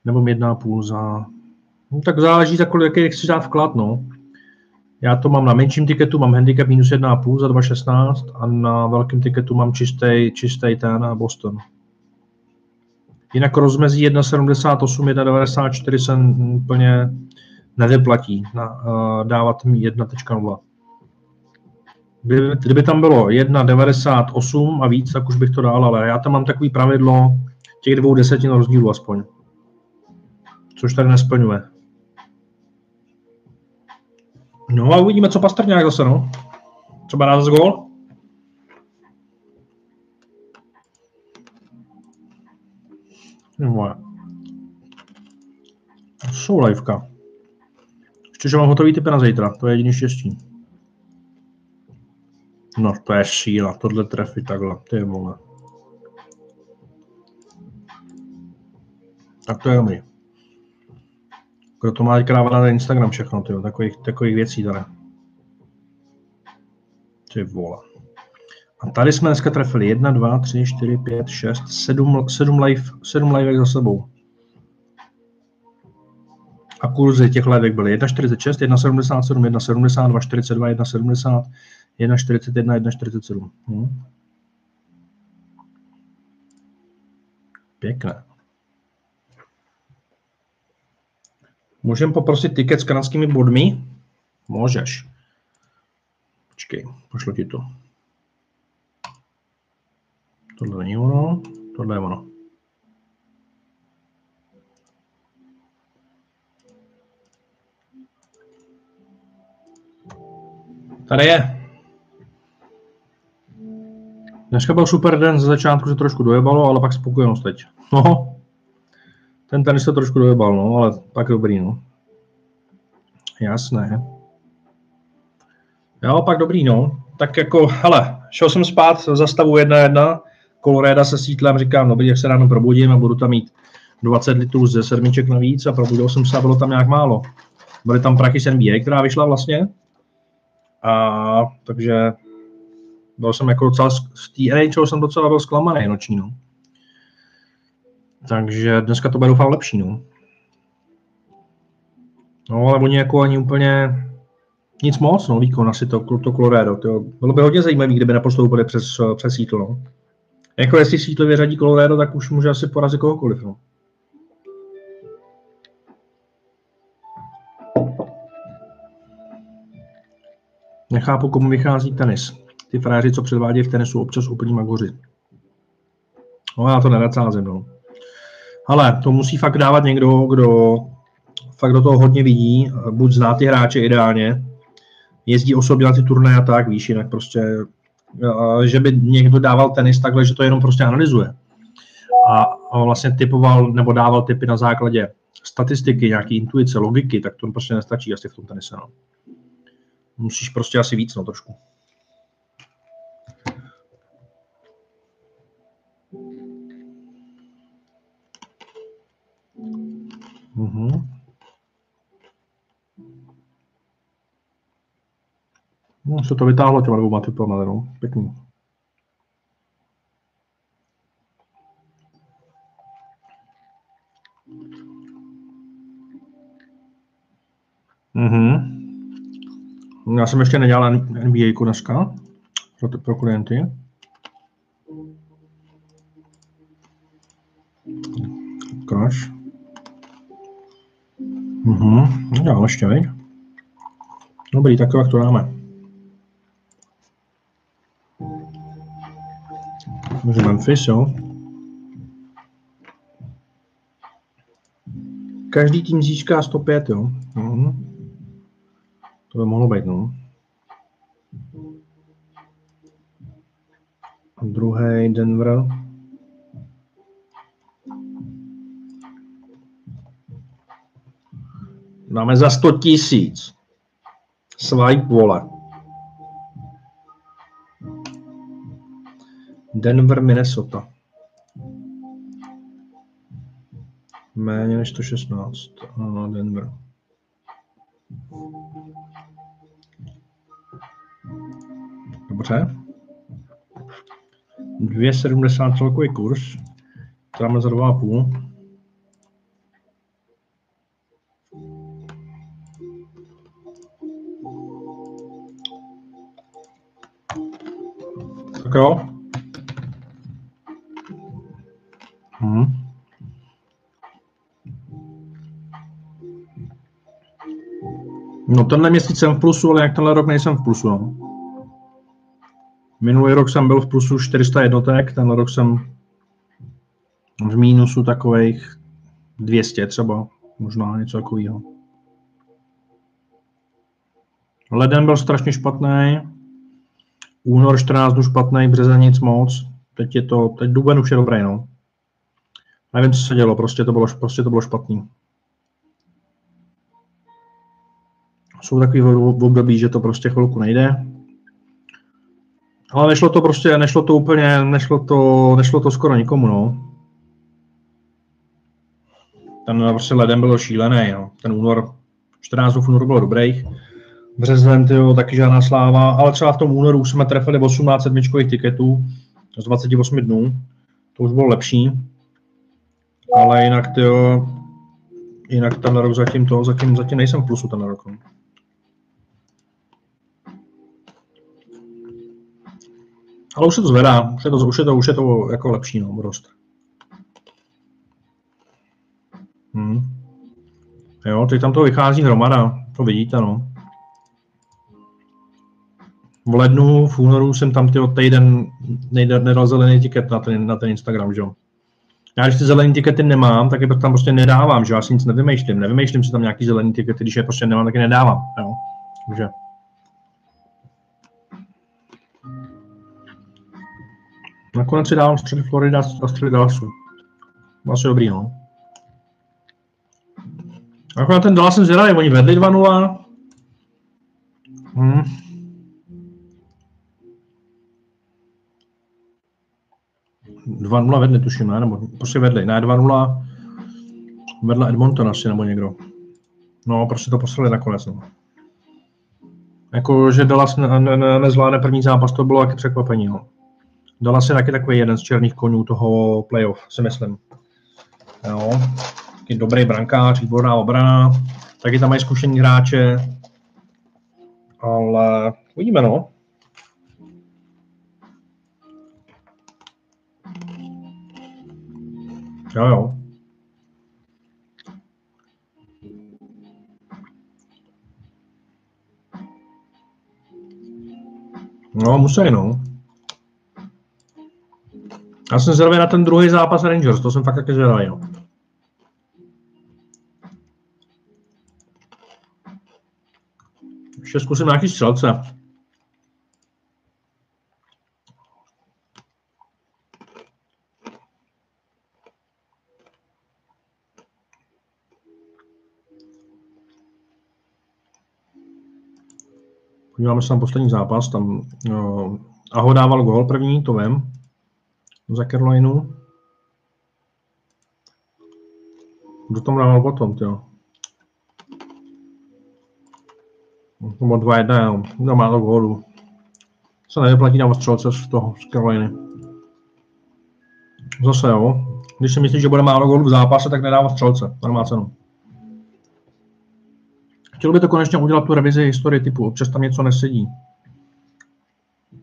Nebo 1,5 za... No, tak záleží, za kolik, jaký chceš dát vklad, no. Já to mám na menším tiketu, mám handicap minus 1,5 za 2,16 a na velkém tiketu mám čistý, čistý ten a Boston. Jinak rozmezí 1,78, 1,94 se úplně nevyplatí na, uh, dávat mi 1.0. Kdyby, kdyby tam bylo 1,98 a víc, tak už bych to dal, ale já tam mám takový pravidlo těch dvou desetin rozdílu aspoň. Což tady nesplňuje. No a uvidíme, co Pastrňák zase, no. Třeba zase gól? No, jsou liveka. Ještě, že mám hotový typy na zítra, to je jediný štěstí. No, to je šíla, tohle trefy takhle, je vole. Tak to je dobrý. Kdo to má teďka dávat na Instagram všechno, tyjo, takových, takových věcí tady. Ty vole. A tady jsme dneska trefili 1, 2, 3, 4, 5, 6, 7, 7 live, 7 livek za sebou. A kurzy těch livek byly 1,46, 1,77, 1,70, 2,42, 1,70, 1,41, 1,47. Hm. Pěkné. Můžem poprosit tiket s kanadskými bodmi? Můžeš. Počkej, pošlo ti to. Tohle není ono, tohle je ono. Tady je. Dneska byl super den, ze začátku se trošku dojebalo, ale pak spokojenost teď. No, ten tenis se trošku dojebal, no, ale pak dobrý, no. Jasné. Jo, pak dobrý, no. Tak jako, hele, šel jsem spát za stavu 1-1, Koloréda se sítlem, říkám, dobrý, jak se ráno probudím a budu tam mít 20 litrů ze sedmiček navíc a probudil jsem se a bylo tam nějak málo. Byly tam prachy z NBA, která vyšla vlastně. A takže byl jsem jako docela, z té NHL jsem docela byl zklamaný noční, no. Takže dneska to bude doufám lepší, no. No, ale oni jako ani úplně nic moc, no, výkon asi to, to Colorado. To bylo by hodně zajímavé, kdyby nepostoupili přes, přes Seattle, no. Jako jestli Seattle vyřadí Colorado, tak už může asi porazit kohokoliv, no. Nechápu, komu vychází tenis. Ty fráři, co předvádějí v tenisu, občas úplní magoři. No já to nerad sázím, no. Ale to musí fakt dávat někdo, kdo fakt do toho hodně vidí, buď zná ty hráče ideálně, jezdí osobně na ty turnaje a tak, víš, jinak prostě, že by někdo dával tenis takhle, že to jenom prostě analyzuje. a, a vlastně typoval nebo dával typy na základě statistiky, nějaký intuice, logiky, tak to prostě nestačí asi v tom tenise. No. Musíš prostě asi víc, no trošku. Mhm. No, se to vytáhlo těma dvouma typama, no. Pěkný. Mhm. Já jsem ještě nedělal NBA dneska pro, ty- pro klienty. Ukáž. Mhm, dál ještě, veď? Dobrý, tak jak to dáme. Takže Memphis, jo. Každý tým získá 105, jo. Mhm. To by mohlo být, no. Druhý Denver. Dáme za 100 tisíc. Swipe, vole. Denver, Minnesota. Méně než 116. Ano, Denver. Dobře. 2,70 celkový kurz. Dáme za 2,5. Tak jo. Hmm. No tenhle měsíc jsem v plusu, ale jak tenhle rok nejsem v plusu. No. Minulý rok jsem byl v plusu 400 jednotek, tenhle rok jsem v mínusu takových 200 třeba, možná něco takového. Leden byl strašně špatný, únor 14 dnů špatný, březen nic moc, teď je to, teď duben už je dobrý, no. Nevím, co se dělo, prostě to bylo, prostě to bylo špatný. Jsou takový v období, že to prostě chvilku nejde. Ale nešlo to prostě, nešlo to úplně, nešlo to, nešlo to skoro nikomu, no. Ten prostě ledem byl šílený, no. Ten únor, 14 dnů v únoru bylo. Březen, tyjo, taky žádná sláva, ale třeba v tom únoru už jsme trefili 18 sedmičkových tiketů z 28 dnů. To už bylo lepší. Ale jinak, tyjo, jinak ten rok zatím to, zatím, zatím nejsem v plusu ten rok. No. Ale už se to zvedá, už je to, už je to, už je to jako lepší, no, dost. Hmm. Jo, teď tam to vychází hromada, to vidíte, no. V lednu, v únoru jsem tam tyho týden nedal zelený tiket na ten, na ten Instagram, že jo. Já když ty zelený tikety nemám, tak je tam prostě nedávám, že já si nic nevymýšlím. Nevymýšlím si tam nějaký zelený tikety, když je prostě nemám, tak je nedávám, jo. Takže. Nakonec si dávám středy Florida a středy Dallasu. Asi dobrý, no. Akorát ten Dallas jsem zvědavý, oni vedli 2-0. Hmm. Dva nula vedli, tuším, ne? Nebo prostě vedli, ne 2-0. Vedla Edmonton asi, nebo někdo. No, prostě to poslali nakonec, no. Jako, že Dallas ne, ne, ne, nezvládne první zápas, to bylo taky překvapení, no. Dallas je taky takový jeden z černých konů toho playoff, si myslím. Jo. Taky dobrý brankář, výborná obrana, taky tam mají zkušení hráče, ale uvidíme, no. Jo, jo. No, musí, no. Já jsem zvědavý na ten druhý zápas Rangers, to jsem fakt taky zvědavý, no. Ještě zkusím nějaký střelce. Podíváme se na poslední zápas, tam no, Aho dával gol první, to vím, za Carolinu. Kdo tam dával potom, jo? To bylo 2-1, jenom. Kdo má to gólu. Se nevyplatí dávat střelce z toho, z Caroliny. Zase jo. Když si myslíš, že bude málo gólů v zápase, tak nedává střelce. To nemá cenu. Chtěl by to konečně udělat tu revizi historie typu, občas tam něco nesedí.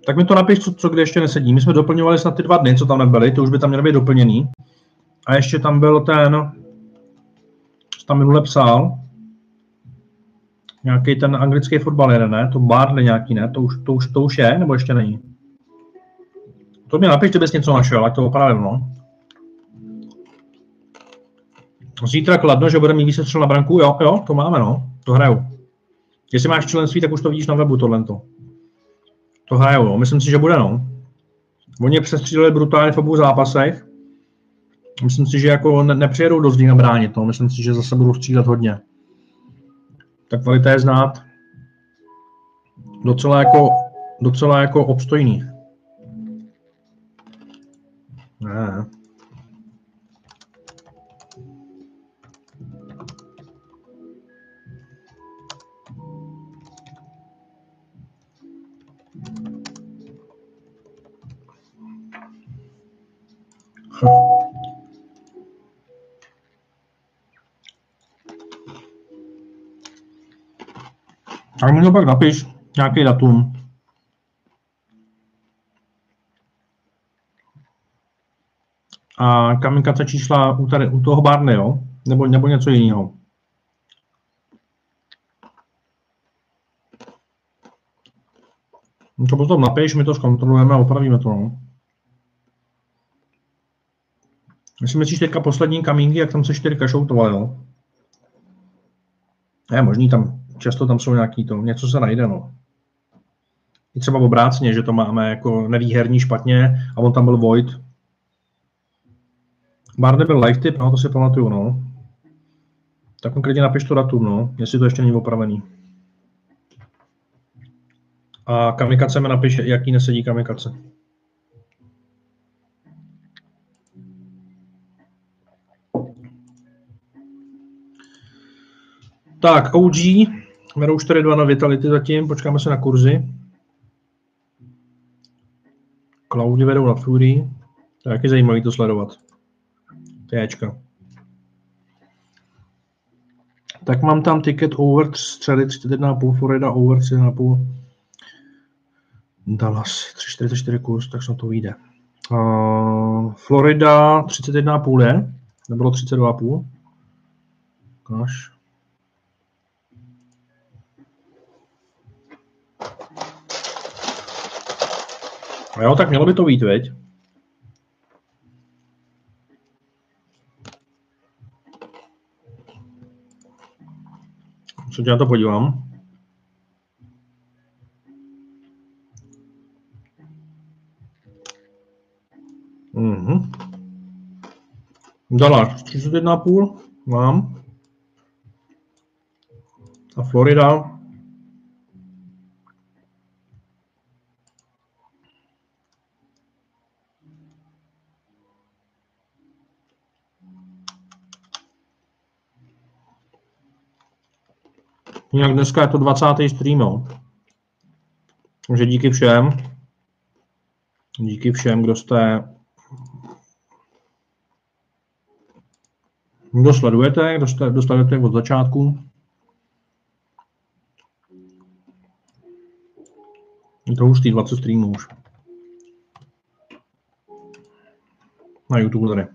Tak mi to napiš, co, co kde ještě nesedí. My jsme doplňovali snad ty dva dny, co tam nebyly, to už by tam měly být doplněný. A ještě tam byl ten, co tam minule psal, nějaký ten anglický fotbal ne? To Barley nějaký, ne? To už, to, už, to už je, nebo ještě není? To mě napiš, bys něco našel, ať to opravím, no. Zítra kladno, že bude mít střel na branku, jo, jo, to máme, no, to hraju. Jestli máš členství, tak už to vidíš na webu, tohle. To hraju, jo. myslím si, že bude, no. Oni přestříleli brutálně v obou zápasech. Myslím si, že jako ne, nepřijedou do zdí nabránit, no. myslím si, že zase budou střílet hodně. Ta kvalita je znát. Docela jako, docela jako obstojný. Ne. Tak mi to pak napiš, nějaký datum. A kamikace čísla u, tady, u toho Barney, jo? Nebo, nebo něco jiného. To potom napiš, my to zkontrolujeme a opravíme to. No. Myslím, myslíš teďka poslední kamínky, jak tam se čtyři kašoutovaly, jo? Je možný tam, často tam jsou nějaký to, něco se najde, no. I třeba obrácně, že to máme jako nevýherní špatně a on tam byl Void. Barney byl live tip, no to si pamatuju, no. Tak konkrétně napiš to datum, no, jestli to ještě není opravený. A kamikace mi napiš, jaký nesedí kamikace. Tak, OG, vedou 4-2 na Vitality zatím, počkáme se na kurzy. Cloudi vedou na Fury. To je taky zajímavý to sledovat. Téčka. Tak mám tam ticket over střely 31,5, Florida over 3,5. Dallas 3,44 kurz, tak snad to vyjde. Uh, Florida 31,5 je, nebylo 32,5. Ukáž. Jo, tak mělo by to být, veď? Co já to podívám? Mhm. Dallas 31,5 mám. A Florida Jinak dneska je to 20. stream, jo. Takže díky všem. Díky všem, kdo jste kdo sledujete, kdo, jste, kdo sledujete od začátku. Je to už 20 streamů už. Na YouTube tady.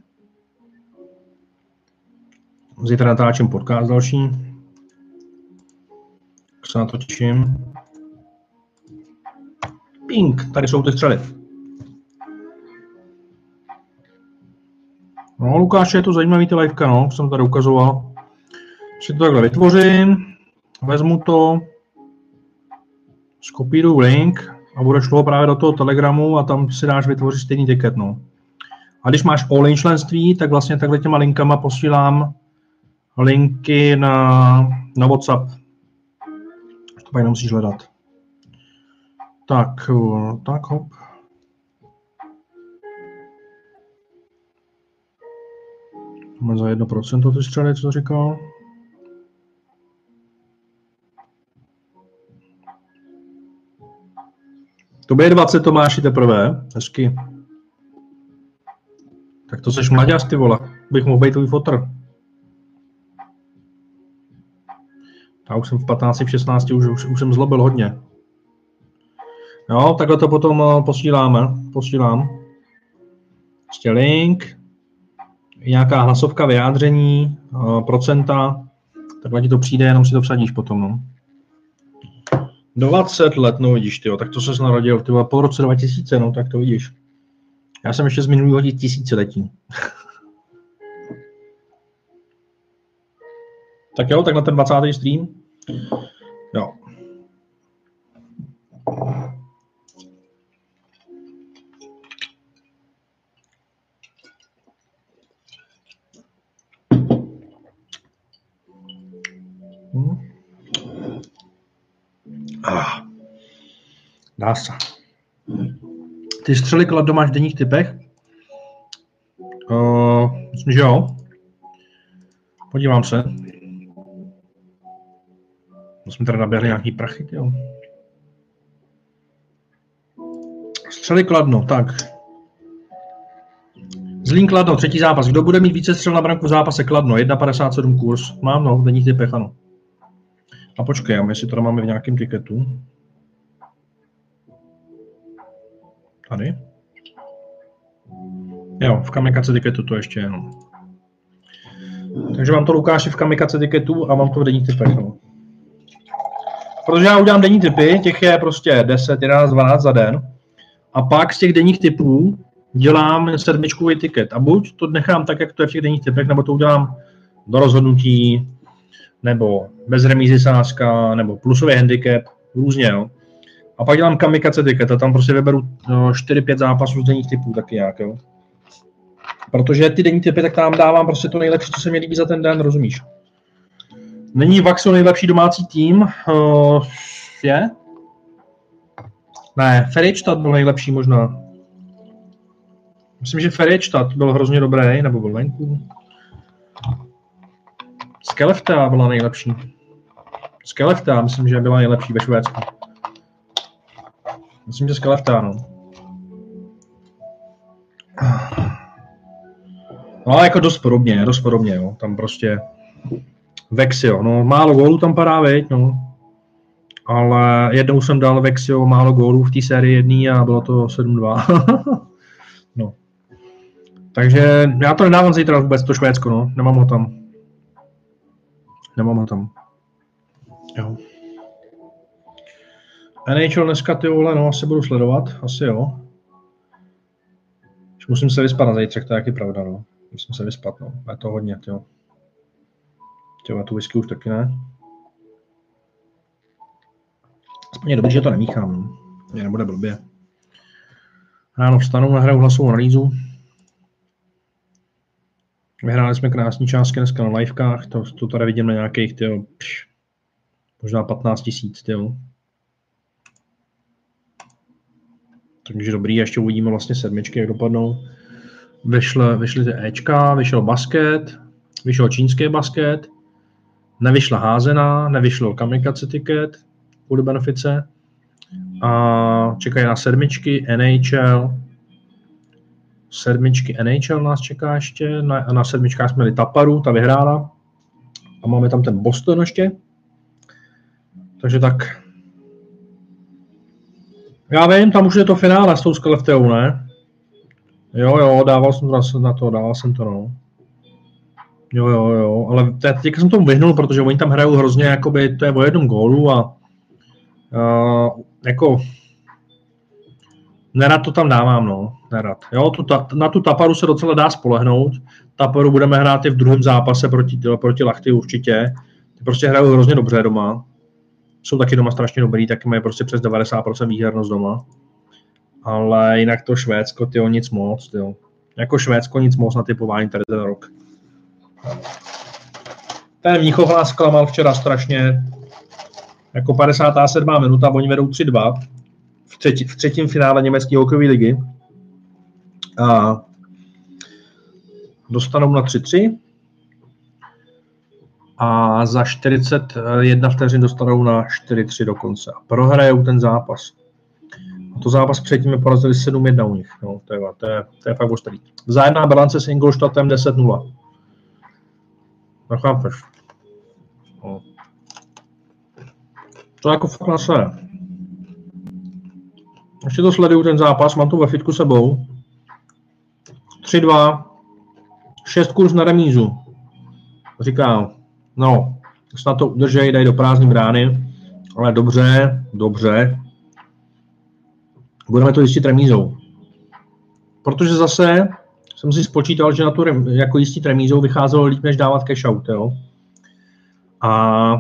Zítra natáčím podcast další se na to těším. Pink, tady jsou ty střely. No, Lukáš, je to zajímavý ty liveka, no, jsem tady ukazoval. Si to takhle vytvořím, vezmu to, skopíruju link a budeš toho právě do toho Telegramu a tam si dáš vytvořit stejný ticket, no. A když máš all členství, tak vlastně takhle těma linkama posílám linky na, na WhatsApp pak nemusíš hledat. Tak, eh, tak hop. Máme za 1% ty střely, co říkal. To je 20, Tomáši, teprve. Hezky. Tak to seš mladěz, ty vole. Bych mohl být tvůj fotr. Já už jsem v 15, v 16, už, už, už jsem zlobil hodně. Jo, takhle to potom eh, posíláme. Posílám. Ještě link. Nějaká hlasovka vyjádření, eh, procenta. Takhle ti to přijde, jenom si to vsadíš potom. No. 20 let, no vidíš, ty, tak to se narodil, ty po roce 2000, no tak to vidíš. Já jsem ještě z minulého tisíciletí. tak jo, tak na ten 20. stream. Jo. Hmm. Ah. Dá se. Ty střely kladou máš v denních typech? Uh, myslím, že jo. Podívám se. My jsme tady naběhli nějaký prachy, jo. Střely kladno, tak. Zlín kladno, třetí zápas. Kdo bude mít více střel na branku v zápase kladno? 1,57 kurz. Mám no, v denních typech, ano. A počkej, jestli to máme v nějakém tiketu. Tady. Jo, v kamikace tiketu to ještě jenom. Takže mám to Lukáši v kamikace tiketu a mám to v denních typech. No. Protože já udělám denní typy, těch je prostě 10, 11, 12 za den. A pak z těch denních typů dělám sedmičkový tiket. A buď to nechám tak, jak to je v těch denních typech, nebo to udělám do rozhodnutí, nebo bez remízy sázka, nebo plusový handicap, různě, jo. A pak dělám kamikace ticket a tam prostě vyberu no, 4-5 zápasů z denních typů taky nějak, jo. Protože ty denní typy, tak tam dávám prostě to nejlepší, co se mi líbí za ten den, rozumíš? Není Vaxo nejlepší domácí tým? Uh, je? Ne, Ferečtat byl nejlepší možná. Myslím, že Ferečtat byl hrozně dobrý, nebo byl venku. Skelefta byla nejlepší. Skelefta, myslím, že byla nejlepší ve Švédsku. Myslím, že Skelefta, no. No ale jako dost podobně, dost podobně, jo. Tam prostě Vexio, no málo gólů tam padá, veď, no. Ale jednou jsem dal Vexio málo gólů v té sérii jedný a bylo to 7-2. no. Takže já to nedávám zítra vůbec, to Švédsko, no. Nemám ho tam. Nemám ho tam. Jo. NHL dneska, ty vole, no asi budu sledovat, asi jo. Už musím se vyspat na zítřek, to je taky pravda, no. Musím se vyspat, no. Je to hodně, jo. Těma tu whisky už taky ne. Aspoň je dobrý, že to nemíchám, no. Mě nebude blbě. Ráno vstanu, nahraju hlasovou analýzu. Vyhráli jsme krásný částky dneska na livekách, to, to tady vidím na nějakých, tyjo, pš, možná 15 tisíc. Takže dobrý, ještě uvidíme vlastně sedmičky, jak dopadnou. Vyšly, vyšly ty Ečka, vyšel basket, vyšel čínský basket, nevyšla házená, nevyšlo kamikace ticket kvůli benefice a čekají na sedmičky NHL, sedmičky NHL nás čeká ještě, na, na sedmičkách jsme měli Taparu, ta vyhrála a máme tam ten Boston ještě. Takže tak. Já vím, tam už je to finále s tou Skelefteou, ne? Jo, jo, dával jsem to na to, dával jsem to, no. Jo, jo, jo, ale teď jsem tomu vyhnul, protože oni tam hrajou hrozně, jakoby, to je o jednom gólu a uh, jako nerad to tam dávám, no, nerad. Jo, tu, ta, na tu Taparu se docela dá spolehnout. Taparu budeme hrát i v druhém zápase proti, proti Lachty určitě. Ty prostě hrajou hrozně dobře doma. Jsou taky doma strašně dobrý, taky mají prostě přes 90% výhernost doma. Ale jinak to Švédsko, ty nic moc, tyjo. Jako Švédsko nic moc na typování tady ten rok. Ten Mnichov nás zklamal včera strašně. Jako 57. minuta, oni vedou 3-2. V třetí, v třetím finále německé hokejové ligy. A dostanou na 3-3 a za 41 vteřin dostanou na 4-3 dokonce. A prohrajou ten zápas. A to zápas předtím je porazili 7-1 u nich. No, to, je, to, je, to je fakt ostrý. Vzájemná bilance s Ingolstadtem 10-0. No chápeš. No. To je jako na své. Ještě to sleduju ten zápas, mám to ve fitku sebou. 3-2, 6 kurz na remízu. Říkám, no, snad to udržej, dají do prázdní brány, ale dobře, dobře. Budeme to jistit remízou. Protože zase jsem si spočítal, že na tu jako jistit remízou vycházelo líp, než dávat cash out, jo. A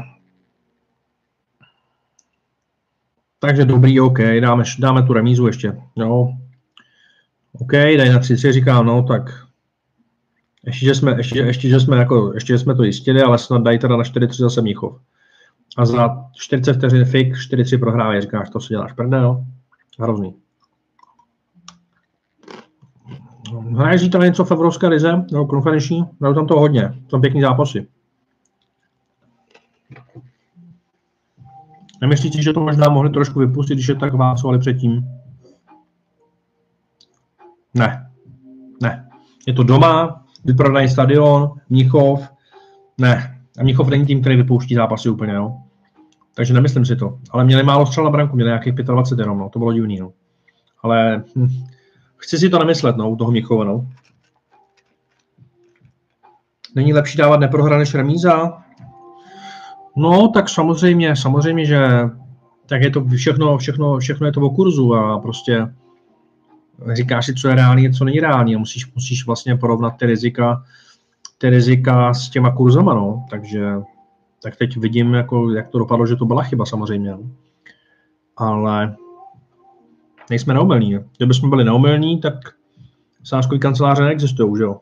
takže dobrý, OK, dáme, dáme tu remízu ještě, jo. OK, daj na 30, říkám, no tak ještě, že jsme, ještě, ještě, že jsme, jako, ještě, že jsme to jistili, ale snad dají teda na 4-3 zase Míchov. A za 40 vteřin fik, 4-3 prohrávají, říkáš, to si děláš prdel, hrozný. Hraje zítra něco v Evropské lize, nebo konferenční, hrajou tam to hodně, tam pěkný zápasy. Nemyslíte, že to možná mohli trošku vypustit, když je tak válcovali předtím? Ne. Ne. Je to doma, vyprodaný stadion, Mnichov. Ne. A Mnichov není tým, který vypouští zápasy úplně, jo. Takže nemyslím si to. Ale měli málo střel na branku, měli nějakých 25 jenom, no. To bylo divný, no. Ale hm, chci si to nemyslet, no, u toho Mnichova, no. Není lepší dávat neprohra než remíza? No, tak samozřejmě, samozřejmě, že tak je to všechno, všechno, všechno je to o kurzu a prostě říkáš si, co je reálný co není reálný a musíš, musíš vlastně porovnat ty rizika, ty rizika s těma kurzama, no. Takže tak teď vidím, jako, jak to dopadlo, že to byla chyba samozřejmě. No. Ale nejsme neumilní. Kdyby jsme byli neumilní, tak sázkový kanceláře neexistují, že jo?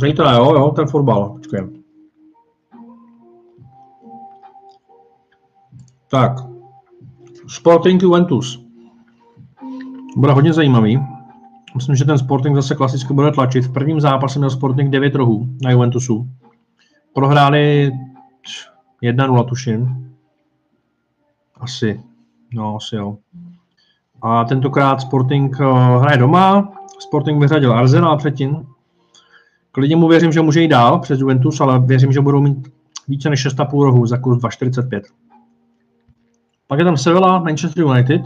To jo, jo, ten fotbal. Počkej. Tak. Sporting Juventus. Bude hodně zajímavý. Myslím, že ten Sporting zase klasicky bude tlačit. V prvním zápase měl Sporting 9 rohů na Juventusu. Prohráli 1-0, tuším. Asi. No, asi jo. A tentokrát Sporting uh, hraje doma. Sporting vyřadil Arsenal předtím. Klidně mu věřím, že může jít dál přes Juventus, ale věřím, že budou mít více než 6,5 rohů za kurz 2,45. Pak je tam Sevilla, Manchester United.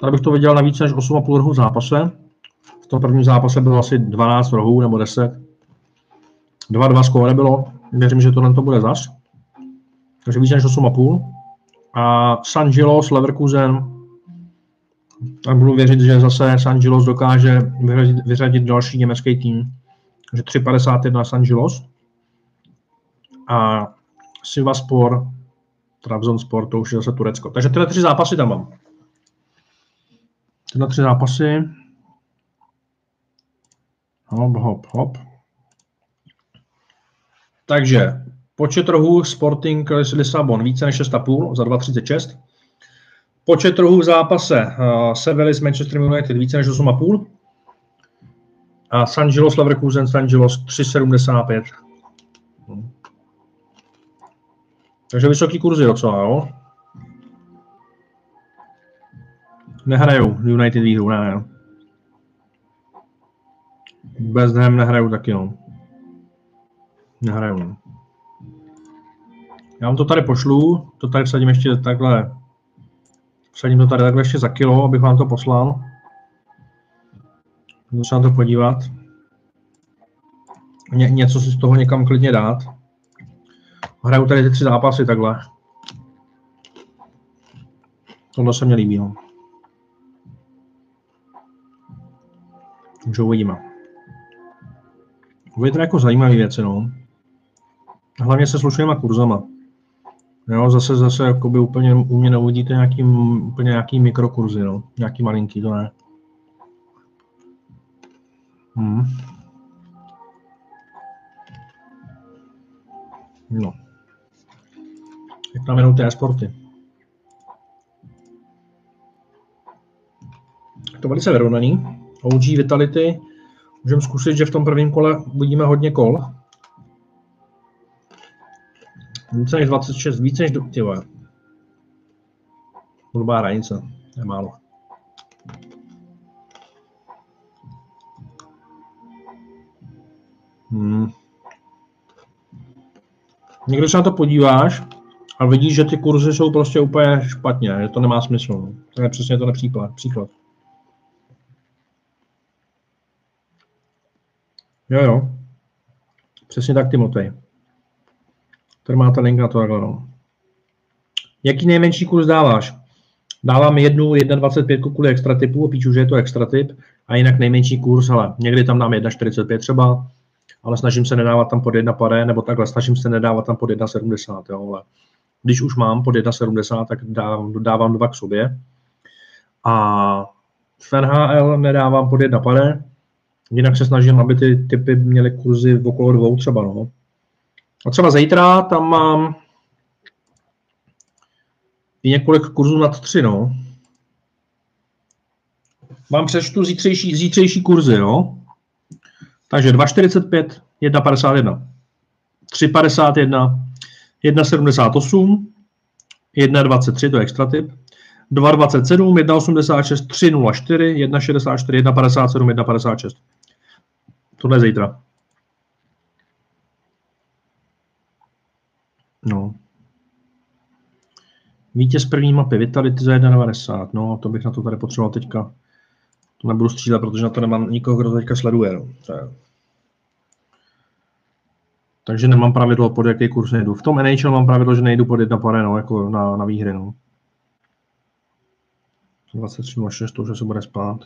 Tady bych to viděl na více než 8,5 rohů v zápase. V tom prvním zápase bylo asi 12 rohů nebo 10. 2-2 skóre bylo. Věřím, že tohle to bude zas. Takže více než 8,5. A San Gilos, Leverkusen. A budu věřit, že zase San Gilos dokáže vyřadit, vyřadit další německý tým. Takže 3,51 San Gilos. A Sivaspor, Trabzonspor, to už je zase Turecko. Takže tyhle tři zápasy tam mám. Tyhle tři zápasy. Hop, hop, hop. Takže počet rohů Sporting Lisabon více než 6,5 za 2,36. Počet rohů v zápase uh, Sevilla s Manchester United více než 8,5. A San Gilos Leverkusen San Gilos 3,75. Takže vysoký kurzy docela, jo? Nehrajou United výhru, ne, ne. Bez nehrajou taky, no. Nehrajou, no. Já vám to tady pošlu, to tady vsadím ještě takhle, vsadím to tady takhle ještě za kilo, abych vám to poslal. Můžu se na to podívat. Ně, něco si z toho někam klidně dát. Hraju tady ty tři zápasy takhle. Tohle se mi líbí. No. Takže uvidíme. To jako zajímavé věci, no. Hlavně se slušnýma kurzama. Jo, zase, zase jakoby úplně u mě neuvidíte nějaký, úplně nějaký mikrokurzy, no. Nějaký malinký, to ne. Hmm. No. Tam jenom ty sporty. To velice vyrovnaný. OG Vitality. Můžeme zkusit, že v tom prvním kole uvidíme hodně kol. Více než 26, více než do... Ty vole. Blbá hranice, je málo. Hmm. Někdo se na to podíváš a vidíš, že ty kurzy jsou prostě úplně špatně, že to nemá smysl. no. To je přesně to příklad. příklad. Jo, jo. Přesně tak, Timotej. Tady má ta linka to takhle, no. Jaký nejmenší kurz dáváš? Dávám jednu 1,25 kvůli extra typu, píšu, že je to extra typ, a jinak nejmenší kurz, ale někdy tam dám 1,45 třeba, ale snažím se nedávat tam pod 1 pade, nebo takhle, snažím se nedávat tam pod 1,70, jo, ale když už mám pod 1,70, tak dávám, dávám dva k sobě. A v NHL nedávám pod 1 pade, jinak se snažím, aby ty typy měly kurzy v okolo dvou třeba, no. A třeba zítra tam mám i několik kurzů nad tři, no. Vám přečtu zítřejší, zítřejší kurzy, jo. Takže 2,45, 1,51, 3,51, 1,78, 1,23, to je extra typ, 2,27, 1,86, 3,04, 1,64, 1,57, 1,56. Tohle je zítra. No. Vítěz první mapy Vitality za 1,90. No, to bych na to tady potřeboval teďka. To nebudu střílet, protože na to nemám nikoho, kdo to teďka sleduje. No. Takže nemám pravidlo, pod jaký kurz nejdu. V tom NHL mám pravidlo, že nejdu pod jedna pare, no, jako na, na výhry. No. 23.06, to už se bude spát.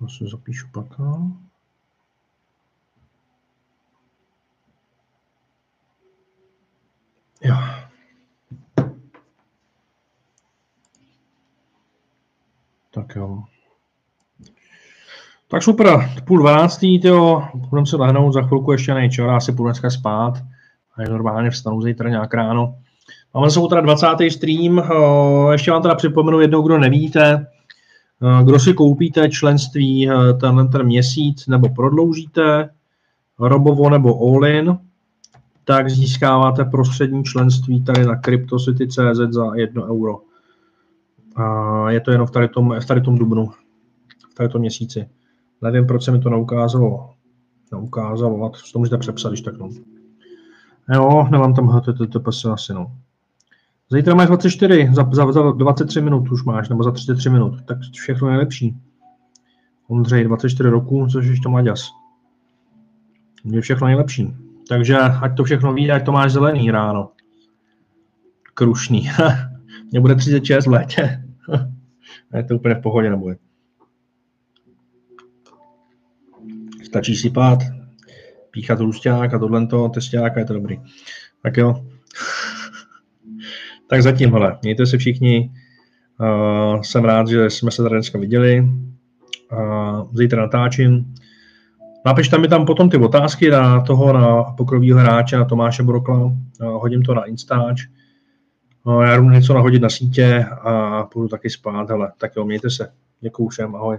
To si zapíšu pak. Jo. Tak jo. Tak super, půl dvanáctý, jo, budeme se lehnout, za chvilku ještě nejčo, já si půjdu dneska spát a normálně vstanu zítra nějak ráno. Máme se teda 20. stream, ještě vám teda připomenu jednou, kdo nevíte, kdo si koupíte členství ten, ten měsíc nebo prodloužíte, Robovo nebo Allin, tak získáváte prostřední členství tady na CryptoCity.cz za 1 euro. A je to jenom v tady tom, v tady tom dubnu, v tady tom měsíci. Nevím, proč se mi to neukázalo. Neukázalo, a to můžete přepsat, když tak no. Jo, nemám tam HTTPS asi, no. Zítra máš 24, za, za, za 23 minut už máš, nebo za 33 minut, tak všechno je lepší. Ondřej, 24 roku, což ještě mladěs. Je všechno nejlepší. Takže ať to všechno ví, ať to máš zelený ráno. Krušný. Mně bude 36 v létě. je to úplně v pohodě nebude. Stačí si pát, píchat růsták a tohle to, testák a je to dobrý. Tak jo. Tak zatím, hele, mějte se všichni. Uh, jsem rád, že jsme se tady dneska viděli. Uh, zítra natáčím. Napište mi tam potom ty otázky na toho, na pokrovýho hráče, na Tomáše Brokla. Hodím to na Instač. Já jdu něco nahodit na sítě a půjdu taky spát, ale tak jo, mějte se. Děkuju všem, ahoj.